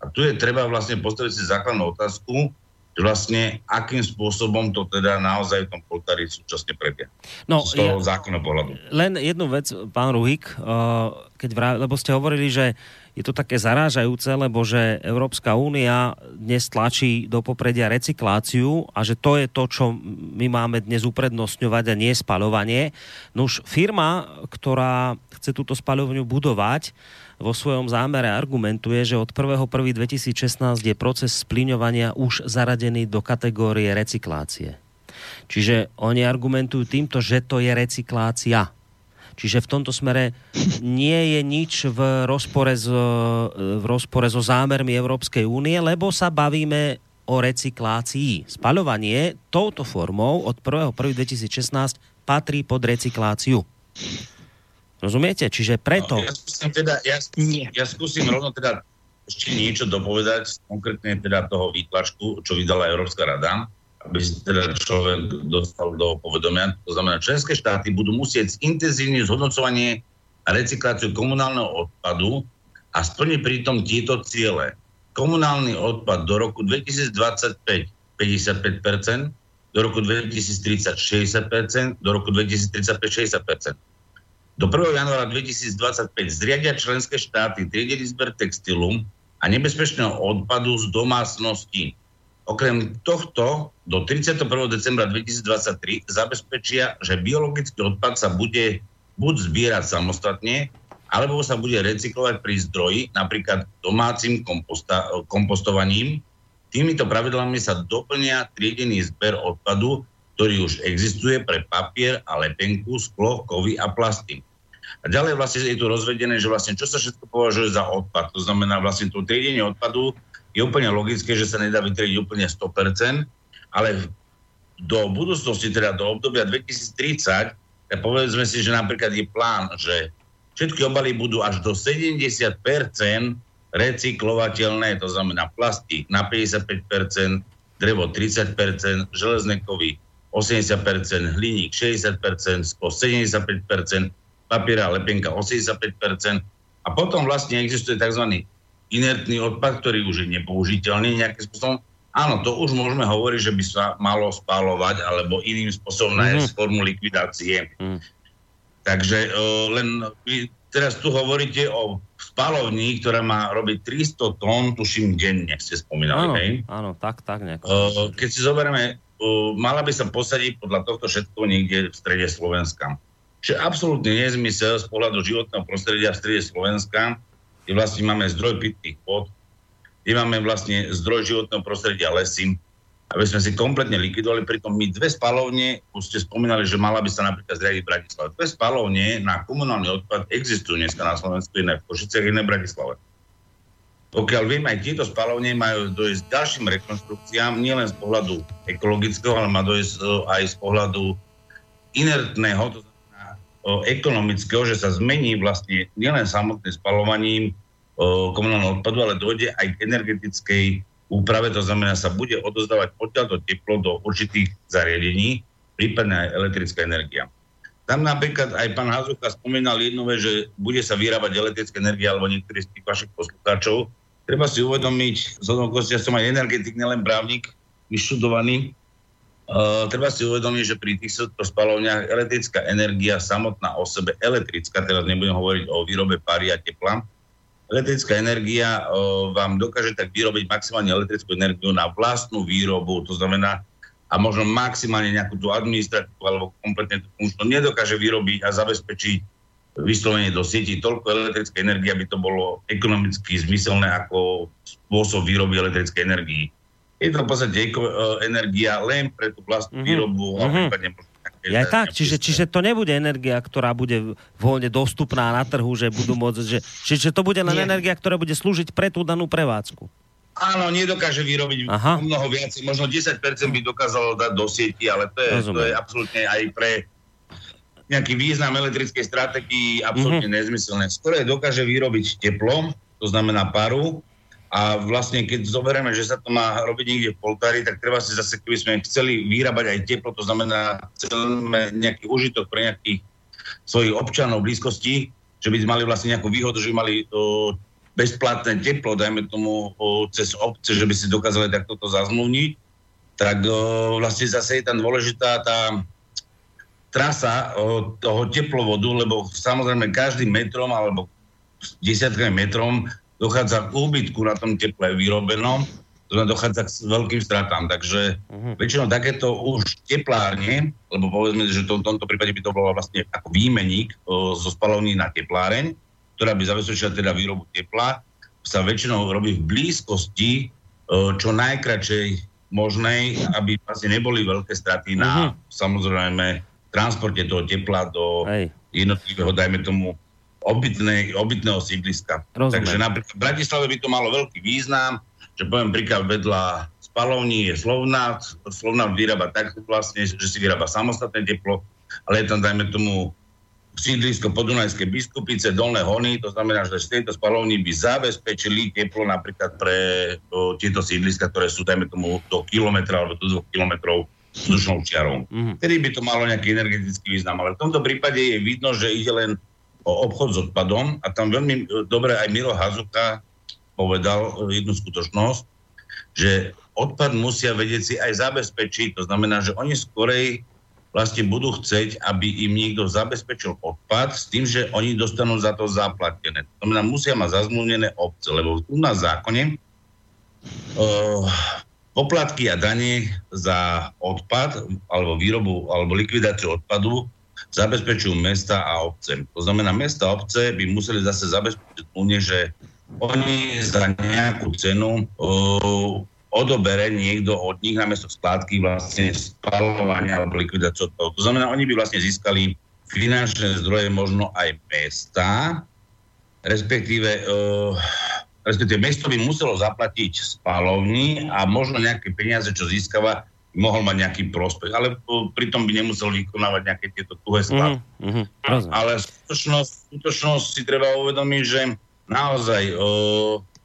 A tu je treba vlastne postaviť si základnú otázku, že vlastne akým spôsobom to teda naozaj v tom poltári súčasne prebieha. No, z toho ja, zákonného pohľadu. Len jednu vec, pán Ruhik, uh, keď vrá, lebo ste hovorili, že je to také zarážajúce, lebo že Európska únia dnes tlačí do popredia recykláciu a že to je to, čo my máme dnes uprednostňovať a nie spaľovanie. No už firma, ktorá chce túto spaľovňu budovať, vo svojom zámere argumentuje, že od 1.1.2016 je proces splíňovania už zaradený do kategórie recyklácie. Čiže oni argumentujú týmto, že to je recyklácia. Čiže v tomto smere nie je nič v rozpore, z, v rozpore so zámermi Európskej únie, lebo sa bavíme o recyklácii. Spaľovanie touto formou od 1.1.2016 patrí pod recykláciu. Rozumiete? Čiže preto... No, ja, skúsim teda, ja, ja skúsim rovno teda ešte niečo dopovedať, konkrétne teda toho výtlačku, čo vydala Európska rada, aby si teda človek dostal do povedomia. To znamená, členské štáty budú musieť intenzívne zhodnocovanie a recykláciu komunálneho odpadu a splniť pritom tieto ciele. Komunálny odpad do roku 2025 55%, do roku 2030 60%, do roku 2035 60%. Do 1. januára 2025 zriadia členské štáty triedený zber textilu a nebezpečného odpadu z domácnosti. Okrem tohto do 31. decembra 2023 zabezpečia, že biologický odpad sa bude buď zbierať samostatne, alebo sa bude recyklovať pri zdroji, napríklad domácim komposta, kompostovaním. Týmito pravidlami sa doplnia triedený zber odpadu, ktorý už existuje pre papier a lepenku, sklo, kovy a plasty. A ďalej vlastne je tu rozvedené, že vlastne čo sa všetko považuje za odpad. To znamená vlastne to triedenie odpadu je úplne logické, že sa nedá vytriediť úplne 100%, ale do budúcnosti, teda do obdobia 2030, tak povedzme si, že napríklad je plán, že všetky obaly budú až do 70% recyklovateľné, to znamená plastík na 55%, drevo 30%, železné kovy 80%, hliník 60%, sklo 75%, papiera, lepenka 85%. A potom vlastne existuje tzv. inertný odpad, ktorý už je nepoužiteľný nejakým spôsobom. Áno, to už môžeme hovoriť, že by sa malo spálovať alebo iným spôsobom nájsť mm-hmm. formu likvidácie. Mm. Takže uh, len vy teraz tu hovoríte o spalovni, ktorá má robiť 300 tón, tuším, denne, ste spomínali, áno, hej? Áno, tak, tak nejak. Uh, keď si zoberieme, mala by sa posadiť podľa tohto všetko niekde v strede Slovenska. Čiže absolútne nezmysel z pohľadu životného prostredia v strede Slovenska, kde vlastne máme zdroj pitných vod, kde máme vlastne zdroj životného prostredia lesy, aby sme si kompletne likvidovali. Pritom my dve spalovne, už ste spomínali, že mala by sa napríklad zriadiť v Bratislave. Dve spalovne na komunálny odpad existujú dneska na Slovensku, iné v Košiciach, iné v Bratislave. Pokiaľ viem, aj tieto spalovne majú dojsť k ďalším rekonstrukciám, nielen z pohľadu ekologického, ale má dojsť e, aj z pohľadu inertného, to ekonomického, že sa zmení vlastne nielen samotným spalovaním komunálneho odpadu, ale dojde aj k energetickej úprave, to znamená, sa bude odozdávať odtiaľto teplo do určitých zariadení, prípadne aj elektrická energia. Tam napríklad aj pán Hazucha spomínal jednu vec, že bude sa vyrábať elektrická energia, alebo niektorí z tých vašich poslucháčov. Treba si uvedomiť, z ja som aj energetik, nielen právnik, vyštudovaný, Uh, treba si uvedomiť, že pri týchto spalovniach elektrická energia samotná o sebe, elektrická, teraz nebudem hovoriť o výrobe pary a tepla, elektrická energia uh, vám dokáže tak vyrobiť maximálne elektrickú energiu na vlastnú výrobu, to znamená, a možno maximálne nejakú tú administratívu alebo kompletne tú funkčnú nedokáže vyrobiť a zabezpečiť vyslovene do sieti toľko elektrické energie, aby to bolo ekonomicky zmyselné ako spôsob výroby elektrickej energii je to v podstate eko, e, energia len pre tú vlastnú mm-hmm. výrobu a mm-hmm. prípadne ja tak, čiže, čiže to nebude energia, ktorá bude voľne dostupná na trhu, že budú môcť, že, čiže to bude len Nie. energia, ktorá bude slúžiť pre tú danú prevádzku. Áno, nedokáže vyrobiť Aha. mnoho viac. Možno 10% by dokázalo dať do sieti, ale to je, to je absolútne aj pre nejaký význam elektrickej strategii absolútne mm-hmm. nezmyselné. Skoro dokáže vyrobiť teplo, to znamená paru, a vlastne keď zoberieme, že sa to má robiť niekde v poltári, tak treba si zase, keby sme chceli vyrábať aj teplo, to znamená chceme nejaký užitok pre nejakých svojich občanov blízkosti, že by mali vlastne nejakú výhodu, že by mali to bezplatné teplo, dajme tomu o, cez obce, že by si dokázali takto to zazmluvniť, tak o, vlastne zase je tam dôležitá tá trasa o, toho teplovodu, lebo samozrejme každým metrom alebo desiatkami metrom dochádza k úbytku na tom teple vyrobenom, to znamená, dochádza k veľkým stratám. Takže uh-huh. väčšinou takéto už teplárne, lebo povedzme, že to, v tomto prípade by to bolo vlastne ako výmeník o, zo spalovní na tepláreň, ktorá by zabezpečila teda výrobu tepla, sa väčšinou robí v blízkosti o, čo najkračej možnej, aby vlastne neboli veľké straty na uh-huh. samozrejme transporte toho tepla do Hej. jednotlivého, dajme tomu, obytnej, obytného sídliska. Rozumiem. Takže napríklad v Bratislave by to malo veľký význam, že poviem príklad vedľa spalovní je Slovnát, Slovnát vyrába tak vlastne, že si vyrába samostatné teplo, ale je tam dajme tomu sídlisko Podunajské biskupice, Dolné Hony, to znamená, že z tejto spalovní by zabezpečili teplo napríklad pre o, tieto sídliska, ktoré sú, dajme tomu, do kilometra alebo do dvoch kilometrov vzdušnou čiarou. Mm-hmm. Tedy by to malo nejaký energetický význam, ale v tomto prípade je vidno, že ide len o obchod s odpadom a tam veľmi e, dobre aj Miro Hazuka povedal e, jednu skutočnosť, že odpad musia vedieť si aj zabezpečiť. To znamená, že oni skorej vlastne budú chcieť, aby im niekto zabezpečil odpad s tým, že oni dostanú za to zaplatené. To znamená, musia mať zazmluvnené obce, lebo tu na zákone uh, poplatky a dane za odpad alebo výrobu alebo likvidáciu odpadu zabezpečujú mesta a obce. To znamená, mesta a obce by museli zase zabezpečiť únie, že oni za nejakú cenu uh, odobere niekto od nich namiesto skládky vlastne spalovania alebo likvidáciu toho. To znamená, oni by vlastne získali finančné zdroje možno aj mesta, respektíve, uh, respektíve mesto by muselo zaplatiť spalovní a možno nejaké peniaze, čo získava, mohol mať nejaký prospech, ale pritom by nemusel vykonávať nejaké tieto tuhé skladby. Mm-hmm, ale skutočnosť, skutočnosť si treba uvedomiť, že naozaj, o,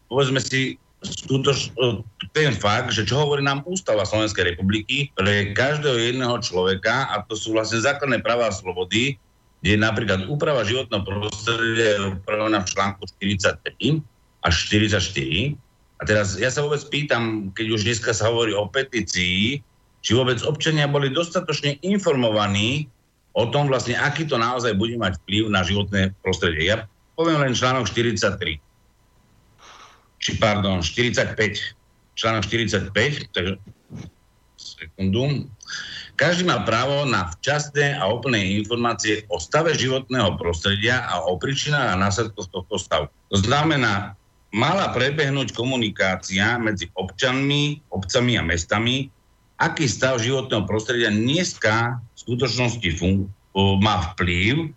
povedzme si, skutoč, o, ten fakt, že čo hovorí nám Ústava Slovenskej republiky pre každého jedného človeka, a to sú vlastne základné práva a slobody, kde je napríklad úprava životného prostredia je upravená v článku 43 až 44. A teraz ja sa vôbec pýtam, keď už dneska sa hovorí o petícii, či vôbec občania boli dostatočne informovaní o tom vlastne, aký to naozaj bude mať vplyv na životné prostredie. Ja poviem len článok 43. Či pardon, 45. Článok 45, takže sekundu. Každý má právo na včasné a úplné informácie o stave životného prostredia a o príčinách a následkoch tohto stavu. To znamená, mala prebehnúť komunikácia medzi občanmi, obcami a mestami aký stav životného prostredia dneska v skutočnosti fun- má vplyv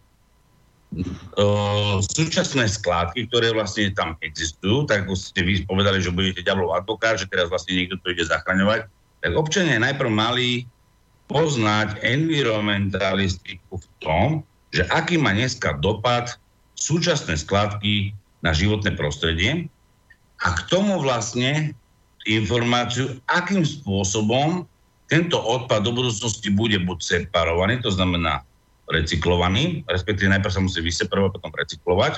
súčasné skládky, ktoré vlastne tam existujú, tak ako ste vy povedali, že budete ďablov advokát, že teraz vlastne niekto to ide zachraňovať, tak občania najprv mali poznať environmentalistiku v tom, že aký má dneska dopad súčasné skládky na životné prostredie a k tomu vlastne informáciu, akým spôsobom tento odpad do budúcnosti bude buď separovaný, to znamená recyklovaný, respektíve najprv sa musí vyseparovať, potom recyklovať,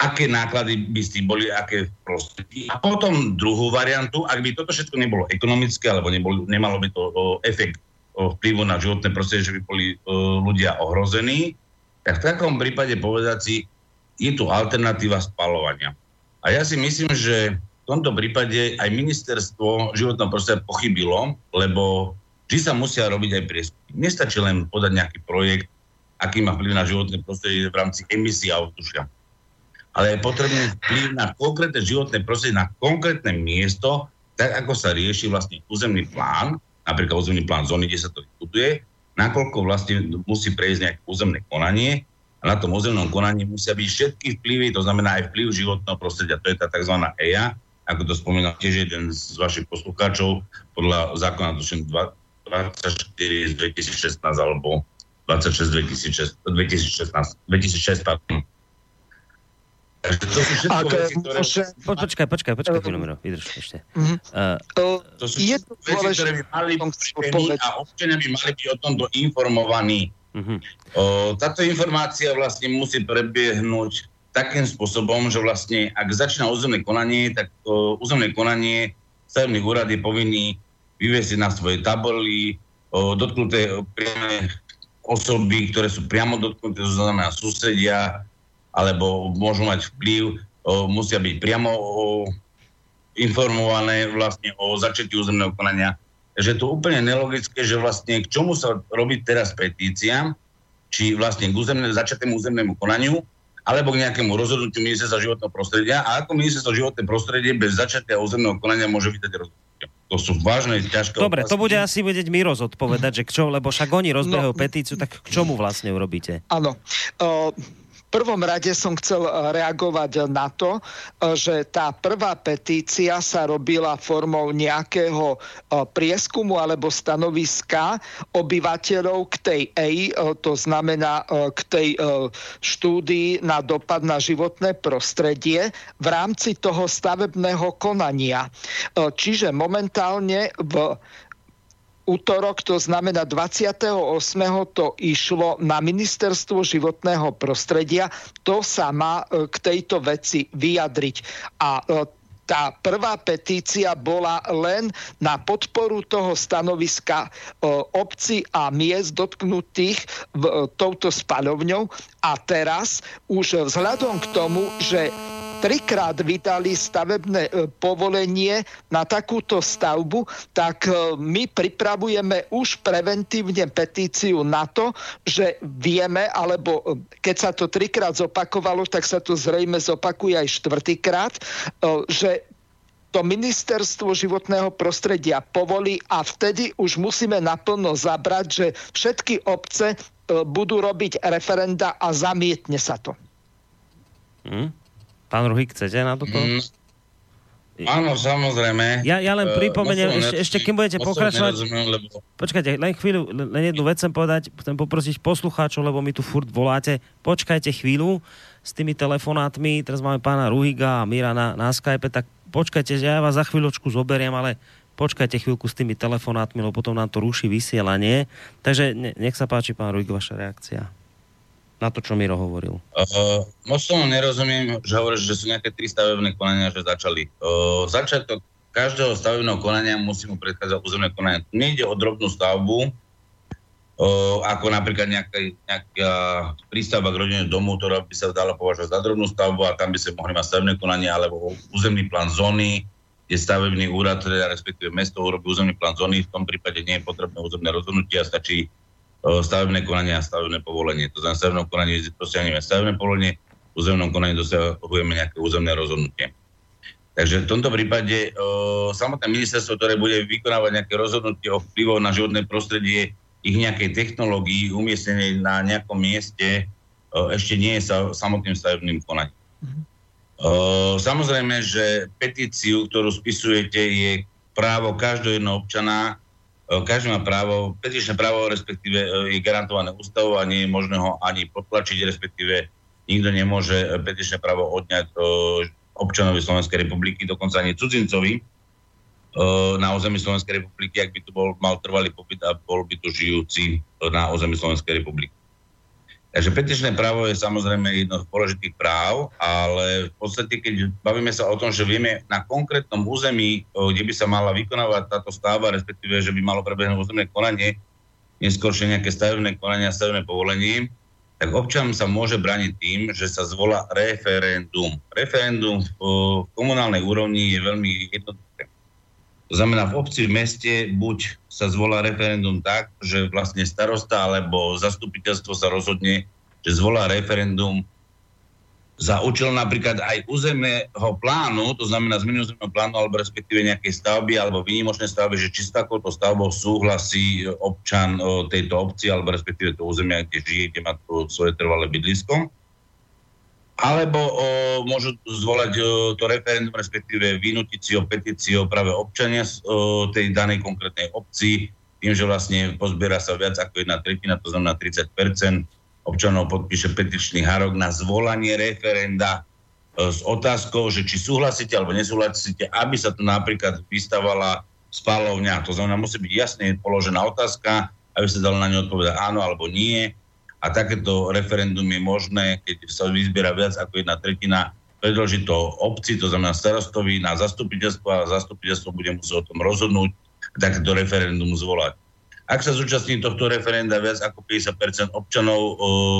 aké náklady by s tým boli, aké prostriedky. A potom druhú variantu, ak by toto všetko nebolo ekonomické, alebo nebolo, nemalo by to o, efekt o vplyvu na životné prostredie, že by boli o, ľudia ohrození, tak v takom prípade povedať si, je tu alternatíva spalovania. A ja si myslím, že tomto prípade aj ministerstvo životného prostredia pochybilo, lebo vždy sa musia robiť aj prieskumy. Nestačí len podať nejaký projekt, aký má vplyv na životné prostredie v rámci emisí ovzdušia. Ale je potrebný vplyv na konkrétne životné prostredie, na konkrétne miesto, tak ako sa rieši vlastne územný plán, napríklad územný plán zóny, kde sa to vybuduje, nakoľko vlastne musí prejsť nejaké územné konanie a na tom územnom konaní musia byť všetky vplyvy, to znamená aj vplyv životného prostredia, to je tá tzv. EIA, ako to spomínal tiež jeden z vašich poslucháčov, podľa zákona tuším 24 z 2016 alebo 26 2016, 2016, 2006, pardon. to sú všetko Ak, veci, ktoré... Môže... Po, počkaj, počkaj, počkaj, Miro, vydrž ešte. Uh, uh, to sú je to veci, ktoré by mali byť a občania by mali byť o tomto informovaní. Uh-huh. O, táto informácia vlastne musí prebiehnúť takým spôsobom, že vlastne ak začína územné konanie, tak o, územné konanie stavebný úrad je povinný vyviesiť na svojej tabuli o, dotknuté priame osoby, ktoré sú priamo dotknuté, to znamená susedia, alebo môžu mať vplyv, o, musia byť priamo o, informované vlastne o začatí územného konania. Takže je to úplne nelogické, že vlastne k čomu sa robí teraz petícia, či vlastne k územné, začiatému územnému konaniu, alebo k nejakému rozhodnutiu ministerstva životného prostredia a ako ministerstvo životného prostredie bez začatia územného konania môže vydať rozhodnutie. To sú vážne, ťažké Dobre, otázky. to bude asi vedieť Miro zodpovedať, že k čo, lebo však oni rozbehajú no, petíciu, tak k čomu vlastne urobíte? Áno. Uh, prvom rade som chcel eh, reagovať na to, eh, že tá prvá petícia sa robila formou nejakého eh, prieskumu alebo stanoviska obyvateľov k tej EI, to znamená k tej štúdii na dopad na životné prostredie v rámci toho stavebného konania. Čiže momentálne v útorok, to znamená 28. to išlo na ministerstvo životného prostredia. To sa má e, k tejto veci vyjadriť. A e, tá prvá petícia bola len na podporu toho stanoviska e, obci a miest dotknutých touto spaľovňou a teraz už vzhľadom k tomu, že trikrát vydali stavebné e, povolenie na takúto stavbu, tak e, my pripravujeme už preventívne petíciu na to, že vieme, alebo e, keď sa to trikrát zopakovalo, tak sa to zrejme zopakuje aj štvrtýkrát, že to ministerstvo životného prostredia povolí a vtedy už musíme naplno zabrať, že všetky obce budú robiť referenda a zamietne sa to. Hmm? Pán Ruhik, chcete na toto? Mm, áno, samozrejme. Ja, ja len e, pripomeniem, uh, ešte, ešte kým budete pokračovať... Lebo... Počkajte, len chvíľu, len jednu vec chcem povedať, chcem poprosiť poslucháčov, lebo mi tu furt voláte. Počkajte chvíľu s tými telefonátmi, teraz máme pána Ruhiga a Mira na, na Skype, tak počkajte, že ja vás za chvíľočku zoberiem, ale počkajte chvíľku s tými telefonátmi, lebo potom nám to ruší vysielanie. Takže nech sa páči, pán Ruhig, vaša reakcia na to, čo Miro hovoril? Uh, moc tomu nerozumiem, že hovoríš, že sú nejaké tri stavebné konania, že začali. Uh, začiatok každého stavebného konania musí mu predchádzať územné konanie. Nejde o drobnú stavbu, uh, ako napríklad nejaká, nejaká prístavba k rodine domu, ktorá by sa dala považovať za drobnú stavbu a tam by sa mohli mať stavebné konanie, alebo územný plán zóny, je stavebný úrad, teda respektíve mesto urobí územný plán zóny, v tom prípade nie je potrebné územné rozhodnutie a stačí stavebné konanie a stavebné povolenie. To znamená, v stavebnom konaní dosiahneme stavebné povolenie, v územnom konaní dosahujeme nejaké územné rozhodnutie. Takže v tomto prípade o, samotné ministerstvo, ktoré bude vykonávať nejaké rozhodnutie o vplyvu na životné prostredie, ich nejakej technológii umiestnenej na nejakom mieste, o, ešte nie je sa, samotným stavebným konaním. Mm-hmm. O, samozrejme, že petíciu, ktorú spisujete, je právo každého jedného občana každý má právo, petičné právo respektíve e, je garantované ústavou a nie je možné ho ani potlačiť, respektíve nikto nemôže e, petičné právo odňať občanovi Slovenskej republiky, dokonca ani cudzincovi na území Slovenskej republiky, ak by tu bol, mal trvalý pobyt a bol by tu žijúci na území Slovenskej republiky. Takže petičné právo je samozrejme jedno z dôležitých práv, ale v podstate, keď bavíme sa o tom, že vieme na konkrétnom území, kde by sa mala vykonávať táto stavba, respektíve, že by malo prebehnúť územné konanie, neskôršie nejaké stavebné konanie a stavebné povolenie, tak občan sa môže braniť tým, že sa zvolá referendum. Referendum v komunálnej úrovni je veľmi jednoduché. Znamená, v obci, v meste buď sa zvolá referendum tak, že vlastne starosta alebo zastupiteľstvo sa rozhodne, že zvolá referendum za účel napríklad aj územného plánu, to znamená zmenu územného plánu alebo respektíve nejakej stavby alebo výnimočnej stavby, že či s takouto stavbou súhlasí občan tejto obci alebo respektíve to územia, kde žije, kde má to svoje trvalé bydlisko. Alebo o, môžu zvolať o, to referendum, respektíve vynútiť si o petíciu práve občania o, tej danej konkrétnej obci, tým, že vlastne pozbiera sa viac ako jedna tretina, to znamená 30% občanov podpíše petičný hárok na zvolanie referenda e, s otázkou, že či súhlasíte alebo nesúhlasíte, aby sa tu napríklad vystavala spálovňa. To znamená, musí byť jasne položená otázka, aby sa dalo na ňu odpovedať áno alebo nie a takéto referendum je možné, keď sa vyzbiera viac ako jedna tretina, predložiť to obci, to znamená starostovi na zastupiteľstvo a zastupiteľstvo bude musieť o tom rozhodnúť, takéto referendum zvolať. Ak sa zúčastní tohto referenda viac ako 50 občanov o,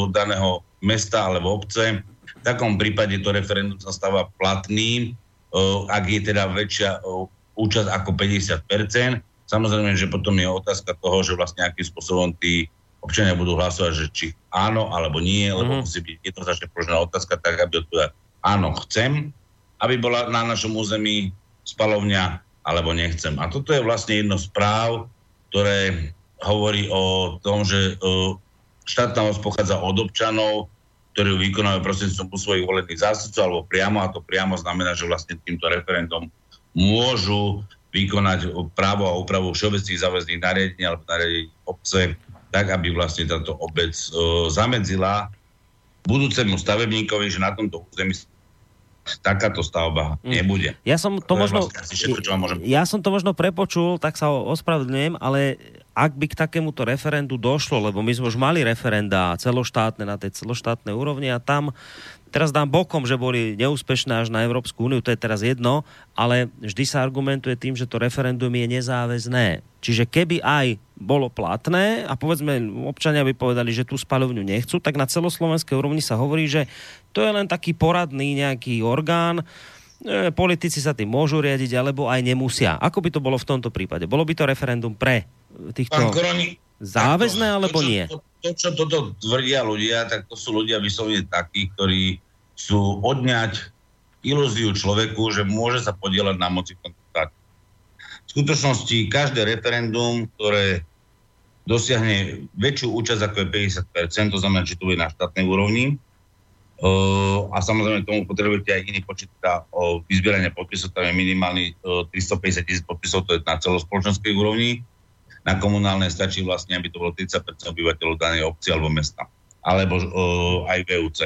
daného mesta alebo obce, v takom prípade to referendum sa stáva platným, o, ak je teda väčšia o, účasť ako 50% Samozrejme, že potom je otázka toho, že vlastne akým spôsobom tí občania budú hlasovať, že či áno alebo nie, lebo mm-hmm. musí byť jednoznačne položená otázka tak, aby odpovedal áno, chcem, aby bola na našom území spalovňa, alebo nechcem. A toto je vlastne jedno z práv, ktoré hovorí o tom, že štátna moc pochádza od občanov, ktorí ju vykonávajú prostredníctvom svojich volených zástupcov alebo priamo, a to priamo znamená, že vlastne týmto referendum môžu vykonať právo a úpravu všeobecných záväzných nariadení alebo nariadení obce tak aby vlastne táto obec uh, zamedzila budúcemu stavebníkovi, že na tomto území takáto stavba mm. nebude. Ja som to, to možno, vlastne všetko, čo môžem... ja som to možno prepočul, tak sa ospravedlňujem, ale ak by k takémuto referendu došlo, lebo my sme už mali referenda celoštátne na tej celoštátnej úrovni a tam teraz dám bokom, že boli neúspešné až na Európsku úniu, to je teraz jedno, ale vždy sa argumentuje tým, že to referendum je nezáväzné. Čiže keby aj bolo platné a povedzme občania by povedali, že tú spalovňu nechcú, tak na celoslovenskej úrovni sa hovorí, že to je len taký poradný nejaký orgán, e, politici sa tým môžu riadiť, alebo aj nemusia. Ako by to bolo v tomto prípade? Bolo by to referendum pre týchto Koroni, záväzné, alebo to, nie? To, to, čo toto tvrdia ľudia, tak to sú ľudia vyslovene takí, ktorí sú odňať ilúziu človeku, že môže sa podielať na moci v tomto štáte. V skutočnosti každé referendum, ktoré dosiahne väčšiu účasť ako je 50%, to znamená, že to je na štátnej úrovni, a samozrejme tomu potrebujete aj iný počet teda, o vyzbierania podpisov, tam je minimálny 350 tisíc podpisov, to je na celospoločenskej úrovni na komunálne stačí vlastne, aby to bolo 30% obyvateľov danej obci alebo mesta. Alebo uh, aj VUC,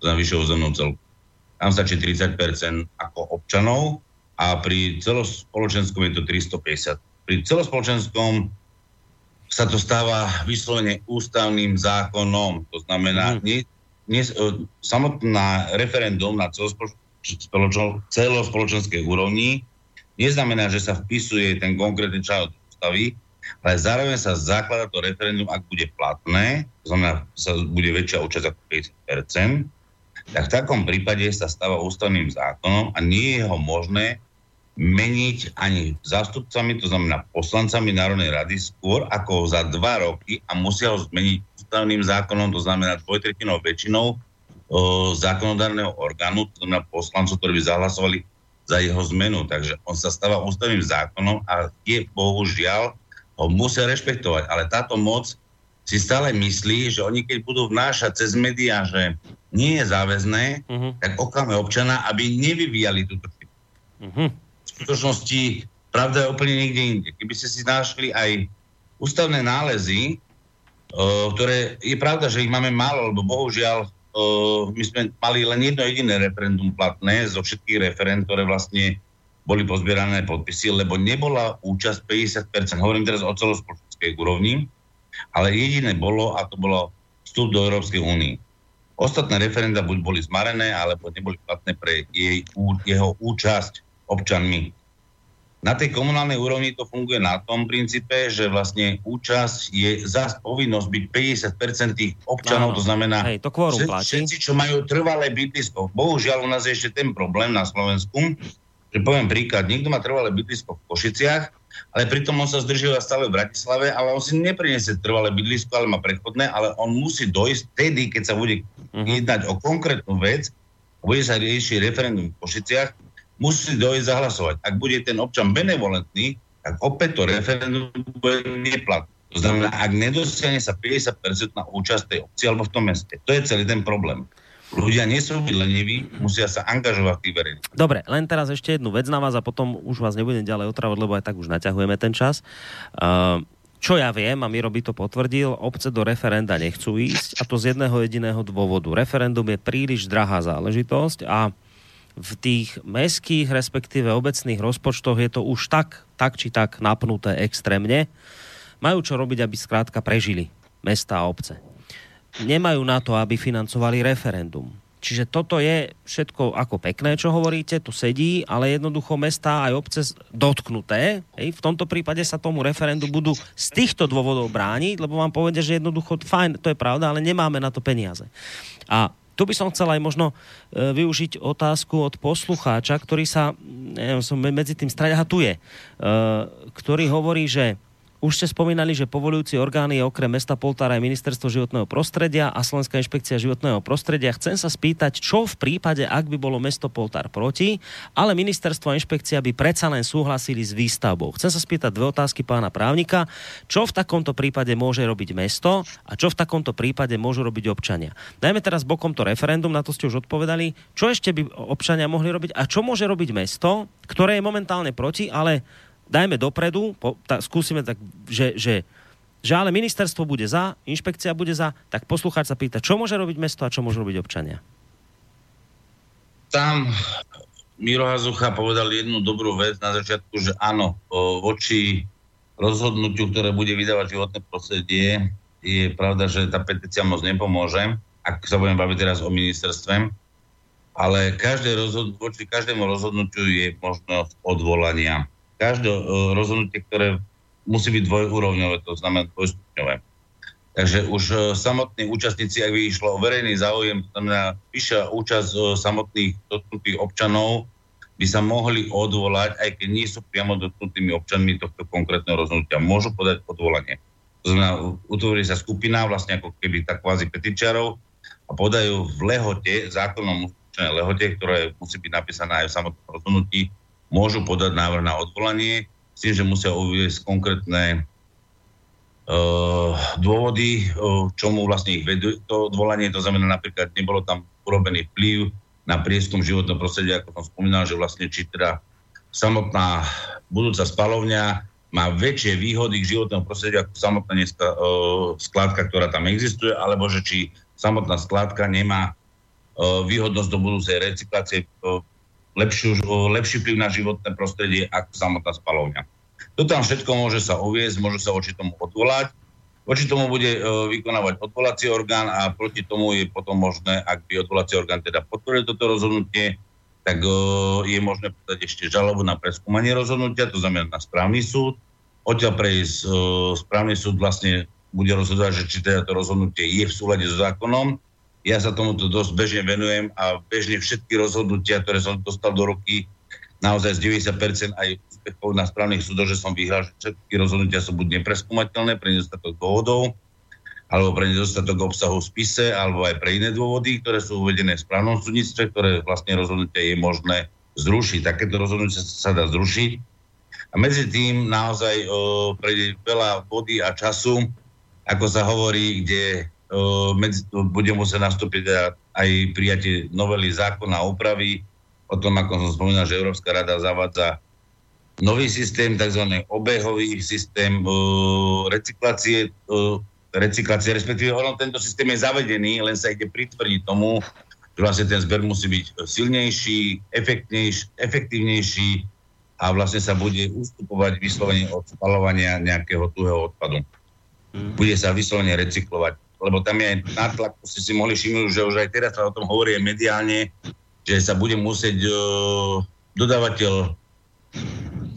to znamená vyššieho územného celku. Tam stačí 30% ako občanov a pri celospoločenskom je to 350. Pri celospoločenskom sa to stáva vyslovene ústavným zákonom. To znamená, mm. nie, nie, samotná referendum na celospoločenskej úrovni neznamená, že sa vpisuje ten konkrétny článok ústavy, ale zároveň sa zaklada to referendum, ak bude platné, to znamená, sa bude väčšia účasť ako 50%, tak v takom prípade sa stáva ústavným zákonom a nie je ho možné meniť ani zástupcami, to znamená poslancami Národnej rady skôr ako za dva roky a musia ho zmeniť ústavným zákonom, to znamená dvojtretinou väčšinou o, zákonodárneho orgánu, to znamená poslancov, ktorí by zahlasovali za jeho zmenu. Takže on sa stáva ústavným zákonom a je bohužiaľ ho musia rešpektovať. Ale táto moc si stále myslí, že oni keď budú vnášať cez médiá, že nie je záväzné, uh-huh. tak okáme občana, aby nevyvíjali túto chybu. Uh-huh. V skutočnosti pravda je úplne niekde inde. Keby ste si našli aj ústavné nálezy, ktoré je pravda, že ich máme málo, lebo bohužiaľ my sme mali len jedno jediné referendum platné zo všetkých referend, ktoré vlastne boli pozbierané podpisy, lebo nebola účasť 50%. Hovorím teraz o celospoločenskej úrovni, ale jediné bolo, a to bolo vstup do Európskej únie. Ostatné referenda buď boli zmarené, alebo neboli platné pre jej, jeho účasť občanmi. Na tej komunálnej úrovni to funguje na tom princípe, že vlastne účasť je za povinnosť byť 50% tých občanov, Áno. to znamená Hej, to všetci, všetci, čo majú trvalé bydlisko. Bohužiaľ u nás je ešte ten problém na Slovensku, že poviem príklad, niekto má trvalé bydlisko v Košiciach, ale pritom on sa zdržiava stále v Bratislave, ale on si nepriniesie trvalé bydlisko, ale má prechodné, ale on musí dojsť vtedy, keď sa bude uh-huh. jednať o konkrétnu vec, bude sa riešiť referendum v Košiciach, musí dojsť zahlasovať. Ak bude ten občan benevolentný, tak opäť to referendum bude neplatné. To znamená, ak nedosiahne sa 50% na účasť tej obci alebo v tom meste. To je celý ten problém. Ľudia nie sú leniví, musia sa angažovať v verejných. Dobre, len teraz ešte jednu vec na vás a potom už vás nebudem ďalej otravať, lebo aj tak už naťahujeme ten čas. Uh, čo ja viem, a Miro by to potvrdil, obce do referenda nechcú ísť a to z jedného jediného dôvodu. Referendum je príliš drahá záležitosť a v tých mestských, respektíve obecných rozpočtoch je to už tak, tak či tak napnuté extrémne. Majú čo robiť, aby skrátka prežili mesta a obce nemajú na to, aby financovali referendum. Čiže toto je všetko ako pekné, čo hovoríte, tu sedí, ale jednoducho mesta aj obce dotknuté. Hej, v tomto prípade sa tomu referendu budú z týchto dôvodov brániť, lebo vám povedia, že jednoducho, fajn, to je pravda, ale nemáme na to peniaze. A tu by som chcel aj možno e, využiť otázku od poslucháča, ktorý sa, neviem, som medzi tým straďahatuje, e, ktorý hovorí, že už ste spomínali, že povolujúci orgány je okrem mesta Poltára aj Ministerstvo životného prostredia a Slovenská inšpekcia životného prostredia. Chcem sa spýtať, čo v prípade, ak by bolo mesto Poltár proti, ale ministerstvo a inšpekcia by predsa len súhlasili s výstavbou. Chcem sa spýtať dve otázky pána právnika. Čo v takomto prípade môže robiť mesto a čo v takomto prípade môžu robiť občania? Dajme teraz bokom to referendum, na to ste už odpovedali. Čo ešte by občania mohli robiť a čo môže robiť mesto, ktoré je momentálne proti, ale dajme dopredu, po, tá, skúsime tak, že, že, že ale ministerstvo bude za, inšpekcia bude za, tak poslucháč sa pýta, čo môže robiť mesto a čo môžu robiť občania? Tam Miro Hazucha povedal jednu dobrú vec na začiatku, že áno, voči rozhodnutiu, ktoré bude vydávať životné prostredie, je pravda, že tá petícia moc nepomôže, ak sa budem baviť teraz o ministerstve, ale každé rozhod- voči každému rozhodnutiu je možnosť odvolania každé e, rozhodnutie, ktoré musí byť dvojúrovňové, to znamená dvojstupňové. Takže už e, samotní účastníci, ak by išlo o verejný záujem, to znamená vyššia účasť e, samotných dotknutých občanov, by sa mohli odvolať, aj keď nie sú priamo dotknutými občanmi tohto konkrétneho rozhodnutia. Môžu podať odvolanie. To znamená, utvorí sa skupina, vlastne ako keby tak kvázi petičiarov a podajú v lehote, zákonom lehote, ktoré musí byť napísané aj v samotnom rozhodnutí, môžu podať návrh na odvolanie s tým, že musia uvieť konkrétne uh, dôvody, uh, čomu vlastne ich vedú to odvolanie. To znamená napríklad, nebolo tam urobený vplyv na prieskum životného prostredia, ako som spomínal, že vlastne či teda samotná budúca spalovňa má väčšie výhody k životnému prostrediu ako samotná dneska, uh, skládka, ktorá tam existuje, alebo že či samotná skládka nemá výhodnosť do budúcej recyklácie lepšiu, lepší vplyv na životné prostredie ako samotná spalovňa. To tam všetko môže sa uviezť, môže sa voči tomu odvolať. Voči tomu bude e, vykonávať odvolací orgán a proti tomu je potom možné, ak by odvolací orgán teda podporil toto rozhodnutie, tak e, je možné podať ešte žalobu na preskúmanie rozhodnutia, to znamená na správny súd. Odtiaľ prejsť e, správny súd vlastne bude rozhodovať, že či teda to rozhodnutie je v súlade so zákonom ja sa tomuto dosť bežne venujem a bežne všetky rozhodnutia, ktoré som dostal do ruky, naozaj z 90% aj úspechov na správnych súdoch, že som vyhral, že všetky rozhodnutia sú buď nepreskúmateľné pre nedostatok dôvodov, alebo pre nedostatok obsahu v spise, alebo aj pre iné dôvody, ktoré sú uvedené v správnom súdnictve, ktoré vlastne rozhodnutie je možné zrušiť. Takéto rozhodnutie sa dá zrušiť. A medzi tým naozaj o, prejde veľa vody a času, ako sa hovorí, kde medzi, bude musieť nastúpiť aj prijatie novely zákona a úpravy o tom, ako som spomínal, že Európska rada zavádza nový systém, tzv. obehový systém recyklácie, recyklácie, respektíve ono, tento systém je zavedený, len sa ide pritvrdiť tomu, že vlastne ten zber musí byť silnejší, efektívnejší a vlastne sa bude ustupovať vyslovene od spalovania nejakého tuhého odpadu. Mm. Bude sa vyslovene recyklovať lebo tam je nátlak, ste si mohli všimnúť, že už aj teraz sa o tom hovorí mediálne, že sa bude musieť uh, dodávateľ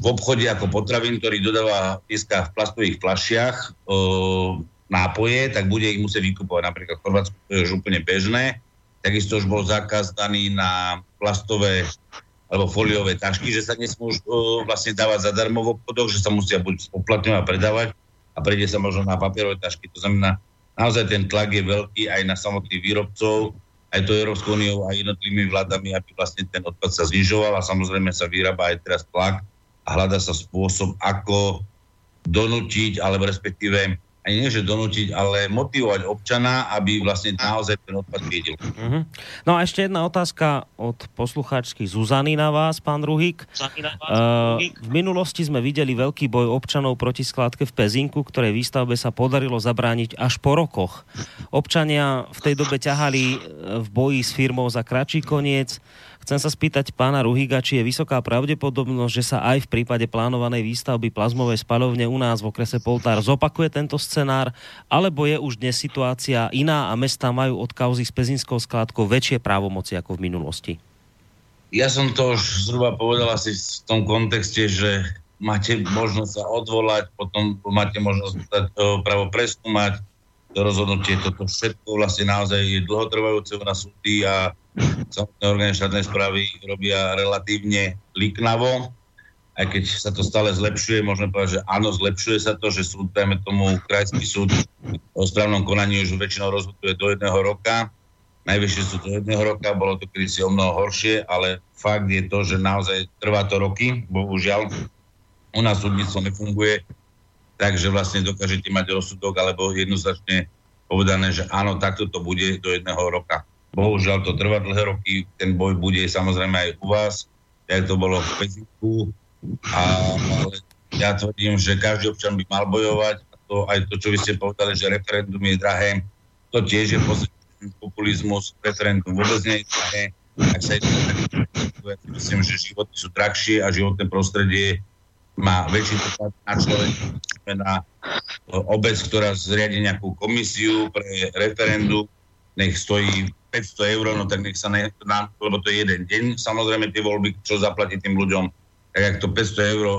v obchode ako potravín, ktorý dodáva dneska v plastových flašiach uh, nápoje, tak bude ich musieť vykupovať. Napríklad v Chorvátsku to je už úplne bežné. Takisto už bol zákaz daný na plastové alebo foliové tašky, že sa nesmú uh, vlastne dávať zadarmo v obchodoch, že sa musia buď spoplatňovať a predávať a prejde sa možno na papierové tašky. To znamená, naozaj ten tlak je veľký aj na samotných výrobcov, aj to Európskou úniou a jednotlivými vládami, aby vlastne ten odpad sa znižoval a samozrejme sa vyrába aj teraz tlak a hľada sa spôsob, ako donútiť, alebo respektíve aj nie že donútiť, ale motivovať občana, aby vlastne naozaj ten odpad viedel. Uh-huh. No a ešte jedna otázka od poslucháčky Zuzany na vás, pán Ruhík. Uh, v minulosti sme videli veľký boj občanov proti skládke v Pezinku, ktorej výstavbe sa podarilo zabrániť až po rokoch. Občania v tej dobe ťahali v boji s firmou za kratší koniec Chcem sa spýtať pána Ruhiga, či je vysoká pravdepodobnosť, že sa aj v prípade plánovanej výstavby plazmovej spalovne u nás v okrese Poltár zopakuje tento scenár, alebo je už dnes situácia iná a mesta majú od kauzy s Pezinskou skládkou väčšie právomoci ako v minulosti? Ja som to už zhruba povedal asi v tom kontexte, že máte možnosť sa odvolať, potom máte možnosť dať právo preskúmať to rozhodnutie. Toto všetko vlastne naozaj je dlhotrvajúce na súdy a samotné orgány štátnej správy robia relatívne liknavo, aj keď sa to stále zlepšuje, môžeme povedať, že áno, zlepšuje sa to, že súd, dajme tomu, krajský súd o správnom konaní už väčšinou rozhoduje do jedného roka. Najvyššie sú do jedného roka, bolo to kedysi o mnoho horšie, ale fakt je to, že naozaj trvá to roky, bohužiaľ. U nás súdnictvo nefunguje, takže vlastne dokážete mať rozsudok, alebo jednoznačne povedané, že áno, takto to bude do jedného roka. Bohužiaľ to trvá dlhé roky, ten boj bude samozrejme aj u vás, jak to bolo v Peziku. A, ale ja tvrdím, že každý občan by mal bojovať. A to, aj to, čo vy ste povedali, že referendum je drahé, to tiež je pozitívny populizmus. Referendum vôbec nie je drahé. Ak sa ja myslím, že životy sú drahšie a životné prostredie má väčší dopad na človek, na obec, ktorá zriadi nejakú komisiu pre referendum, nech stojí 500 eur, no tak nech sa ne, na, lebo to je jeden deň. Samozrejme tie voľby, čo zaplatí tým ľuďom, tak ak to 500 eur o,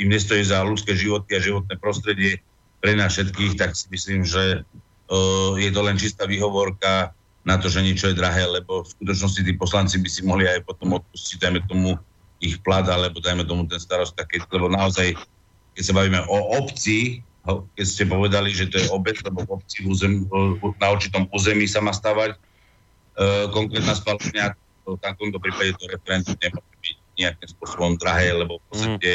im nestojí za ľudské životy a životné prostredie pre nás všetkých, tak si myslím, že o, je to len čistá výhovorka na to, že niečo je drahé, lebo v skutočnosti tí poslanci by si mohli aj potom odpustiť, dajme tomu, ich plat, alebo dajme tomu ten starosta, keď, lebo naozaj, keď sa bavíme o obci, keď ste povedali, že to je obec, lebo v obci v územ, na určitom území sa má stavať, E, konkrétna spalovňa, v takomto prípade to referendum nemôže byť nejakým spôsobom drahé, lebo v podstate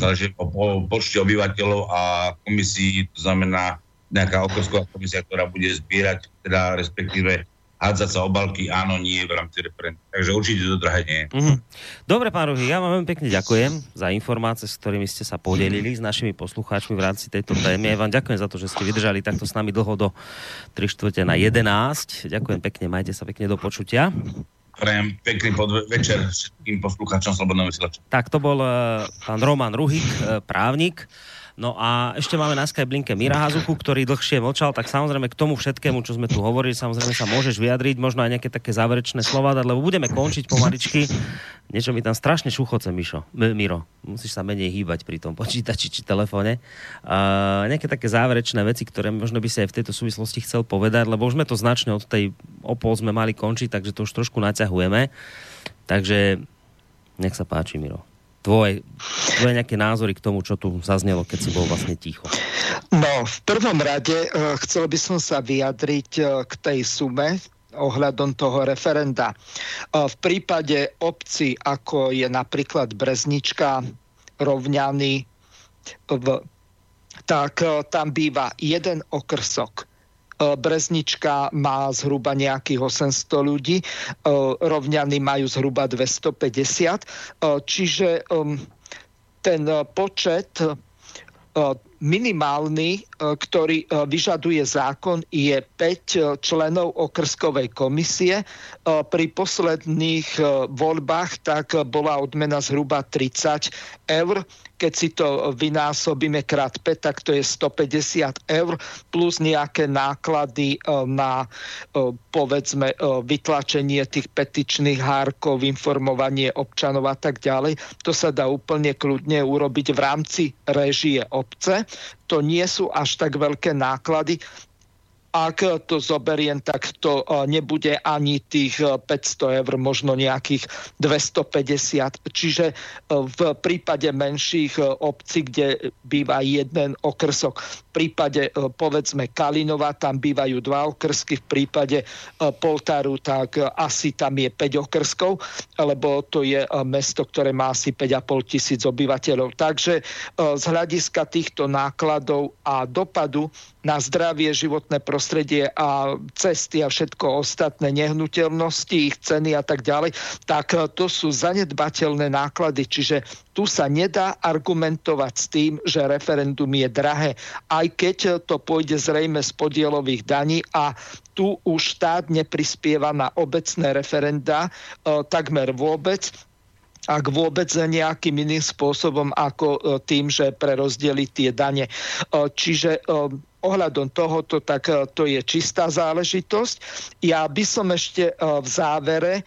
záleží o počte obyvateľov a komisii, to znamená nejaká okresková komisia, ktorá bude zbierať, teda respektíve hádzať sa obalky, áno, nie v rámci referenda. Takže určite to drahé nie. Mm-hmm. Dobre, pán Ruhy, ja vám veľmi pekne ďakujem za informácie, s ktorými ste sa podelili s našimi poslucháčmi v rámci tejto témy. Ja vám ďakujem za to, že ste vydržali takto s nami dlho do 3 čtvrte na 11. Ďakujem pekne, majte sa pekne do počutia. Prajem pekný podvečer všetkým poslucháčom Slobodného vysielača. Tak to bol uh, pán Roman Ruhik, uh, právnik. No a ešte máme na Skype linke Mira Hazuchu, ktorý dlhšie mlčal, tak samozrejme k tomu všetkému, čo sme tu hovorili, samozrejme sa môžeš vyjadriť, možno aj nejaké také záverečné slova dať, lebo budeme končiť pomaličky. Niečo mi tam strašne šuchoce, Mišo. Miro, musíš sa menej hýbať pri tom počítači či telefóne. Uh, nejaké také záverečné veci, ktoré možno by si aj v tejto súvislosti chcel povedať, lebo už sme to značne od tej opol sme mali končiť, takže to už trošku naťahujeme. Takže nech sa páči, Miro tvoje, tvoje nejaké názory k tomu, čo tu zaznelo, keď si bol vlastne ticho. No, v prvom rade uh, chcel by som sa vyjadriť uh, k tej sume ohľadom toho referenda. Uh, v prípade obci, ako je napríklad Breznička, Rovňany, tak tam býva jeden okrsok E, Breznička má zhruba nejakých 800 ľudí, e, Rovňany majú zhruba 250, e, čiže ten počet minimálny, ktorý vyžaduje zákon, je 5 členov okrskovej komisie. Pri posledných voľbách tak bola odmena zhruba 30 eur keď si to vynásobíme krát 5, tak to je 150 eur plus nejaké náklady e, na e, povedzme e, vytlačenie tých petičných hárkov, informovanie občanov a tak ďalej. To sa dá úplne kľudne urobiť v rámci režie obce. To nie sú až tak veľké náklady, ak to zoberiem, tak to e, nebude ani tých 500 e, eur, možno nejakých 250. Čiže e, v prípade menších obcí, kde býva jeden okrsok, v prípade povedzme Kalinova, tam bývajú dva okrsky, v prípade Poltaru, tak asi tam je 5 okrskov, lebo to je mesto, ktoré má asi 5,5 tisíc obyvateľov. Takže z hľadiska týchto nákladov a dopadu na zdravie, životné prostredie a cesty a všetko ostatné, nehnuteľnosti, ich ceny a tak ďalej, tak to sú zanedbateľné náklady. Čiže tu sa nedá argumentovať s tým, že referendum je drahé, aj keď to pôjde zrejme z podielových daní a tu už štát neprispieva na obecné referenda e, takmer vôbec, ak vôbec nejakým iným spôsobom ako e, tým, že prerozdeli tie dane. E, čiže ohľadom tohoto, tak to je čistá záležitosť. Ja by som ešte v závere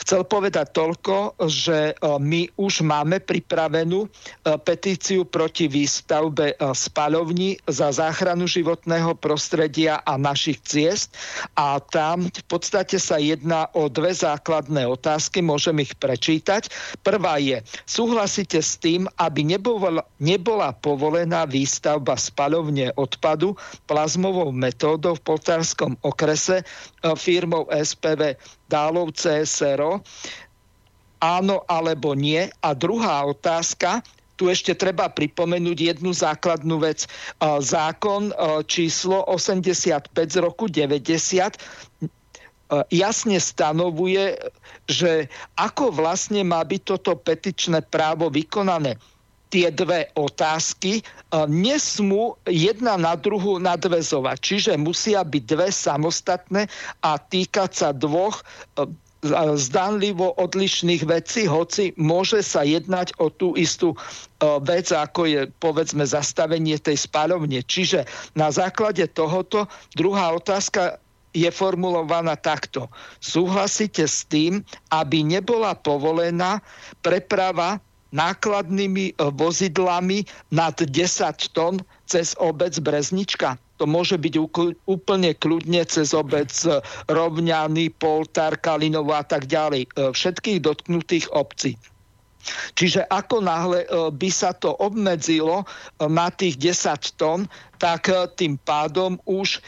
chcel povedať toľko, že e, my už máme pripravenú e, petíciu proti výstavbe e, spalovní za záchranu životného prostredia a našich ciest a tam v podstate sa jedná o dve základné otázky, môžem ich prečítať. Prvá je, súhlasíte s tým, aby nebola, nebola povolená výstavba spalovne odpadu plazmovou metódou v Poltárskom okrese firmou SPV Dálov CSRO? Áno alebo nie? A druhá otázka, tu ešte treba pripomenúť jednu základnú vec. Zákon číslo 85 z roku 90 jasne stanovuje, že ako vlastne má byť toto petičné právo vykonané tie dve otázky nesmú jedna na druhú nadvezovať. Čiže musia byť dve samostatné a týkať sa dvoch zdanlivo odlišných vecí, hoci môže sa jednať o tú istú vec, ako je povedzme zastavenie tej spáľovne. Čiže na základe tohoto druhá otázka je formulovaná takto. Súhlasíte s tým, aby nebola povolená preprava nákladnými e, vozidlami nad 10 tón cez obec Breznička. To môže byť úplne kľudne cez obec e, Rovňany, Poltár, Kalinovo a tak ďalej. E, všetkých dotknutých obcí. Čiže ako náhle by sa to obmedzilo na tých 10 tón, tak e, tým pádom už e,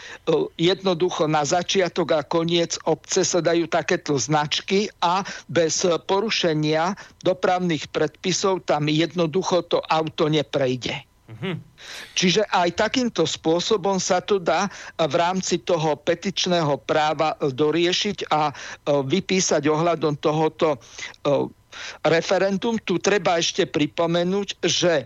jednoducho na začiatok a koniec obce sa dajú takéto značky a bez porušenia dopravných predpisov tam jednoducho to auto neprejde. Mm-hmm. Čiže aj takýmto spôsobom sa to dá v rámci toho petičného práva doriešiť a e, vypísať ohľadom tohoto referendum. Tu treba ešte pripomenúť, že e,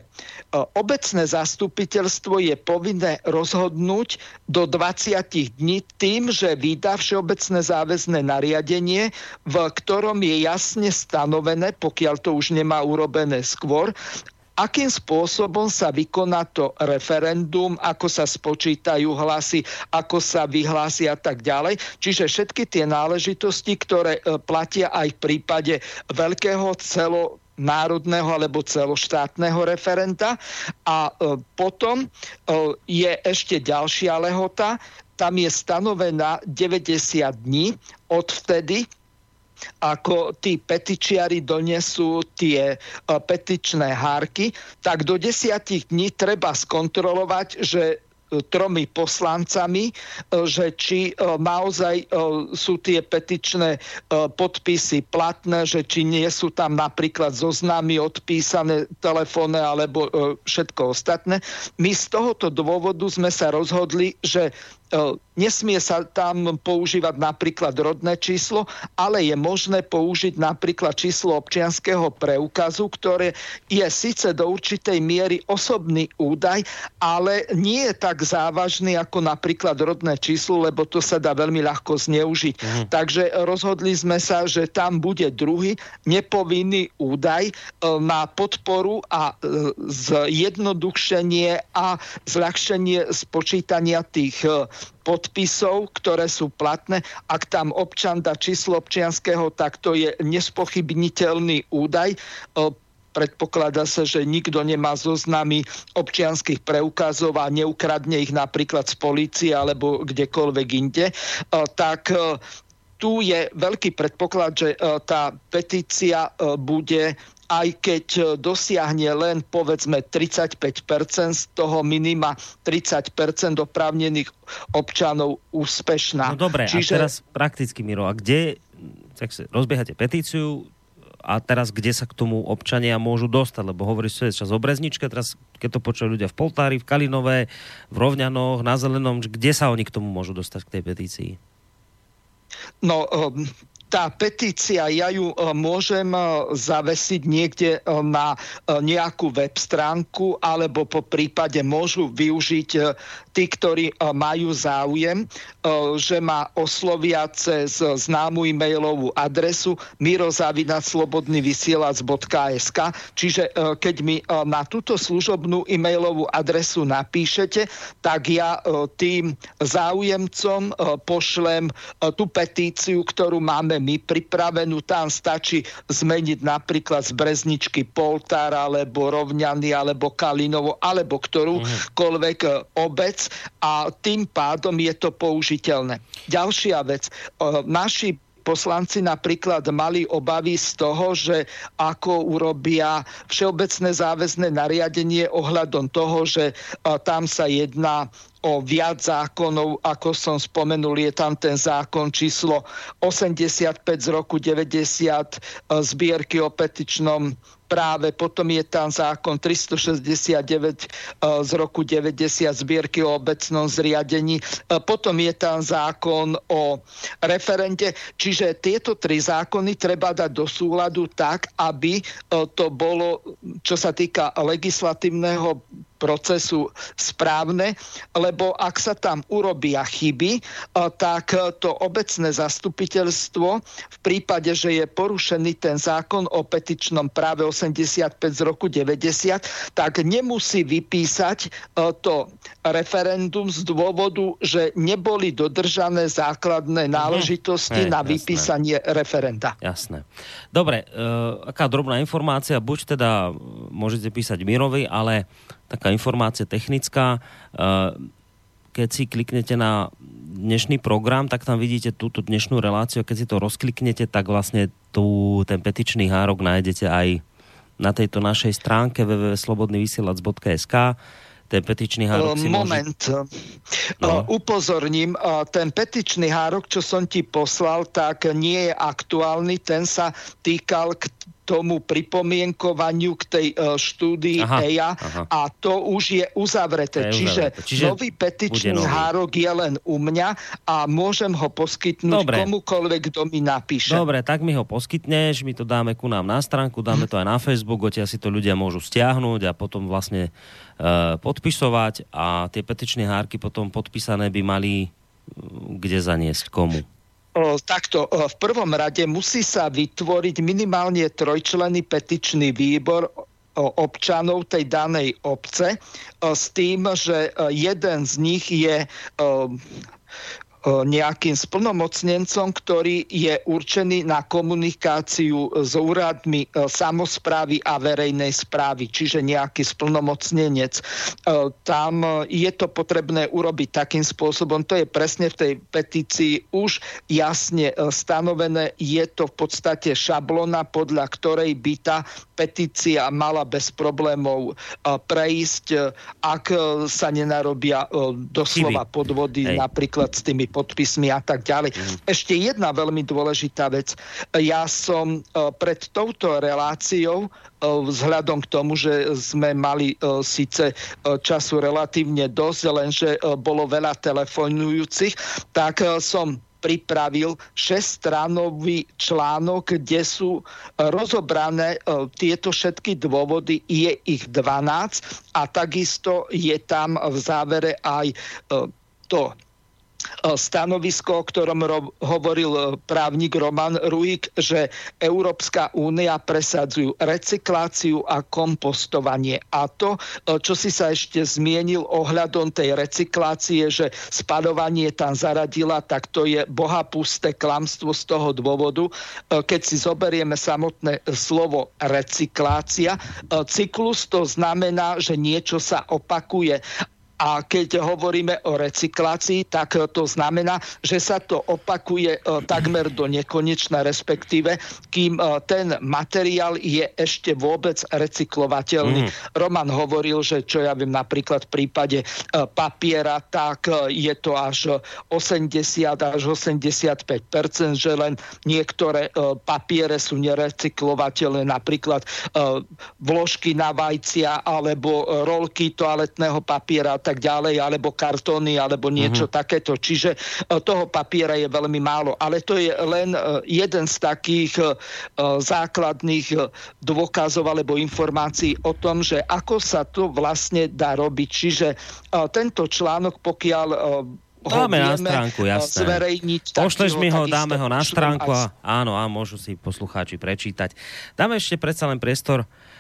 obecné zastupiteľstvo je povinné rozhodnúť do 20 dní tým, že vydá všeobecné záväzné nariadenie, v ktorom je jasne stanovené, pokiaľ to už nemá urobené skôr, akým spôsobom sa vykoná to referendum, ako sa spočítajú hlasy, ako sa vyhlásia a tak ďalej. Čiže všetky tie náležitosti, ktoré e, platia aj v prípade veľkého celo národného alebo celoštátneho referenta. A e, potom e, je ešte ďalšia lehota, tam je stanovená 90 dní od vtedy, ako tí petičiari donesú tie uh, petičné hárky, tak do desiatich dní treba skontrolovať, že e, tromi poslancami, e, že či naozaj sú tie petičné podpisy platné, že či nie sú tam napríklad zoznamy odpísané telefónne alebo všetko ostatné. My z tohoto dôvodu sme sa rozhodli, že Nesmie sa tam používať napríklad rodné číslo, ale je možné použiť napríklad číslo občianského preukazu, ktoré je síce do určitej miery osobný údaj, ale nie je tak závažný ako napríklad rodné číslo, lebo to sa dá veľmi ľahko zneužiť. Mhm. Takže rozhodli sme sa, že tam bude druhý nepovinný údaj na podporu a e, zjednodušenie a zľahšenie spočítania tých e, podpisov, ktoré sú platné. Ak tam občan dá číslo občianského, tak to je nespochybniteľný údaj predpokladá sa, že nikto nemá zoznamy občianských preukazov a neukradne ich napríklad z policie alebo kdekoľvek inde, tak tu je veľký predpoklad, že tá petícia bude aj keď e, dosiahne len povedzme 35% z toho minima 30% oprávnených občanov úspešná. No dobre, Čiže... a teraz prakticky, Miro, a kde tak rozbiehate petíciu, a teraz kde sa k tomu občania môžu dostať, lebo hovoríš, že je čas o Brezničke, teraz keď to počujú ľudia v Poltári, v Kalinové, v Rovňanoch, na Zelenom, kde sa oni k tomu môžu dostať k tej petícii? No, tá petícia, ja ju e, môžem e, zavesiť niekde e, na nejakú web stránku, alebo po prípade môžu využiť tí, ktorí majú záujem, že ma oslovia cez známu e-mailovú adresu mirozavinaclobodnyvysielac.sk Čiže keď mi na túto služobnú e-mailovú adresu napíšete, tak ja tým záujemcom pošlem tú petíciu, ktorú máme my pripravenú. Tam stačí zmeniť napríklad z Brezničky Poltár, alebo Rovňany, alebo Kalinovo, alebo ktorúkoľvek mhm. obec a tým pádom je to použiteľné. Ďalšia vec. Naši poslanci napríklad mali obavy z toho, že ako urobia všeobecné záväzné nariadenie ohľadom toho, že tam sa jedná o viac zákonov, ako som spomenul, je tam ten zákon číslo 85 z roku 90 zbierky o petičnom práve, potom je tam zákon 369 eh, z roku 90 zbierky o obecnom zriadení, eh, potom je tam zákon o referende, čiže tieto tri zákony treba dať do súladu tak, aby to bolo, čo sa týka legislatívneho procesu správne, lebo ak sa tam urobia chyby, tak to obecné zastupiteľstvo v prípade, že je porušený ten zákon o petičnom práve 85 z roku 90, tak nemusí vypísať to referendum z dôvodu, že neboli dodržané základné mhm. náležitosti Hej, na vypísanie jasné. referenda. Jasné. Dobre, e, aká drobná informácia, buď teda môžete písať Mirovi, ale taká informácia technická. Eh, keď si kliknete na dnešný program, tak tam vidíte túto dnešnú reláciu. Keď si to rozkliknete, tak vlastne tu, ten petičný hárok nájdete aj na tejto našej stránke www.slobodnyvysielac.sk ten petičný hárok si Moment. Môže... No. Upozorním, ten petičný hárok, čo som ti poslal, tak nie je aktuálny, ten sa týkal tomu pripomienkovaniu k tej uh, štúdii aha, EIA aha. a to už je uzavreté. Je Čiže, uzavreté. Čiže nový petičný hárok je len u mňa a môžem ho poskytnúť Dobre. komukoľvek, kto mi napíše. Dobre, tak mi ho poskytneš, my to dáme ku nám na stránku, dáme to aj na Facebook, odtiaľ si to ľudia môžu stiahnuť a potom vlastne uh, podpisovať a tie petičné hárky potom podpísané by mali uh, kde zaniesť komu? Takto, v prvom rade musí sa vytvoriť minimálne trojčlenný petičný výbor občanov tej danej obce s tým, že jeden z nich je nejakým splnomocnencom, ktorý je určený na komunikáciu s úradmi samozprávy a verejnej správy, čiže nejaký splnomocnenec. Tam je to potrebné urobiť takým spôsobom, to je presne v tej petícii už jasne stanovené, je to v podstate šablona, podľa ktorej by tá petícia mala bez problémov prejsť, ak sa nenarobia doslova podvody Hej. napríklad s tými podpismi a tak ďalej. Mm. Ešte jedna veľmi dôležitá vec. Ja som e, pred touto reláciou e, vzhľadom k tomu, že sme mali e, síce času relatívne dosť, lenže bolo veľa telefonujúcich, tak som pripravil šeststranový článok, kde sú rozobrané tieto všetky dôvody, je ich 12 a takisto je tam v závere aj to stanovisko, o ktorom ro- hovoril e, právnik Roman Ruik, že Európska únia presadzujú recykláciu a kompostovanie. A to, e, čo si sa ešte zmienil ohľadom tej recyklácie, že spadovanie tam zaradila, tak to je bohapusté klamstvo z toho dôvodu, keď si zoberieme samotné slovo recyklácia. Cyklus to znamená, že niečo sa opakuje A keď hovoríme o recyklácii, tak to znamená, že sa to opakuje takmer do nekonečna, respektíve, kým ten materiál je ešte vôbec recyklovateľný. Mm. Roman hovoril, že čo ja viem, napríklad v prípade papiera, tak je to až 80 až 85 že len niektoré papiere sú nerecyklovateľné, napríklad vložky na vajcia alebo rolky toaletného papiera tak ďalej, alebo kartóny, alebo niečo mm-hmm. takéto. Čiže e, toho papiera je veľmi málo. Ale to je len e, jeden z takých e, základných dôkazov alebo informácií o tom, že ako sa to vlastne dá robiť. Čiže tento článok, pokiaľ Dáme na stránku, jasné. Zverejniť, Pošleš mi ho, dáme ho na stránku a áno, a môžu si poslucháči prečítať. Dáme ešte predsa len priestor Eh,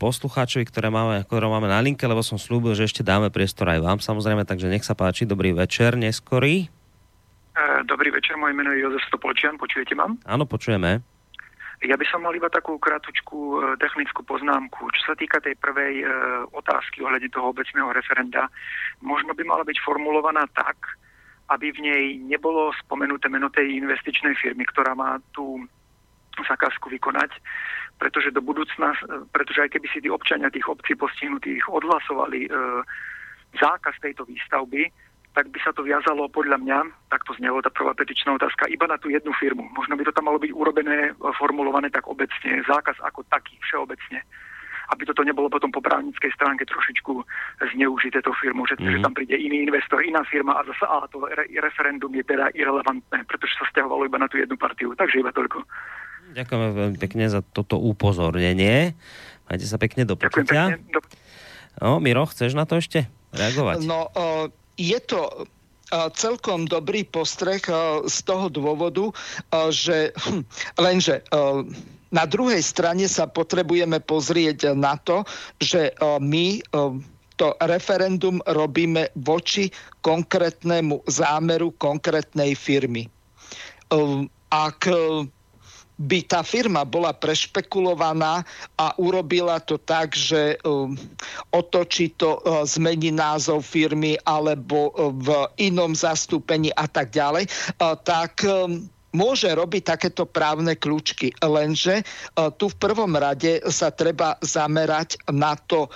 poslucháčovi, ktoré máme, ktoré máme na linke, lebo som slúbil, že ešte dáme priestor aj vám samozrejme, takže nech sa páči, dobrý večer, neskorý. Eh, dobrý večer, moje meno je Jozef Stopolčian, počujete ma? Áno, počujeme. Ja by som mal iba takú krátku eh, technickú poznámku. Čo sa týka tej prvej e, otázky ohľadne toho obecného referenda, možno by mala byť formulovaná tak, aby v nej nebolo spomenuté meno tej investičnej firmy, ktorá má tú zakázku vykonať, pretože do budúcna, pretože aj keby si tí občania tých obcí postihnutých odhlasovali e, zákaz tejto výstavby, tak by sa to viazalo podľa mňa, tak to znelo tá prvá petičná otázka, iba na tú jednu firmu. Možno by to tam malo byť urobené, e, formulované tak obecne, zákaz ako taký, všeobecne. Aby toto nebolo potom po právnickej stránke trošičku zneužité tou firmou, že, mm-hmm. že tam príde iný investor, iná firma a zase a to re, referendum je teda irrelevantné, pretože sa stiahovalo iba na tú jednu partiu. Takže iba toľko. Ďakujeme veľmi pekne za toto upozornenie. Majte sa pekne do počutia. No, Miro, chceš na to ešte reagovať? No, je to celkom dobrý postreh z toho dôvodu, že hm, lenže na druhej strane sa potrebujeme pozrieť na to, že my to referendum robíme voči konkrétnemu zámeru konkrétnej firmy. Ak by tá firma bola prešpekulovaná a urobila to tak, že um, otočí to, uh, zmení názov firmy alebo uh, v inom zastúpení a tak ďalej, uh, tak um, môže robiť takéto právne kľúčky. Lenže tu v prvom rade sa treba zamerať na to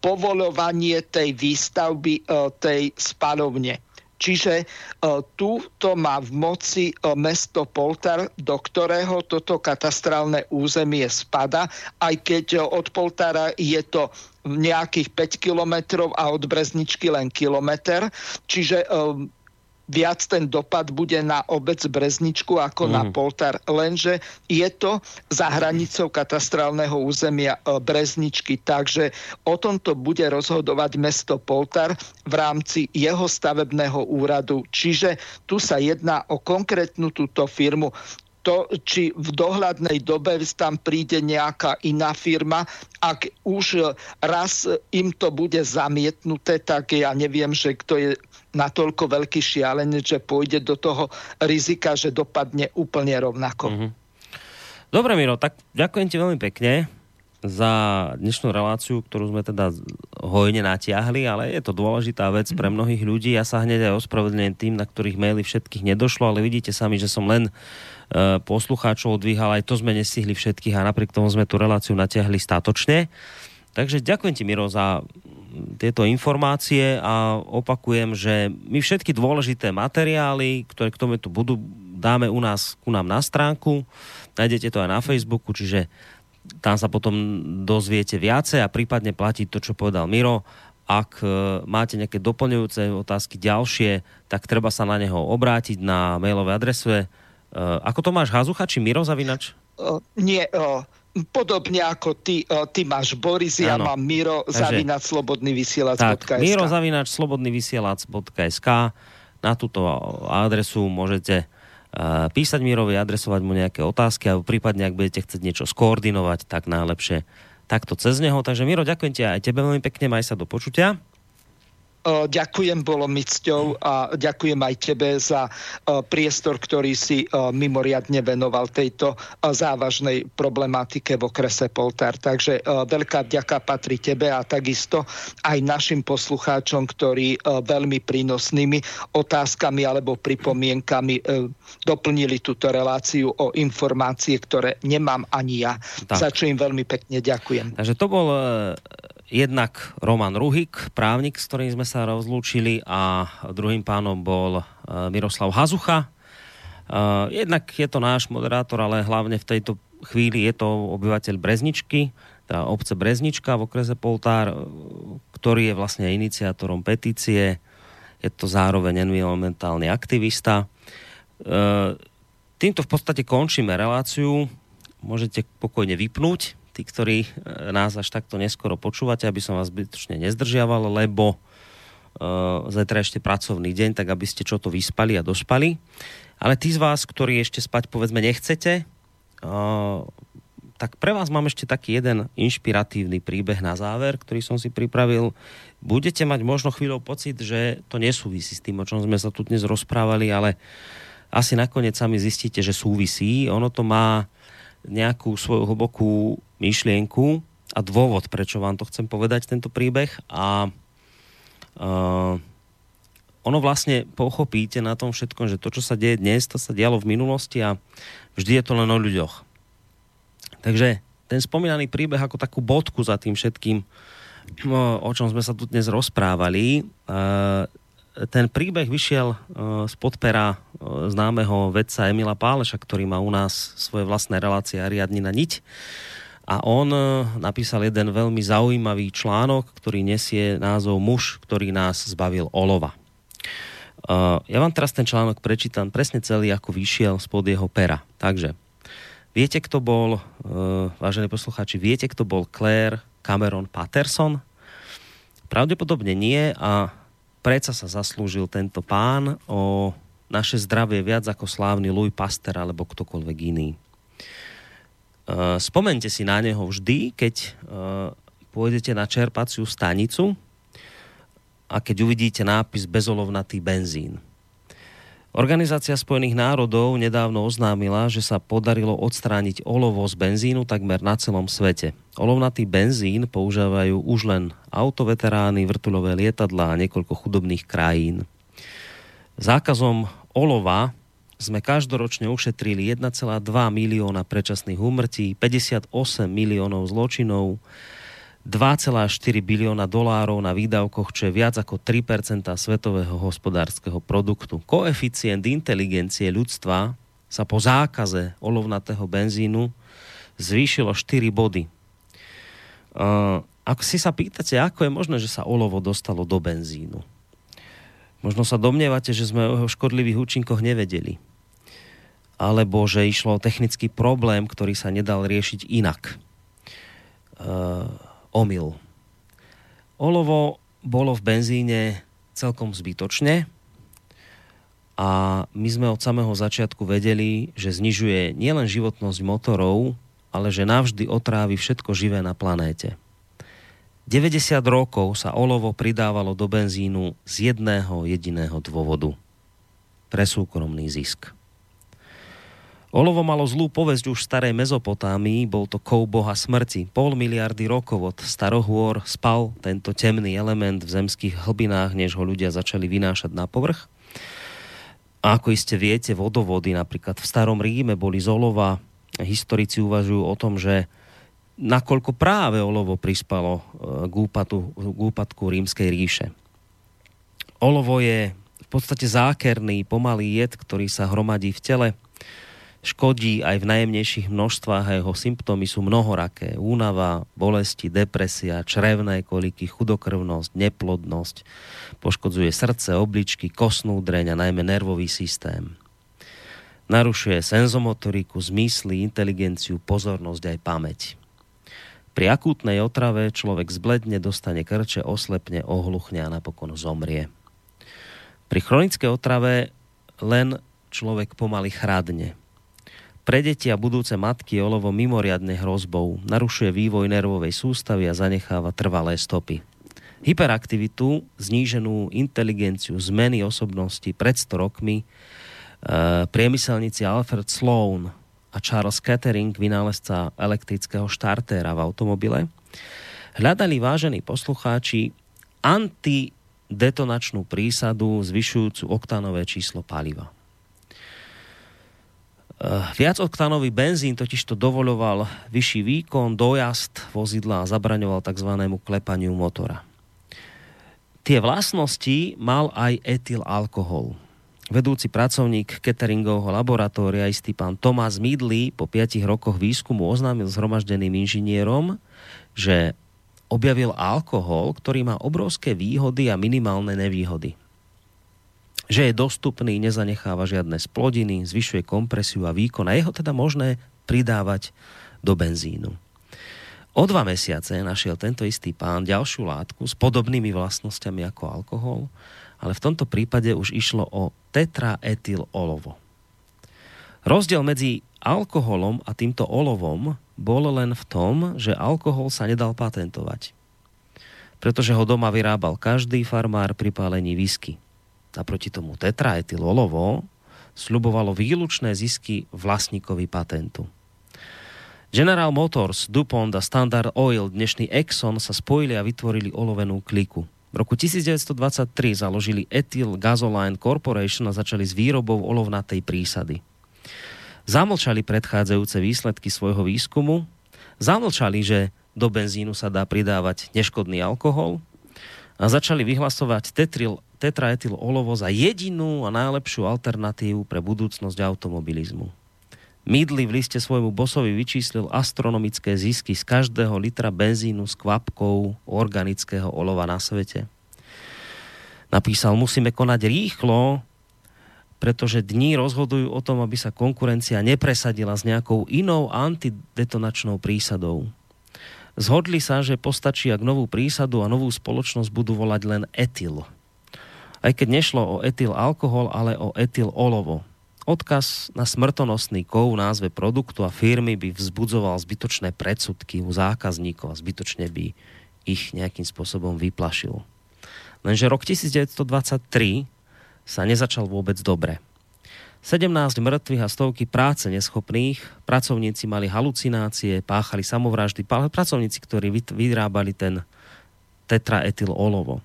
povolovanie tej výstavby tej spalovne. Čiže uh, tu to má v moci uh, mesto Poltar, do ktorého toto katastrálne územie spada, aj keď uh, od Poltara je to nejakých 5 kilometrov a od Brezničky len kilometr. Čiže viac ten dopad bude na obec Brezničku ako mm. na mhm. Poltar. Lenže je to za hranicou katastrálneho územia e, Brezničky, takže o tomto bude rozhodovať mesto Poltar v rámci jeho stavebného úradu. Čiže tu sa jedná o konkrétnu túto firmu to, či v dohľadnej dobe tam príde nejaká iná firma. Ak už raz im to bude zamietnuté, tak ja neviem, že kto je natoľko veľký šialenec, že pôjde do toho rizika, že dopadne úplne rovnako. Mm-hmm. Dobre, Miro, tak ďakujem ti veľmi pekne za dnešnú reláciu, ktorú sme teda hojne natiahli, ale je to dôležitá vec pre mnohých ľudí. Ja sa hneď aj ospravedlňujem tým, na ktorých maily všetkých nedošlo, ale vidíte sami, že som len e, poslucháčov odvíhal, aj to sme nestihli všetkých a napriek tomu sme tú reláciu natiahli statočne. Takže ďakujem ti, Miro, za tieto informácie a opakujem, že my všetky dôležité materiály, ktoré k tomu tu budú, dáme u nás, ku nám na stránku. Nájdete to aj na Facebooku, čiže tam sa potom dozviete viacej a prípadne platí to, čo povedal Miro. Ak e, máte nejaké doplňujúce otázky ďalšie, tak treba sa na neho obrátiť na mailové adresuje. E, ako to máš, Hazucha či Miro Zavinač? Uh, nie, uh, podobne ako ty, uh, ty máš Boris, ja mám Miro zavinač slobodný vysielač.sk. Miro zavinač slobodný vysielač.sk na túto adresu môžete uh, písať Mirovi, adresovať mu nejaké otázky a prípadne, ak budete chcieť niečo skoordinovať, tak najlepšie takto cez neho. Takže Miro, ďakujem ti aj tebe veľmi pekne, maj sa do počutia. Ďakujem, bolo mi cťou a ďakujem aj tebe za priestor, ktorý si mimoriadne venoval tejto závažnej problematike v okrese Poltár. Takže veľká vďaka patrí tebe a takisto aj našim poslucháčom, ktorí veľmi prínosnými otázkami alebo pripomienkami doplnili túto reláciu o informácie, ktoré nemám ani ja. Tak. Za čo im veľmi pekne ďakujem. Takže to bol jednak Roman Ruhik, právnik, s ktorým sme sa rozlúčili a druhým pánom bol e, Miroslav Hazucha. E, jednak je to náš moderátor, ale hlavne v tejto chvíli je to obyvateľ Brezničky, tá obce Breznička v okrese Poltár, e, ktorý je vlastne iniciátorom petície. Je to zároveň environmentálny aktivista. Týmto v podstate končíme reláciu. Môžete pokojne vypnúť tí, ktorí e, nás až takto neskoro počúvate, aby som vás zbytočne nezdržiaval, lebo uh, zajtra ešte pracovný deň, tak aby ste čo to vyspali a dospali. Ale tí z vás, ktorí ešte spať povedzme nechcete, uh, tak pre vás mám ešte taký jeden inšpiratívny príbeh na záver, ktorý som si pripravil. Budete mať možno chvíľou pocit, že to nesúvisí s tým, o čom sme sa tu dnes rozprávali, ale asi nakoniec sami zistíte, že súvisí. Ono to má nejakú svoju hlbokú myšlienku a dôvod, prečo vám to chcem povedať, tento príbeh. A uh, ono vlastne pochopíte na tom všetkom, že to, čo sa deje dnes, to sa dialo v minulosti a vždy je to len o ľuďoch. Takže ten spomínaný príbeh ako takú bodku za tým všetkým, o čom sme sa tu dnes rozprávali, uh, ten príbeh vyšiel z podpera známeho vedca Emila Páleša, ktorý má u nás svoje vlastné relácie a riadni na niť. A on napísal jeden veľmi zaujímavý článok, ktorý nesie názov Muž, ktorý nás zbavil olova. Ja vám teraz ten článok prečítam presne celý, ako vyšiel spod jeho pera. Takže, viete, kto bol, vážení poslucháči, viete, kto bol Claire Cameron Patterson? Pravdepodobne nie a predsa sa zaslúžil tento pán o naše zdravie viac ako slávny Louis Pasteur alebo ktokoľvek iný. E, spomente si na neho vždy, keď e, pôjdete na čerpaciu stanicu a keď uvidíte nápis bezolovnatý benzín. Organizácia Spojených národov nedávno oznámila, že sa podarilo odstrániť olovo z benzínu takmer na celom svete. Olovnatý benzín používajú už len autoveterány, vrtulové lietadlá a niekoľko chudobných krajín. Zákazom olova sme každoročne ušetrili 1,2 milióna predčasných úmrtí, 58 miliónov zločinov, 2,4 bilióna dolárov na výdavkoch, čo je viac ako 3% svetového hospodárskeho produktu. Koeficient inteligencie ľudstva sa po zákaze olovnatého benzínu zvýšilo 4 body. Ak si sa pýtate, ako je možné, že sa olovo dostalo do benzínu, možno sa domnievate, že sme o jeho škodlivých účinkoch nevedeli. Alebo že išlo o technický problém, ktorý sa nedal riešiť inak. Uh, omyl. Olovo bolo v benzíne celkom zbytočne a my sme od samého začiatku vedeli, že znižuje nielen životnosť motorov, ale že navždy otrávi všetko živé na planéte. 90 rokov sa olovo pridávalo do benzínu z jedného jediného dôvodu. Pre súkromný zisk. Olovo malo zlú povesť už v starej Mezopotámii, bol to kou boha smrti. Pol miliardy rokov od starohôr spal tento temný element v zemských hlbinách, než ho ľudia začali vynášať na povrch. A ako iste viete, vodovody napríklad v starom Ríme boli z olova. Historici uvažujú o tom, že nakoľko práve olovo prispalo e, k, úpatu, k úpadku rímskej ríše. Olovo je v podstate zákerný, pomalý jed, ktorý sa hromadí v tele – škodí aj v najjemnejších množstvách a jeho symptómy sú mnohoraké. Únava, bolesti, depresia, črevné koliky, chudokrvnosť, neplodnosť, poškodzuje srdce, obličky, kosnú dreň a najmä nervový systém. Narušuje senzomotoriku, zmysly, inteligenciu, pozornosť aj pamäť. Pri akútnej otrave človek zbledne, dostane krče, oslepne, ohluchne a napokon zomrie. Pri chronickej otrave len človek pomaly chradne, pre deti a budúce matky je olovo mimoriadne hrozbou. Narušuje vývoj nervovej sústavy a zanecháva trvalé stopy. hyperaktivitu, zníženú inteligenciu, zmeny osobnosti pred 100 rokmi e, priemyselníci Alfred Sloan a Charles Kettering, vynálezca elektrického štartéra v automobile, hľadali vážení poslucháči antidetonačnú prísadu zvyšujúcu oktánové číslo paliva. Uh, oktánový benzín totiž to dovoloval vyšší výkon, dojazd vozidla a zabraňoval tzv. klepaniu motora. Tie vlastnosti mal aj etyl alkohol. Vedúci pracovník cateringovho laboratória, istý pán Tomás Midley, po 5 rokoch výskumu oznámil zhromaždeným inžinierom, že objavil alkohol, ktorý má obrovské výhody a minimálne nevýhody. Že je dostupný, nezanecháva žiadne splodiny, zvyšuje kompresiu a výkon a jeho teda možné pridávať do benzínu. O dva mesiace našiel tento istý pán ďalšiu látku s podobnými vlastnosťami ako alkohol, ale v tomto prípade už išlo o tetraetyl olovo. Rozdiel medzi alkoholom a týmto olovom bol len v tom, že alkohol sa nedal patentovať. Pretože ho doma vyrábal každý farmár pri pálení whisky. Naproti tomu tetraetyl olovo slubovalo výlučné zisky vlastníkovi patentu. General Motors, DuPont a Standard Oil, dnešný Exxon sa spojili a vytvorili olovenú kliku. V roku 1923 založili Ethyl Gasoline Corporation a začali s výrobou olovnatej prísady. Zamlčali predchádzajúce výsledky svojho výskumu, zamlčali, že do benzínu sa dá pridávať neškodný alkohol a začali vyhlasovať tetril, tetraetyl olovo za jedinú a najlepšiu alternatívu pre budúcnosť automobilizmu. Midley v liste svojmu bosovi vyčíslil astronomické zisky z každého litra benzínu s kvapkou organického olova na svete. Napísal, musíme konať rýchlo, pretože dní rozhodujú o tom, aby sa konkurencia nepresadila s nejakou inou antidetonačnou prísadou. Zhodli sa, že postačí, ak novú prísadu a novú spoločnosť budú volať len etyl. Aj keď nešlo o etyl alkohol, ale o etyl olovo Odkaz na smrtonosný kov v názve produktu a firmy by vzbudzoval zbytočné predsudky u zákazníkov a zbytočne by ich nejakým spôsobom vyplašil. Lenže rok 1923 sa nezačal vôbec dobre. 17 mŕtvych a stovky práce neschopných, pracovníci mali halucinácie, páchali samovraždy, pracovníci, ktorí vyrábali ten tetraetyl olovo.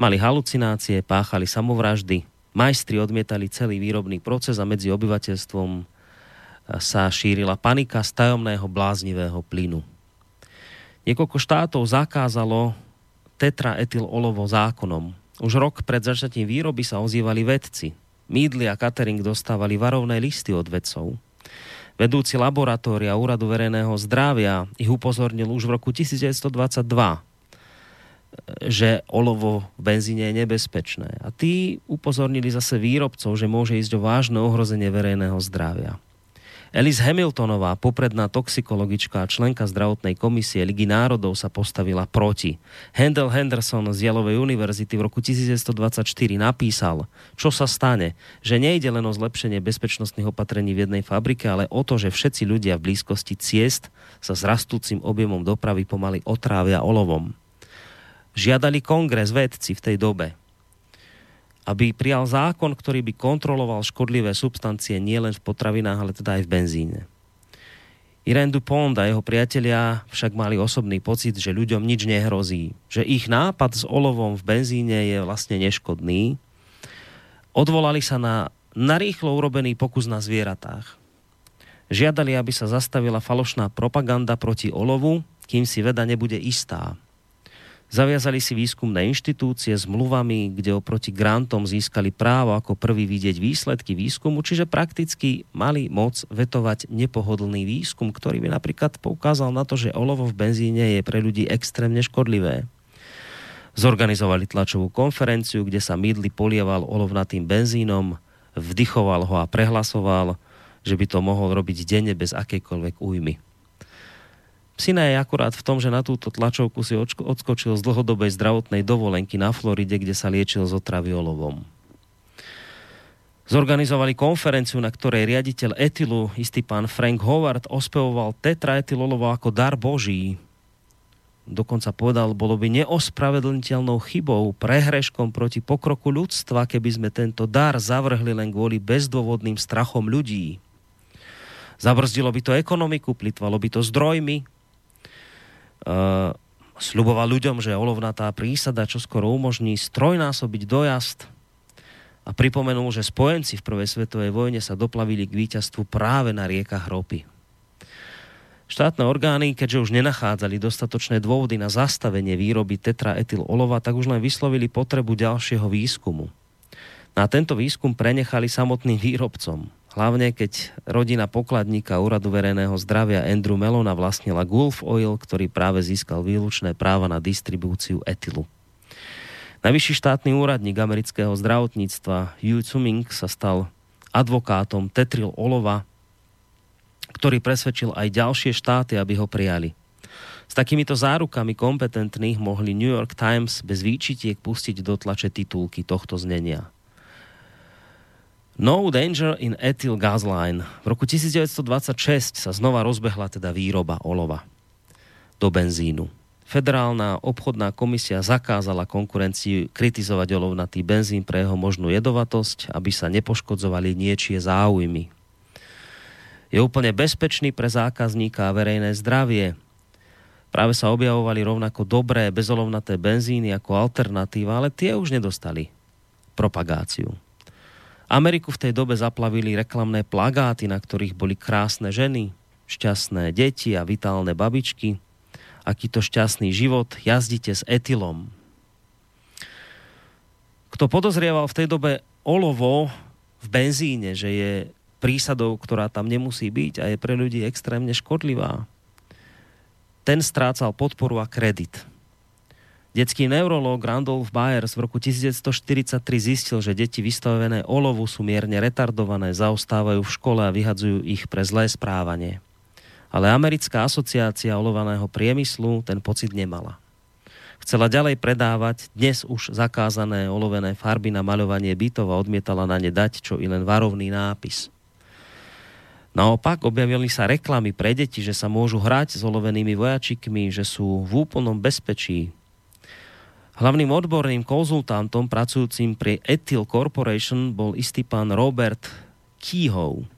Mali halucinácie, páchali samovraždy, Majstri odmietali celý výrobný proces a medzi obyvateľstvom e, sa šírila panika z tajomného bláznivého plynu. Niekoľko štátov zakázalo tetraetyl olovo zákonom. Už rok pred začatím výroby sa ozývali vedci. Mídli a catering dostávali varovné listy od vedcov. Vedúci laboratória Úradu verejného zdravia ich upozornil už v roku 1922 že olovo v benzíne je nebezpečné. A tí upozornili zase výrobcov, že môže ísť o vážne ohrozenie verejného zdravia. Elis Hamiltonová, popredná toxikologička a členka zdravotnej komisie Ligy národov sa postavila proti. Handel Henderson z Jalovej univerzity v roku 1924 napísal, čo sa stane, že nejde len o zlepšenie bezpečnostných opatrení v jednej fabrike, ale o to, že všetci ľudia v blízkosti ciest sa s rastúcim objemom dopravy pomaly otrávia olovom žiadali kongres vedci v tej dobe, aby prijal zákon, ktorý by kontroloval škodlivé substancie nielen v potravinách, ale teda aj v benzíne. Irene Dupont a jeho priatelia však mali osobný pocit, že ľuďom nič nehrozí, že ich nápad s olovom v benzíne je vlastne neškodný. Odvolali sa na narýchlo urobený pokus na zvieratách. Žiadali, aby sa zastavila falošná propaganda proti olovu, kým si veda nebude istá. Zaviazali si výskumné inštitúcie s mluvami, kde oproti grantom získali právo ako prvý vidieť výsledky výskumu, čiže prakticky mali moc vetovať nepohodlný výskum, ktorý by napríklad poukázal na to, že olovo v benzíne je pre ľudí extrémne škodlivé. Zorganizovali tlačovú konferenciu, kde sa Midli polieval olovnatým benzínom, vdychoval ho a prehlasoval, že by to mohol robiť denne bez akejkoľvek újmy. Syna je akurát v tom, že na túto tlačovku si odskočil z dlhodobej zdravotnej dovolenky na Floride, kde sa liečil s otraviolovom. Zorganizovali konferenciu, na ktorej riaditeľ etilu, istý pán Frank Howard, ospevoval tetraetylolovo ako dar Boží. dokonca povedal, bolo by neospravedlniteľnou chybou, prehreškom proti pokroku ľudstva, keby sme tento dar zavrhli len kvôli bezdôvodným strachom ľudí. Zabrzdilo by to ekonomiku, plitvalo by to zdrojmi, sľuboval ľuďom, že olovnatá prísada čoskoro umožní strojnásobiť dojazd a pripomenul, že spojenci v Prvej svetovej vojne sa doplavili k víťazstvu práve na riekach ropy. Štátne orgány, keďže už nenachádzali dostatočné dôvody na zastavenie výroby tetraetyl olova, tak už len vyslovili potrebu ďalšieho výskumu. Na tento výskum prenechali samotným výrobcom. Hlavne keď rodina pokladníka Úradu verejného zdravia Andrew Melona vlastnila Gulf Oil, ktorý práve získal výlučné práva na distribúciu etylu. Najvyšší štátny úradník amerického zdravotníctva Yu Tsuming sa stal advokátom tetril olova ktorý presvedčil aj ďalšie štáty, aby ho prijali. S takýmito zárukami kompetentných mohli New York Times bez výčitiek pustiť do tlače titulky tohto znenia. No danger in ethyl gas line. V roku 1926 sa znova rozbehla teda výroba olova do benzínu. Federálna obchodná komisia zakázala konkurencii kritizovať olovnatý benzín pre jeho možnú jedovatosť, aby sa nepoškodzovali niečie záujmy je úplne bezpečný pre zákazníka a verejné zdravie. Práve sa objavovali rovnako dobré bezolovnaté benzíny ako alternatíva, ale tie už nedostali propagáciu. Ameriku v tej dobe zaplavili reklamné plagáty, na ktorých boli krásne ženy, šťastné deti a vitálne babičky. Akýto šťastný život jazdíte s etylom. Kto podozrieval v tej dobe olovo v benzíne, že je prísadou, ktorá tam nemusí byť a je pre ľudí extrémne škodlivá, ten strácal podporu a kredit. Detský neurológ Randolph Byers v roku 1943 zistil, že deti vystavené olovu sú mierne retardované, zaostávajú v škole a vyhadzujú ich pre zlé správanie. Ale americká asociácia olovaného priemyslu ten pocit nemala. Chcela ďalej predávať dnes už zakázané olovené farby na maľovanie bytov a odmietala na ne dať čo i len varovný nápis – Naopak objavili sa reklamy pre deti, že sa môžu hrať s olovenými vojačikmi, že sú v úplnom bezpečí. Hlavným odborným konzultantom pracujúcim pri Ethyl Corporation bol istý pán Robert Keyhoe.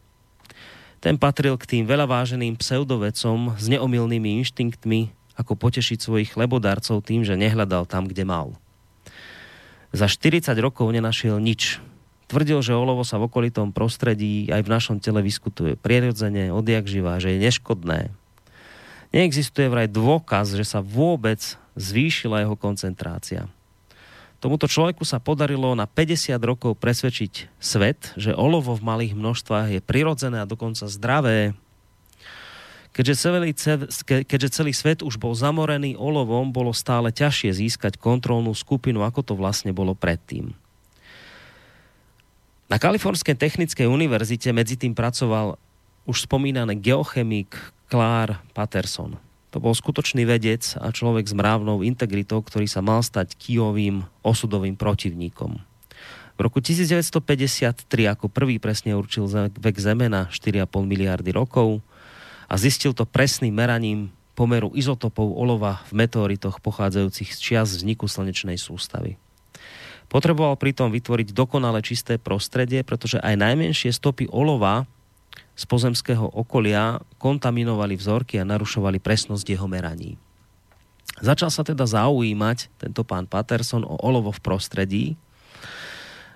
Ten patril k tým veľa váženým pseudovecom s neomilnými inštinktmi, ako potešiť svojich chlebodarcov tým, že nehľadal tam, kde mal. Za 40 rokov nenašiel nič, Tvrdil, že olovo sa v okolitom prostredí aj v našom tele vyskutuje prirodzene, odjak živá, že je neškodné. Neexistuje vraj dôkaz, že sa vôbec zvýšila jeho koncentrácia. Tomuto človeku sa podarilo na 50 rokov presvedčiť svet, že olovo v malých množstvách je prirodzené a dokonca zdravé. Keďže celý, keďže celý svet už bol zamorený olovom, bolo stále ťažšie získať kontrolnú skupinu, ako to vlastne bolo predtým. Na Kalifornskej technickej univerzite medzi tým pracoval už spomínaný geochemik Klár Patterson. To bol skutočný vedec a človek s mravnou integritou, ktorý sa mal stať kijovým osudovým protivníkom. V roku 1953 ako prvý presne určil vek Zeme na 4,5 miliardy rokov a zistil to presným meraním pomeru izotopov olova v meteoritoch pochádzajúcich z čias vzniku slnečnej sústavy. Potreboval pritom vytvoriť dokonale čisté prostredie, pretože aj najmenšie stopy olova z pozemského okolia kontaminovali vzorky a narušovali presnosť jeho meraní. Začal sa teda zaujímať tento pán Patterson o olovo v prostredí,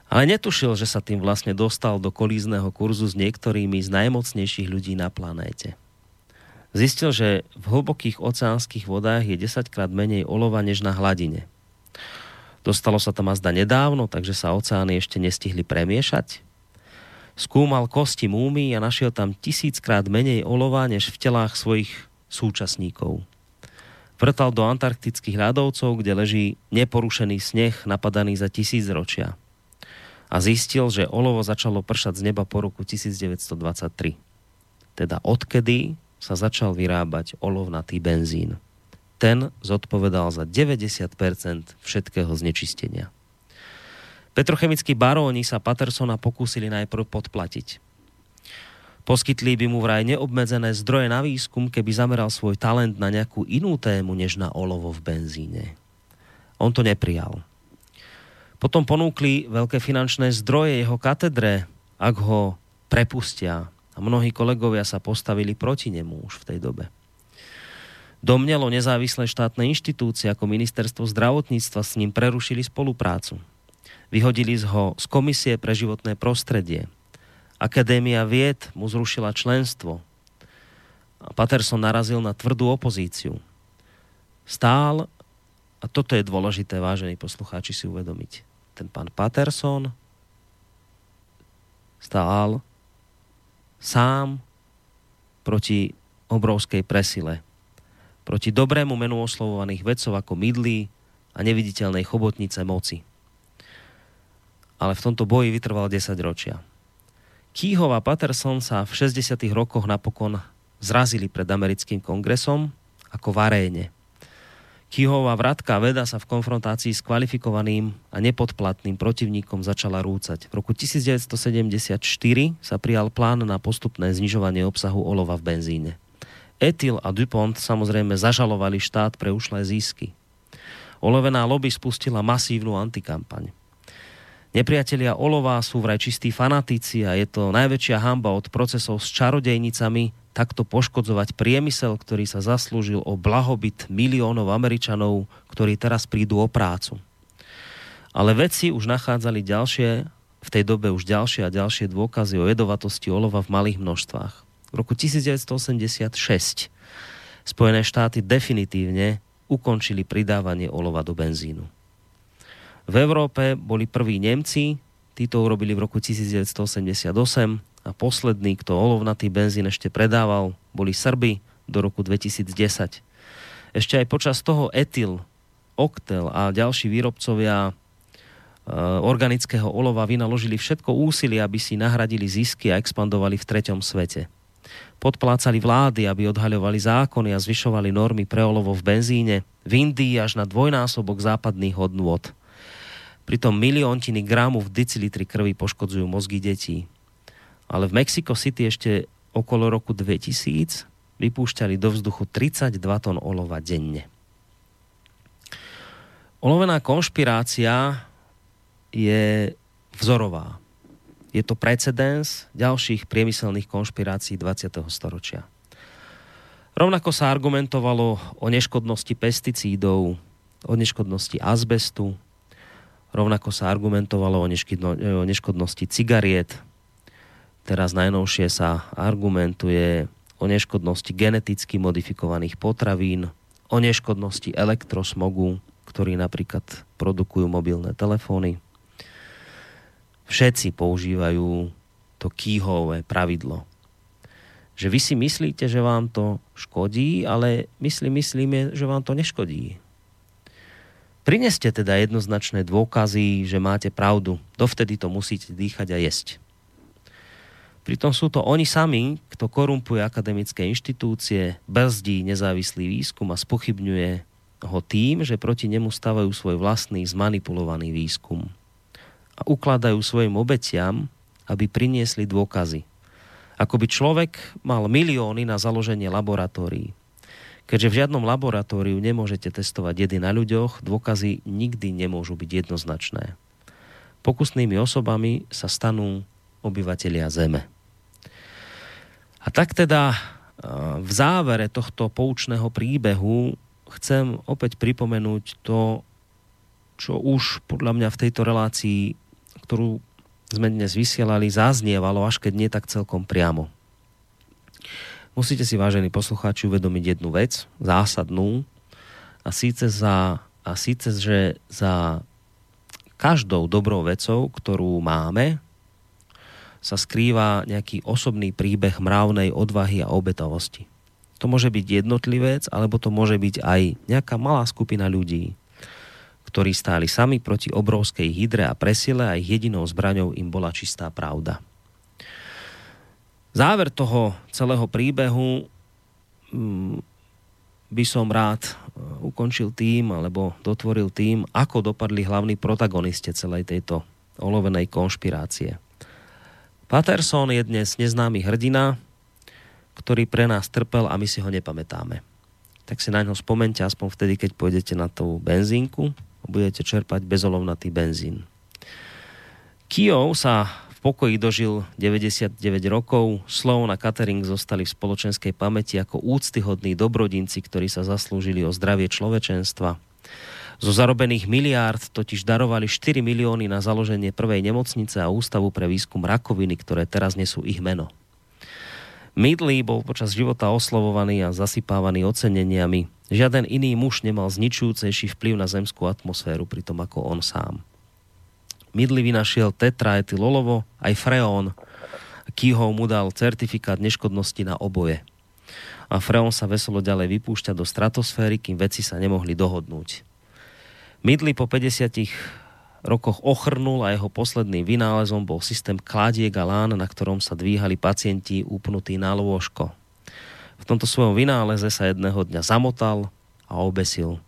ale netušil, že sa tým vlastne dostal do kolízneho kurzu s niektorými z najmocnejších ľudí na planéte. Zistil, že v hlbokých oceánskych vodách je 10 krát menej olova než na hladine – Dostalo sa tam azda nedávno, takže sa oceány ešte nestihli premiešať. Skúmal kosti múmy a našiel tam tisíckrát menej olova než v telách svojich súčasníkov. Vrtal do antarktických ľadovcov, kde leží neporušený sneh napadaný za tisíc ročia. A zistil, že olovo začalo pršať z neba po roku 1923. Teda odkedy sa začal vyrábať olovnatý benzín ten zodpovedal za 90% všetkého znečistenia. Petrochemickí baróni sa Patersona pokúsili najprv podplatiť. Poskytli by mu vraj neobmedzené zdroje na výskum, keby zameral svoj talent na nejakú inú tému, než na olovo v benzíne. On to neprijal. Potom ponúkli veľké finančné zdroje jeho katedre, ak ho prepustia. A mnohí kolegovia sa postavili proti nemu už v tej dobe. Domnelo nezávislé štátne inštitúcie ako ministerstvo zdravotníctva s ním prerušili spoluprácu. Vyhodili ho z Komisie pre životné prostredie. Akadémia vied mu zrušila členstvo. A Patterson narazil na tvrdú opozíciu. Stál, a toto je dôležité, vážení poslucháči, si uvedomiť. Ten pán Patterson stál sám proti obrovskej presile. Proti dobrému menu oslovovaných vedcov ako mydlí a neviditeľnej chobotnice moci. Ale v tomto boji vytrval 10 ročia. Kýhov a Patterson sa v 60. rokoch napokon zrazili pred americkým kongresom ako v aréne. Kýhová vratka veda sa v konfrontácii s kvalifikovaným a nepodplatným protivníkom začala rúcať. V roku 1974 sa prijal plán na postupné znižovanie obsahu olova v benzíne. Ethyl a DuPont samozrejme zažalovali štát pre ušlé zisky. Olovená lobby spustila masívnu antikampaň. Nepriatelia olova sú vraj čistí fanatici a je to najväčšia hamba od procesov s čarodejnicami takto poškodzovať priemysel, ktorý sa zaslúžil o blahobyt miliónov Američanov, ktorí teraz prídu o prácu. Ale vedci už nachádzali ďalšie, v tej dobe už ďalšie a ďalšie dôkazy o jedovatosti olova v malých množstvách. V roku 1986 Spojené štáty definitívne ukončili pridávanie olova do benzínu. V Európe boli prví Nemci, tí to urobili v roku 1988 a posledný, kto olovnatý benzín ešte predával, boli Srby do roku 2010. Ešte aj počas toho etyl, oktel a ďalší výrobcovia e, organického olova vynaložili všetko úsilie, aby si nahradili zisky a expandovali v treťom svete. Podplácali vlády, aby odhaľovali zákony a zvyšovali normy pre olovo v benzíne, v Indii až na dvojnásobok západných hodnôt. Pritom miliontiny gramu v decilitri krvi poškodzujú mozgy detí. Ale v Mexico City ešte okolo roku 2000 vypúšťali do vzduchu 32 tón olova denne. Olovená konšpirácia je vzorová. Je to precedens ďalších priemyselných konšpirácií 20. storočia. Rovnako sa argumentovalo o neškodnosti pesticídov, o neškodnosti azbestu, Rovnako sa argumentovalo o, neškodnosti cigariet. Teraz najnovšie sa argumentuje o neškodnosti geneticky modifikovaných potravín, o neškodnosti elektrosmogu, ktorý napríklad produkujú mobilné telefóny. Všetci používajú to kýhové pravidlo. Že vy si myslíte, že vám to škodí, ale my si myslíme, že vám to neškodí. Prineste teda jednoznačné dôkazy, že máte pravdu. Dovtedy to musíte dýchať a jesť. Pritom sú to oni sami, kto korumpuje akademické inštitúcie, brzdí nezávislý výskum a spochybňuje ho tým, že proti nemu stavajú svoj vlastný zmanipulovaný výskum. A ukladajú svojim obetiam, aby priniesli dôkazy. Ako by človek mal milióny na založenie laboratórií. Keďže v žiadnom laboratóriu nemôžete testovať jedy na ľuďoch, dôkazy nikdy nemôžu byť jednoznačné. Pokusnými osobami sa stanú obyvatelia Zeme. A tak teda v závere tohto poučného príbehu chcem opäť pripomenúť to, čo už podľa mňa v tejto relácii, ktorú sme dnes vysielali, zaznievalo, až keď nie tak celkom priamo. Musíte si, vážení poslucháči, uvedomiť jednu vec, zásadnú, a síce, za, a síce že za každou dobrou vecou, ktorú máme, sa skrýva nejaký osobný príbeh mravnej odvahy a obetavosti. To môže byť jednotlivec, alebo to môže byť aj nejaká malá skupina ľudí, ktorí stáli sami proti obrovskej hydre a presile a ich jedinou zbraňou im bola čistá pravda. Záver toho celého príbehu mm, by som rád e, ukončil tým, alebo dotvoril tým, ako dopadli hlavní protagoniste celej tejto olovenej konšpirácie. Patterson je dnes neznámy hrdina, ktorý pre nás trpel a my si ho nepamätáme. Tak si na ňo spomente aspoň vtedy, keď pôjdete na tú benzínku a budete čerpať bezolovnatý benzín. Kijov sa pokoji dožil 99 rokov. Slov na catering zostali v spoločenskej pamäti ako úctyhodní dobrodinci, ktorí sa zaslúžili o zdravie človečenstva. Zo zarobených miliárd totiž darovali 4 milióny na založenie prvej nemocnice a ústavu pre výskum rakoviny, ktoré teraz nesú ich meno. Midley bol počas života oslovovaný a zasypávaný oceneniami. Žiaden iný muž nemal zničujúcejší vplyv na zemskú atmosféru, pritom ako on sám. Midli vynašiel tetraetylolovo, aj freón. Kýhov mu dal certifikát neškodnosti na oboje. A freón sa veselo ďalej vypúšťa do stratosféry, kým veci sa nemohli dohodnúť. Midli po 50 rokoch ochrnul a jeho posledným vynálezom bol systém kladiek a lán, na ktorom sa dvíhali pacienti upnutí na lôžko. V tomto svojom vynáleze sa jedného dňa zamotal a obesil.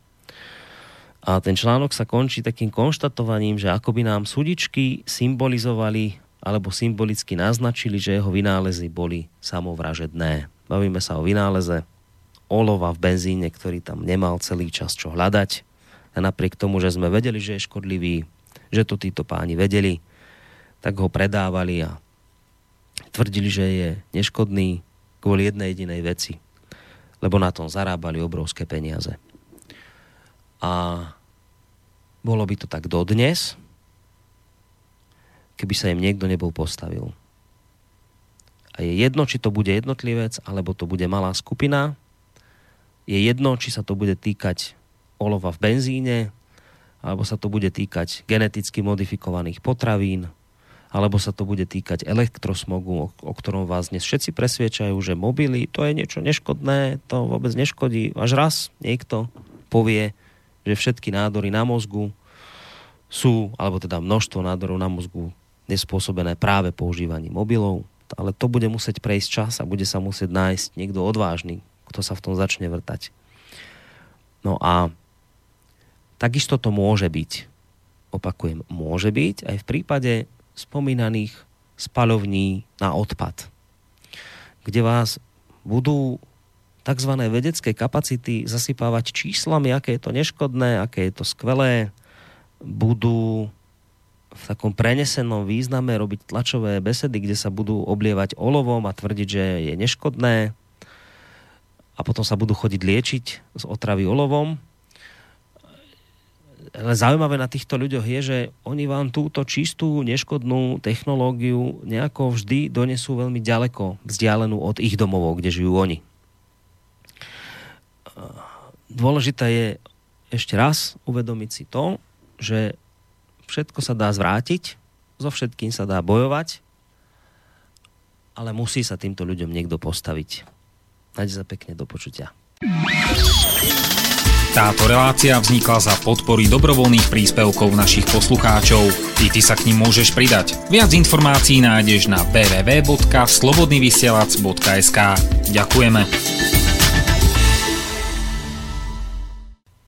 A ten článok sa končí takým konštatovaním, že ako by nám sudičky symbolizovali alebo symbolicky naznačili, že jeho vynálezy boli samovražedné. Bavíme sa o vynáleze olova v benzíne, ktorý tam nemal celý čas čo hľadať. A napriek tomu, že sme vedeli, že je škodlivý, že to títo páni vedeli, tak ho predávali a tvrdili, že je neškodný kvôli jednej jedinej veci. Lebo na tom zarábali obrovské peniaze. A bolo by to tak dodnes, keby sa im niekto nebol postavil. A je jedno, či to bude jednotlivec, alebo to bude malá skupina. Je jedno, či sa to bude týkať olova v benzíne, alebo sa to bude týkať geneticky modifikovaných potravín, alebo sa to bude týkať elektrosmogu, o, o ktorom vás dnes všetci presviečajú, že mobily, to je niečo neškodné, to vôbec neškodí. Až raz niekto povie, že všetky nádory na mozgu sú, alebo teda množstvo nádorov na mozgu nespôsobené práve používaním mobilov, ale to bude musieť prejsť čas a bude sa musieť nájsť niekto odvážny, kto sa v tom začne vrtať. No a takisto to môže byť, opakujem, môže byť aj v prípade spomínaných spalovní na odpad, kde vás budú tzv. vedecké kapacity zasypávať číslami, aké je to neškodné, aké je to skvelé, budú v takom prenesenom význame robiť tlačové besedy, kde sa budú oblievať olovom a tvrdiť, že je neškodné a potom sa budú chodiť liečiť z otravy olovom. Ale zaujímavé na týchto ľuďoch je, že oni vám túto čistú, neškodnú technológiu nejako vždy donesú veľmi ďaleko, vzdialenú od ich domovov, kde žijú oni dôležité je ešte raz uvedomiť si to, že všetko sa dá zvrátiť, so všetkým sa dá bojovať, ale musí sa týmto ľuďom niekto postaviť. Najde sa pekne do počutia. Táto relácia vznikla za podpory dobrovoľných príspevkov našich poslucháčov. I ty sa k ním môžeš pridať. Viac informácií nájdeš na www.slobodnyvysielac.sk Ďakujeme.